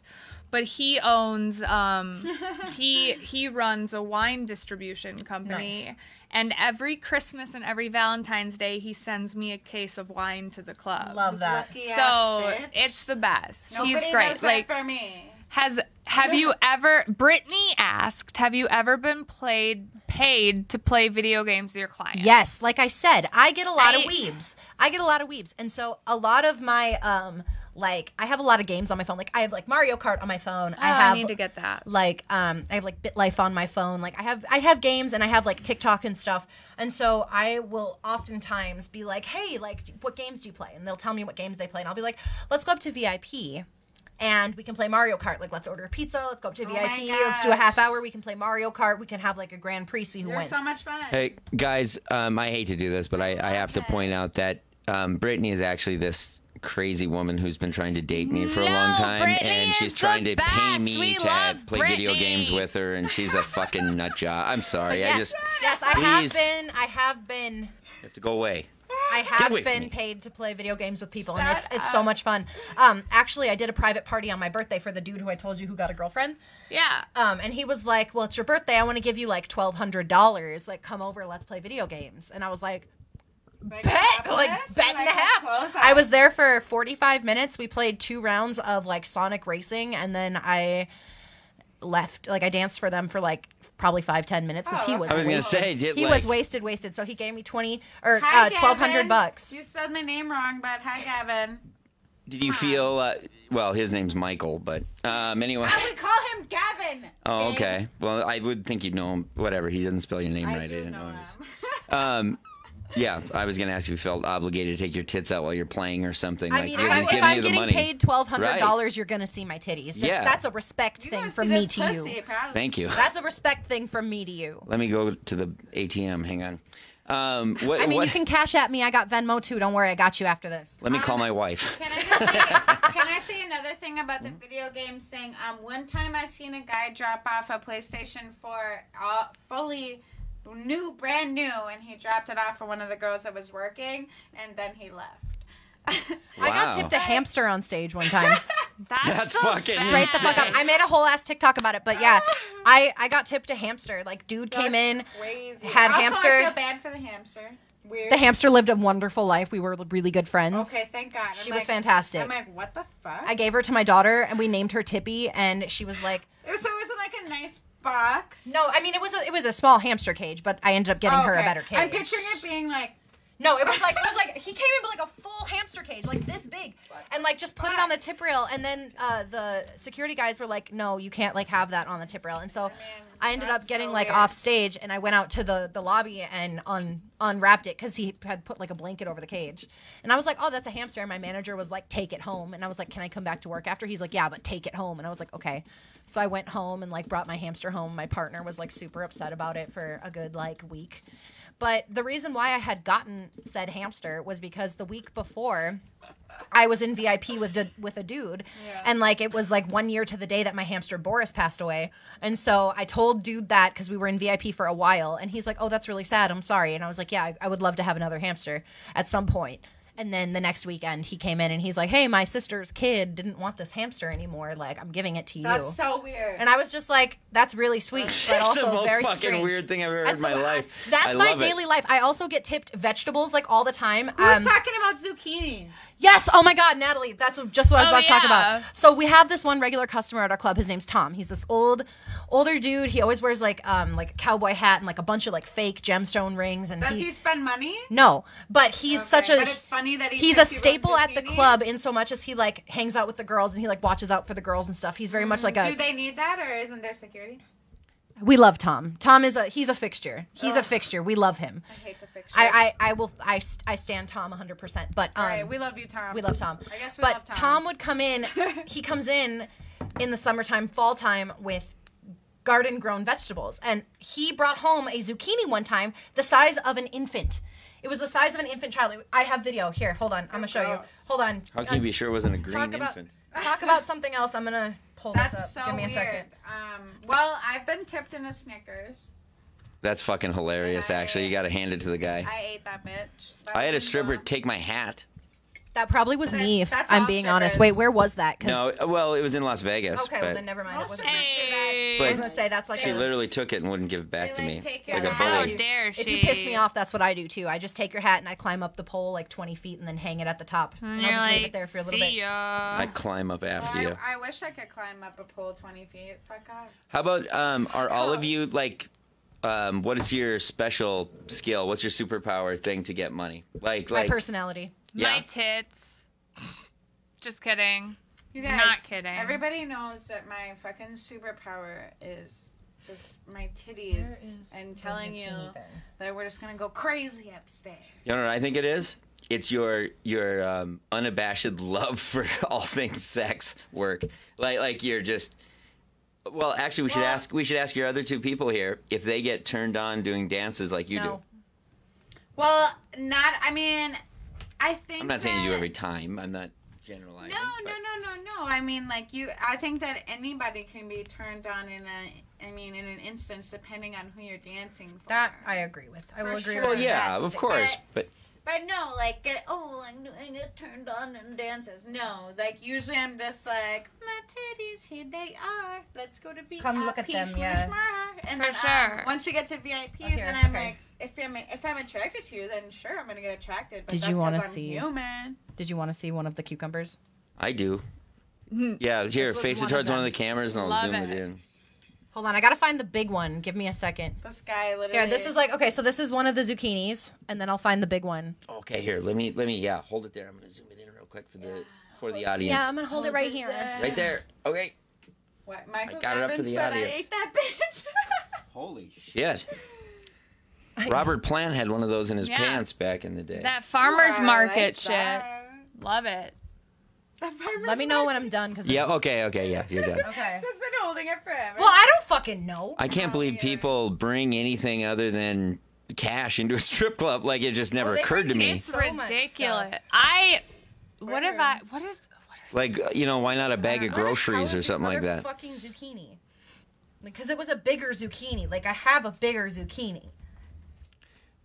But he owns um he he runs a wine distribution company. Nice. And every Christmas and every Valentine's Day, he sends me a case of wine to the club. Love that. Lucky So ass bitch. it's the best. Nobody He's great. does Like that for me. has have you ever Brittany asked, have you ever been played paid to play video games with your clients? Yes, like I said, I get a lot of I- weebs. I get a lot of weebs. And so a lot of my um like I have a lot of games on my phone. Like I have like Mario Kart on my phone. Oh, I I, have need to get that. like um I have like BitLife on my phone. Like I have I have games and I have like TikTok and stuff. And so I will oftentimes be like, "Hey, like what games do you play?" And they'll tell me what games they play and I'll be like, "Let's go up to VIP." And we can play Mario Kart. Like, let's order a pizza. Let's go up to my VIP. Let's do a half hour. We can play Mario Kart. We can have like a Grand Prix. See who You're wins. so much fun. Hey guys, um, I hate to do this, but I, I have to point out that um, Brittany is actually this crazy woman who's been trying to date me for a long time, Brittany and she's trying to pay me We to have, love play video games with her, and she's a fucking nut job. I'm sorry, I just yes, I have been. I have been. have to go away. I have been me. paid to play video games with people, and Shut it's it's so much fun. Um, actually, I did a private party on my birthday for the dude who I told you who got a girlfriend. Yeah. Um, and he was like, "Well, it's your birthday. I want to give you like twelve hundred dollars. Like, come over. Let's play video games." And I was like, Like, "Bet, like bet or and a half." close I was there for forty five minutes. We played two rounds of like Sonic Racing, and then I left. Like, I danced for them for like probably five ten minutes because Oh, he was. I was gonna wasted. say, did, He like, was wasted, wasted. So he gave me twenty or Hi, uh, twelve hundred Gavin. bucks. You spelled my name wrong, but hi, Gavin. Did you feel? Uh, well, his name's Michael, but um, anyway. I would call him Gavin. Oh, okay. Well, I would think you'd know him. Whatever. He doesn't spell your name I right. I didn't know notice. him. Um, yeah, I was gonna ask if you felt obligated to take your tits out while you're playing or something. I like, mean, because if, I, he's if giving I'm you the getting money. paid twelve hundred dollars, you're gonna see my titties. Yeah. That's a respect You thing from me to pussy, you. probably. Thank you. That's a respect thing from me to you. Let me go to the ATM. Hang on. Um, what, I mean, what- you can cash at me. I got Venmo too. Don't worry, I got you after this. Let me call my wife. Can I just say, can I say another thing about the video game thing? Um, one time I seen a guy drop off a PlayStation 4 uh, fully new, brand new, and he dropped it off for one of the girls that was working, and then he left. I got tipped a hamster on stage one time. That's, That's the fucking best. Straight the fuck up. I made a whole ass TikTok about it, but yeah, I I got tipped a hamster. Like, dude came in. Crazy. had also, hamster- I feel bad for the hamster. Weird. The hamster lived a wonderful life. We were really good friends. Okay, thank God. I'm She was fantastic. I'm like, what the fuck? I gave her to my daughter, and we named her Tippy, and she was like, It was, so it was like a nice box. "No, I mean it was a, it was a small hamster cage, but I ended up getting Oh, her a okay. better cage." I'm picturing it being like No, it was like it was like he came in with like a full hamster cage, like this big, and like just put it on the tip rail. And then uh, the security guys were like, "No, you can't like have that on the tip rail." And so I ended up that's getting so like weird. off stage, and I went out to the the lobby and un unwrapped it because he had put like a blanket over the cage. And I was like, "Oh, that's a hamster." And my manager was like, "Take it home." And I was like, "Can I come back to work after?" He's like, "Yeah, but take it home." And I was like, "Okay." So I went home and like brought my hamster home. My partner was like super upset about it for a good like week. But the reason why I had gotten said hamster was because the week before I was in VIP with d- with a dude, and like it was like one year to the day that my hamster Boris passed away, and so I told dude that because we were in VIP for a while, and he's like, "Oh, that's really sad. I'm sorry," and I was like, "Yeah, I, I would love to have another hamster at some point." And then the next weekend, he came in and he's like, "Hey, my sister's kid didn't want this hamster anymore. Like, I'm giving it to you." That's so weird. and I I was just like, "That's really sweet, but also the most very fucking strange." weird thing I've ever heard And in my so, life. That's I my love it. daily life. I also get tipped vegetables like all the time. Who's Um, talking about zucchini? Yes. Oh my God, Natalie. That's just what I was Oh, about to talk about. So we have this one regular customer at our club. His name's Tom. He's this old, older dude. He always wears like um like a cowboy hat and like a bunch of like fake gemstone rings. And Does he, he spend money? no, but he's such a But it's funny that he he's a staple at the club in so much as he like hangs out with the girls and he like watches out for the girls and stuff. He's very much like a Do they need that, or isn't there security? we love Tom. Tom is a he's a fixture. He's a fixture. We love him. I hate the fixtures. I I, I will I, I stand Tom 100%. But um, All right, we love you, Tom. we love Tom. I guess we but love Tom. Tom would come in. he comes in in the summertime, fall time with garden grown vegetables, and he brought home a zucchini one time the size of an infant. It was the size of an infant child. I have video here. Hold on, I'm gonna show you. Hold on. How can you be sure it wasn't a green talk about infant? talk about something else? I'm gonna pull this That's so up. Give me a weird. second. Um, well, I've been tipped in a Snickers. That's fucking hilarious. I- Actually, you got to hand it to the guy. I ate that bitch. That I had a was stripper so- take my hat. That probably was That- me, if that's I'm all being honest. strippers. Wait, where was that? 'Cause- No, uh, well, it was in Las Vegas. Okay, but well then never mind. It wasn't. strippers me. that. Hey. I was gonna say that's like she a, literally took it and wouldn't give it back They, to like, me take like your a hat. How bully. dare she? If you piss me off, that's what I do too. I just take your hat and I climb up the pole like 20 feet and then hang it at the top. And, And I'll you're just leave it there for a little see bit. ya. I climb up after Well, you. I, I wish I could climb up a pole 20 feet. Fuck off. How about um, are all of you like? Um, what is your special skill? What's your superpower thing to get money? Like, My like personality. Yeah. My tits. Just kidding. You guys, Not kidding. Everybody knows that my fucking superpower is just my titties and telling you that we're just gonna go crazy upstairs. You know what I think it is? It's your your um, unabashed love for all things sex work. Like like you're just. Well, actually, we should Well- ask we should ask your other two people here if they get turned on doing dances like you No. do. Well, not. I mean, I think. I'm not saying you do every time. I'm not generalizing. No, no, but- no, no, no. I mean, like you. I think that anybody can be turned on in a. I mean, in an instance, depending on who you're dancing for. That I agree with. I For will agree sure. Well, yeah, of course, but But no, like get oh, like I get turned on and dances. No, like usually I'm just like my titties, here they are. Let's go to VIP. Come look at them, schmur, yeah. schmur." And For then sure. um, once we get to VIP, Oh, here, then I'm okay. like, if I'm if I'm attracted to you, then sure I'm gonna get attracted. But Did that's you want to I'm see- human? Did you want to see one of the cucumbers? I do. Yeah, here, face it one of towards one of the cameras and I'll Love zoom it. it. in. Hold on, I gotta find the big one. Give me a second. This guy literally. Here, this is like okay. So this is one of the zucchinis, and then I'll find the big one. Okay, here, let me let me yeah, hold it there. I'm gonna zoom it in real quick for the for the audience. Yeah, I'm gonna hold, it right here. right there. Okay. What Michael I got it up for the said I ate that bitch. Holy shit. Robert Plant had one of those in his Yeah. pants back in the day. That farmer's oh, I market like shit. that. Love it. The farmer's Let me know when. I'm done, cause yeah, okay, okay, yeah, you're done. Okay. Just been holding it forever. Well, I don't fucking know. I can't believe either. people bring anything other than cash into a strip club. Like it just never Well, they occurred to bring me. It's So much ridiculous. stuff. I. What have Where? I? What is? What is? Like you know, why not a bag of Where the hell groceries is or the something like other that? Fucking zucchini. Because it was a bigger zucchini. Like I have a bigger zucchini.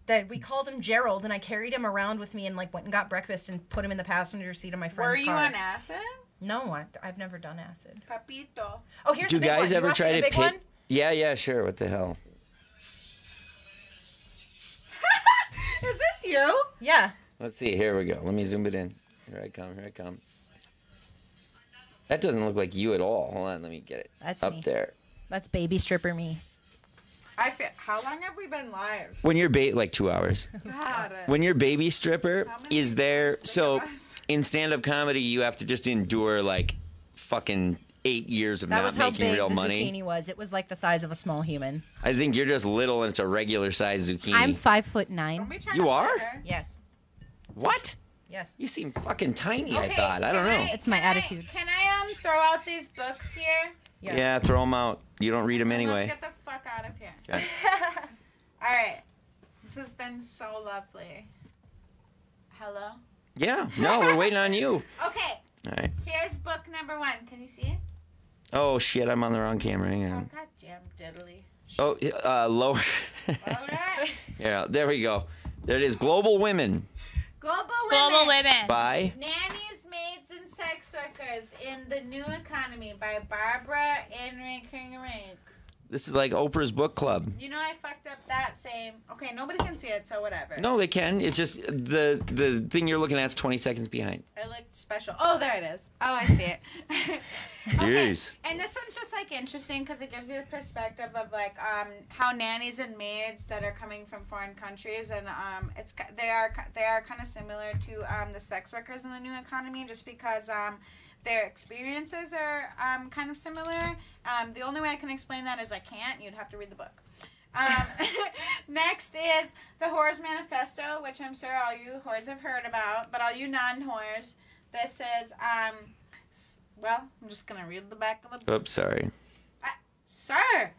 That we called him Gerald, and I carried him around with me and like went and got breakfast and put him in the passenger seat of my friend's car. Were friend's you car. on acid? No, I, I've never done acid. Papito. Oh, here's Do the big guys one. You ever wanna try to big pit? one? Yeah, yeah, sure. What the hell? Is this you? Yeah. Let's see. Here we go. Let me zoom it in. Here I come. Here I come. That doesn't look like you at all. Hold on. Let me get it That's up me. there. That's baby stripper me. I feel. How long have we been live? When you're ba- like two hours. God. When your baby stripper is there, so sick of us? in stand-up comedy, you have to just endure like fucking eight years of That not was how making big real the money. zucchini was. It was like the size of a small human. I think you're just little and it's a regular size zucchini. I'm five foot Don't nine. be trying You to are? hurt her. Yes. what? Yes. You seem fucking tiny. I Okay, thought. I don't can know. It's my can I- attitude. can I um throw out these books here? Yes. Yeah, throw them out. You don't read them anyway. Let's get the fuck out of here. Okay. All right. This has been so lovely. Hello. Yeah. No, we're waiting on you. Okay. All right. Here's book number one. Can you see it? Oh shit! I'm on the wrong camera. Hang on. Oh on. goddamn diddly. Oh, uh, lower. All right. yeah, there we go. There it is. Global women. Global Women. Global Women. By Nannies, Maids, and Sex Workers in the New Economy by Barbara Ehrenreich. This is like Oprah's book club. You know, I fucked up that same. Okay, nobody can see it, so whatever. No, they can. It's just the the thing you're looking at is 20 seconds behind. It looked special. Oh, there it is. Oh, I see it. okay. Jeez. And this one's just like interesting because it gives you a perspective of like um how nannies and maids that are coming from foreign countries and um it's they are they are kind of similar to um the sex workers in the new economy just because um their experiences are um kind of similar. Um, the only way I can explain that is I can't. You'd have to read the book. Um, next is the Whores Manifesto, which I'm sure all you whores have heard about, but all you non-whores, this is um, well, I'm just gonna read the back of the book. Oops, sorry. Sir,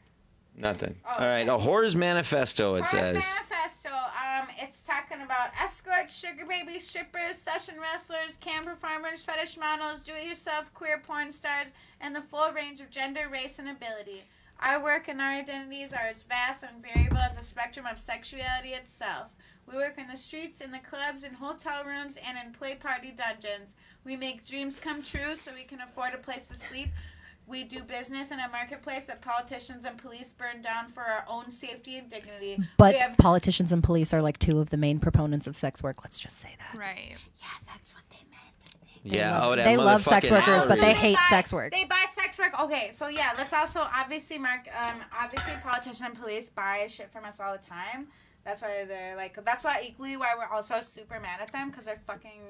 Nothing. Oh, All right. okay. A Whore's Manifesto, it Whores says. Manifesto. So, um, it's talking about escorts, sugar babies, strippers, session wrestlers, cam performers, fetish models, do-it-yourself, queer porn stars, and the full range of gender, race, and ability. Our work and our identities are as vast and variable as the spectrum of sexuality itself. We work in the streets, in the clubs, in hotel rooms, and in play party dungeons. We make dreams come true so we can afford a place to sleep. We do business in a marketplace that politicians and police burn down for our own safety and dignity. But have, politicians and police are like two of the main proponents of sex work. Let's just say that. Right. yeah, that's what they meant. Yeah. Oh, that they love sex motherfucking workers, but Howard. they hate buy- sex work. They buy sex work. Okay, so yeah, let's also obviously mark. Um, obviously, politicians and police buy shit from us all the time. That's why they're like. That's why equally why we're also super mad at them because they're fucking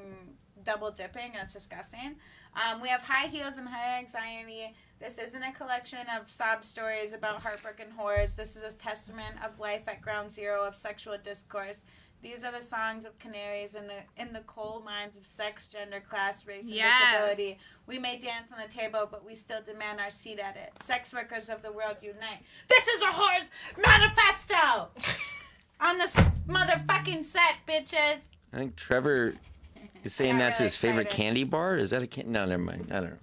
double dipping. and It's disgusting. Um, we have high heels and high anxiety. This isn't a collection of sob stories about heartbroken whores. This is a testament of life at ground zero of sexual discourse. These are the songs of canaries in the in the coal mines of sex, gender, class, race, and Yes. disability. We may dance on the table, but we still demand our seat at it. Sex workers of the world unite. This is a whore's manifesto! on the motherfucking set, bitches! I think Trevor is saying that's really his favorite excited. candy bar. Is that a can? No, never mind. I don't know.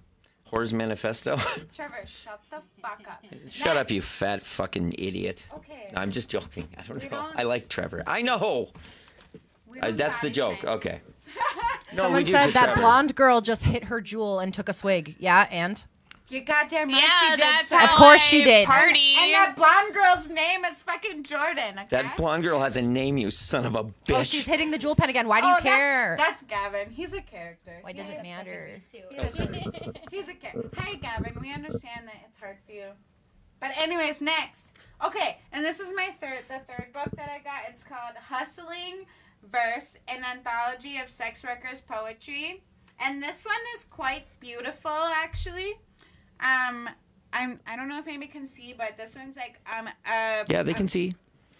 Whore's Manifesto. Trevor, shut the fuck up. Shut up, you fat fucking idiot. Okay. I'm just joking. I don't We know. don't- I like Trevor. I know. Uh, that's the joke. shame. Okay. No, Someone said that Trevor. blonde girl just hit her Juul and took a swig. Yeah, and You goddamn right Yeah, she did. that's Of course she did. Party. And that blonde girl's name is fucking Jordan, okay? That blonde girl has a name, you son of a oh, bitch. oh, she's hitting the Juul pen again. Why do you Oh, that- care? that's Gavin. He's a character. Why does it matter? Oh, he's a, he's a character. Hey, Gavin, we understand that it's hard for you. But anyways, next. Okay, and this is my third, the third book that I got. It's called Hustling Verse, an anthology of sex workers' poetry. And this one is quite beautiful, actually. Um, I'm, I don't know if anybody can see, but this one's like um uh yeah, they a can see.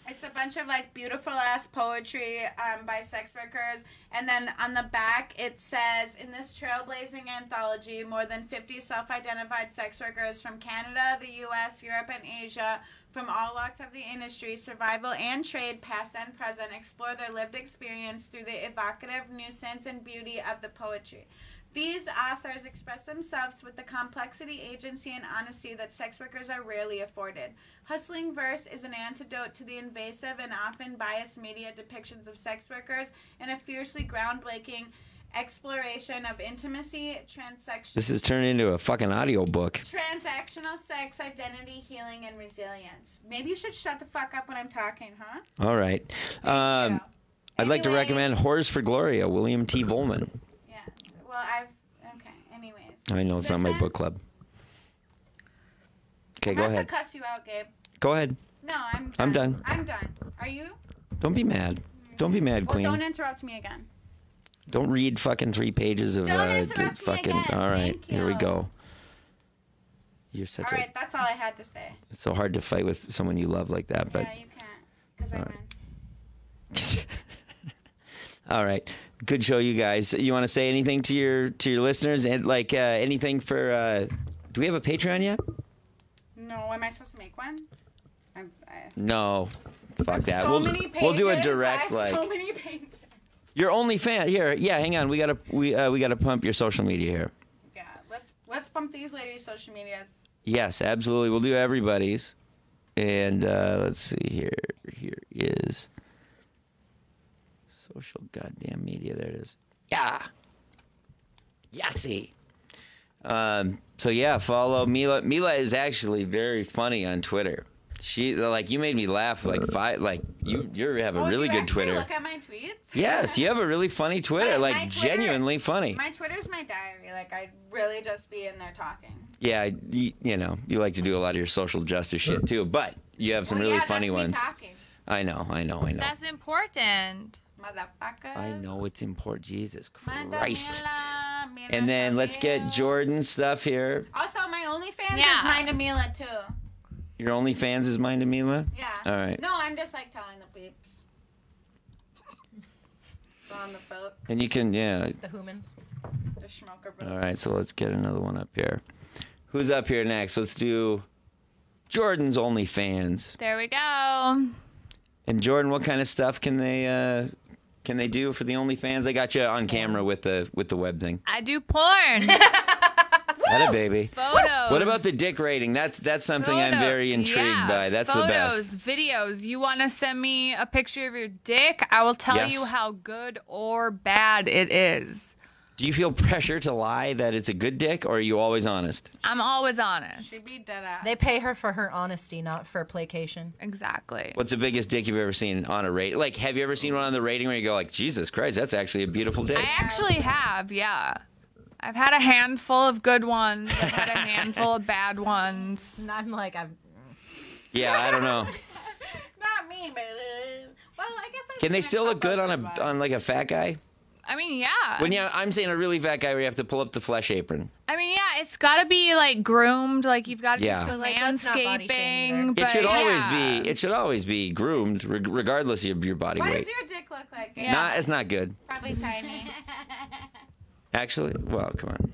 it's a bunch of like beautiful ass poetry um, by sex workers. And then on the back, it says In this trailblazing anthology, more than 50 self identified sex workers from Canada, the US, Europe, and Asia, from all walks of the industry, survival and trade, past and present, explore their lived experience through the evocative nuisance and beauty of the poetry. These authors express themselves with the complexity, agency, and honesty that sex workers are rarely afforded. Hustling verse is an antidote to the invasive and often biased media depictions of sex workers and a fiercely groundbreaking exploration of intimacy, transection, This is turned into a fucking audio book. transactional sex, identity, healing, and resilience. Maybe you should shut the fuck up when I'm talking, huh? All right. Um. I'd like to recommend Whores for Gloria, William T. Vollmann. Well, I've. Okay. Anyways. I know it's not my Listen, book club. Okay, go about ahead. to cuss you out, Gabe. Go ahead. No, I'm. Done. I'm done. I'm done. Are you? Don't be mad. Don't be mad, Well, Queen. don't interrupt me again. Don't read fucking three pages of Don't uh, interrupt me fucking. again. All right, Thank here we you. go. You're such All a. right, that's all I had to say. It's so hard to fight with someone you love like that, but yeah, you can't, because I All win. all right, good show, you guys. You want to say anything to your to your listeners and like uh, anything for? Uh, do we have a Patreon yet? No, am I supposed to make one? I, No. Fuck that. so we'll many pages. we'll do a direct like. So many pages. Your only fan here. Yeah, hang on. We gotta we uh, we gotta pump your social media here. Yeah, let's let's pump these ladies' social medias. Yes, absolutely. We'll do everybody's. And uh, let's see here. Here is Social goddamn media. There it is. Yeah. Yahtzee. Um, so yeah, follow Mila. Mila is actually very funny on Twitter. She like you made me laugh like five like you you have a Oh, do really you good actually Twitter. Look at my tweets. Yes, you have a really funny Twitter, My- like my Twitter- genuinely funny. My Twitter's my diary. Like I really just be in there talking. Yeah, you, you know, you like to do a lot of your social justice shit too, but you have some Well, really yeah, funny that's me ones. talking, I know, I know, I know. That's important. Motherfuckers. I know it's important. Jesus Christ. Mila, Mila And then let's get Shabir. Jordan's stuff here. Also, my OnlyFans Yeah. is mine to Mila too. Your OnlyFans is mine to Mila? Yeah. All right. No, I'm just like telling the peeps. On the folks. And you can, yeah. The humans. The schmoker All right, so let's get another one up here. Who's up here next? Let's do Jordan's OnlyFans. There we go. And Jordan, what kind of stuff can they uh, can they do for the OnlyFans? I got you on camera with the with the web thing. I do porn. That a baby. Photos. What about the dick rating? That's that's something I'm very intrigued yeah, by. That's photos, the best. videos. You want to send me a picture of your dick? I will tell Yes. you how good or bad it is. Do you feel pressure to lie that it's a good dick, or are you always honest? I'm always honest. She'd be dead ass. They pay her for her honesty, not for placation. Exactly. What's the biggest dick you've ever seen on a rate? Like, have you ever seen one on the rating where you go like, Jesus Christ, that's actually a beautiful dick? I actually have, yeah. I've had a handful of good ones. I've had a handful of bad ones. And I'm like, I'm. yeah, I don't know. Not me, but uh, well, I guess. I've Can they seen still look good on a ones. on like a fat guy? I mean, yeah. When you, I'm saying a really fat guy where you have to pull up the flesh apron. I mean, yeah, it's got to be like groomed. Like you've got to Yeah. be like, let's not body shame landscaping. either. It but should always yeah. be. It should always be groomed, reg- regardless of your body What weight. does your dick look like? Yeah. Not, it's not good. Probably tiny. Actually, well, come on,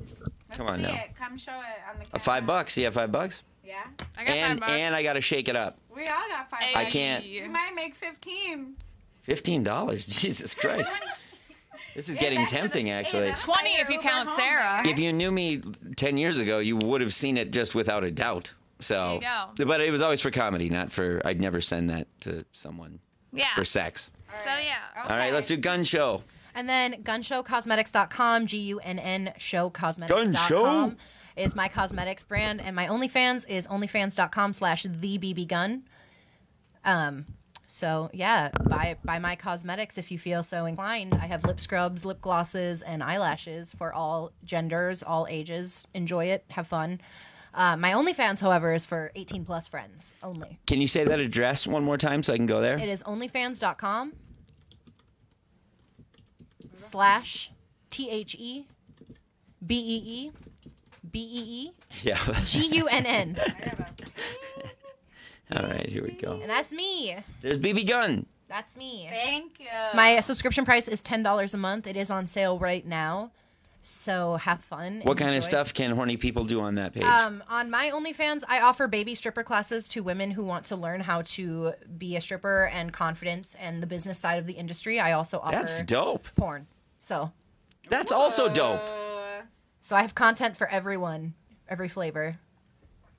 Let's come on see now. it. Come show it on the camera. Uh, five bucks. You have five bucks, Yeah. I got and five bucks. and I got to shake it up. We all got five. Hey. I can't. We might make fifteen. Fifteen dollars. Jesus Christ. This is getting tempting, actually. 20 if you count Sarah. If you knew me 10 years ago, you would have seen it just without a doubt. So, There you but it was always for comedy, not for, I'd never send that to someone yeah. for sex. So yeah. All right, let's do gun show. And then gunshowcosmetics.com, G U N N showcosmetics.com Gun Show? is my cosmetics brand. And my OnlyFans is onlyfans.com slash the BB gun. Um, so yeah, buy buy my cosmetics if you feel so inclined. I have lip scrubs, lip glosses, and eyelashes for all genders, all ages. Enjoy it, have fun. Uh, my OnlyFans, however, is for 18 plus friends only. Can you say that address one more time so I can go there? It is onlyfans.com slash T H E B E E B E E Yeah. G U N N. All right, here we go. And that's me. There's BB Gun. That's me. Thank you. My subscription price is $10 a month. It is on sale right now. So have fun. What kind of stuff can horny people do on that page? Um, on my OnlyFans, I offer baby stripper classes to women who want to learn how to be a stripper and confidence and the business side of the industry. I also offer That's dope. porn. So, That's also dope. So I have content for everyone, every flavor.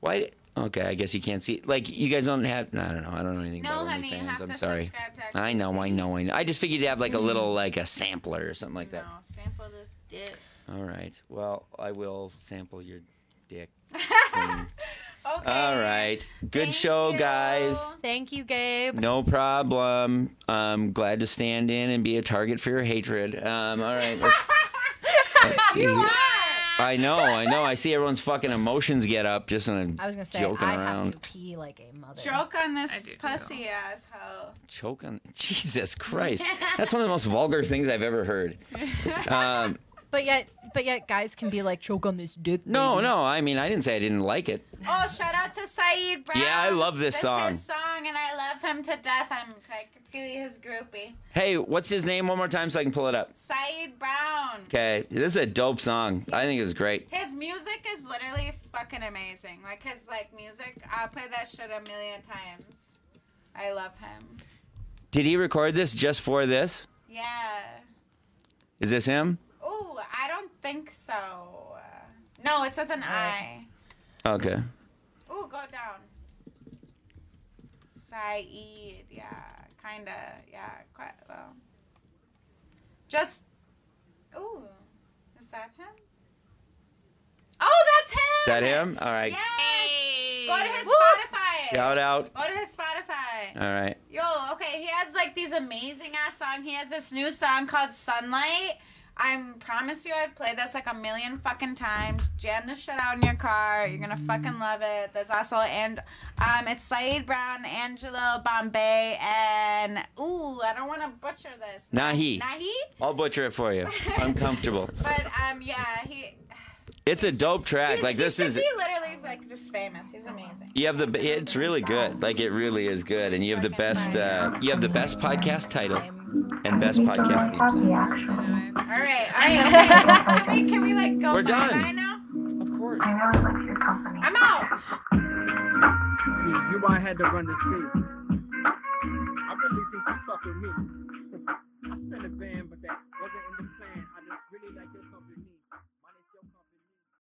Why? Okay, I guess you can't see. Like, you guys don't have. I don't know. I don't know anything No, about honey, you OnlyFans. have I'm to sorry. subscribe to I know, I know, I know. I just figured you'd have like a little, mm-hmm. like a sampler or something like no, that. sample this dick. All right. Well, I will sample your dick. Mm. Okay. All right. Good Thank show, you. guys. Thank you, Gabe. No problem. I'm glad to stand in and be a target for your hatred. Um, all right. Let's, let's see. I know, I know. I see everyone's fucking emotions get up just in a I was gonna say joking I around. have to pee like a mother. Joke on this do too. pussy asshole. Choke on Jesus Christ. That's one of the most vulgar things I've ever heard. Um, But yet, but yet, guys can be like choke on this dick. no, baby." no. I mean, I didn't say I didn't like it. Oh, shout out to Saeed Brown. Yeah, I love this song. this song. Is his song, and I love him to death. I'm like really his groupie. Hey, what's his name one more time so I can pull it up? Saeed Brown. Okay, this is a dope song. I think it's great. His music is literally fucking amazing. Like his like music, I'll play that shit a million times. I love him. Did he record this just for this? Yeah. Is this him? Ooh, I don't think so. No, it's with an I. Okay. Ooh, go down. Saeed, yeah, kinda, yeah, quite well. Just. Ooh, is that him? Oh, that's him. That him? All right. Yes. Hey. Go to his Spotify. Shout out. Go to his Spotify. All right. Yo, okay, he has like these amazing ass song. He has this new song called Sunlight. I promise you, I've played this like a million fucking times. Jam this shit out in your car. You're gonna fucking love it. There's also and um, it's Saeed Brown, Angelo Bombay, and ooh, I don't want to butcher this. Nahi. Nahi. I'll butcher it for you. Uncomfortable. But um, yeah, he. It's a dope track. he- Like this is. be literally like just famous. He's amazing. You have the. It's really good. Like it really is good, and you have the best. Uh, you have the best podcast title and best Makes me feel podcast really theme. song. All right, all right. Okay. can we can we like go We're bye done. bye now? Of course. I really like your company. I'm out. You, you why I had to run the street. I really think you fuck with me.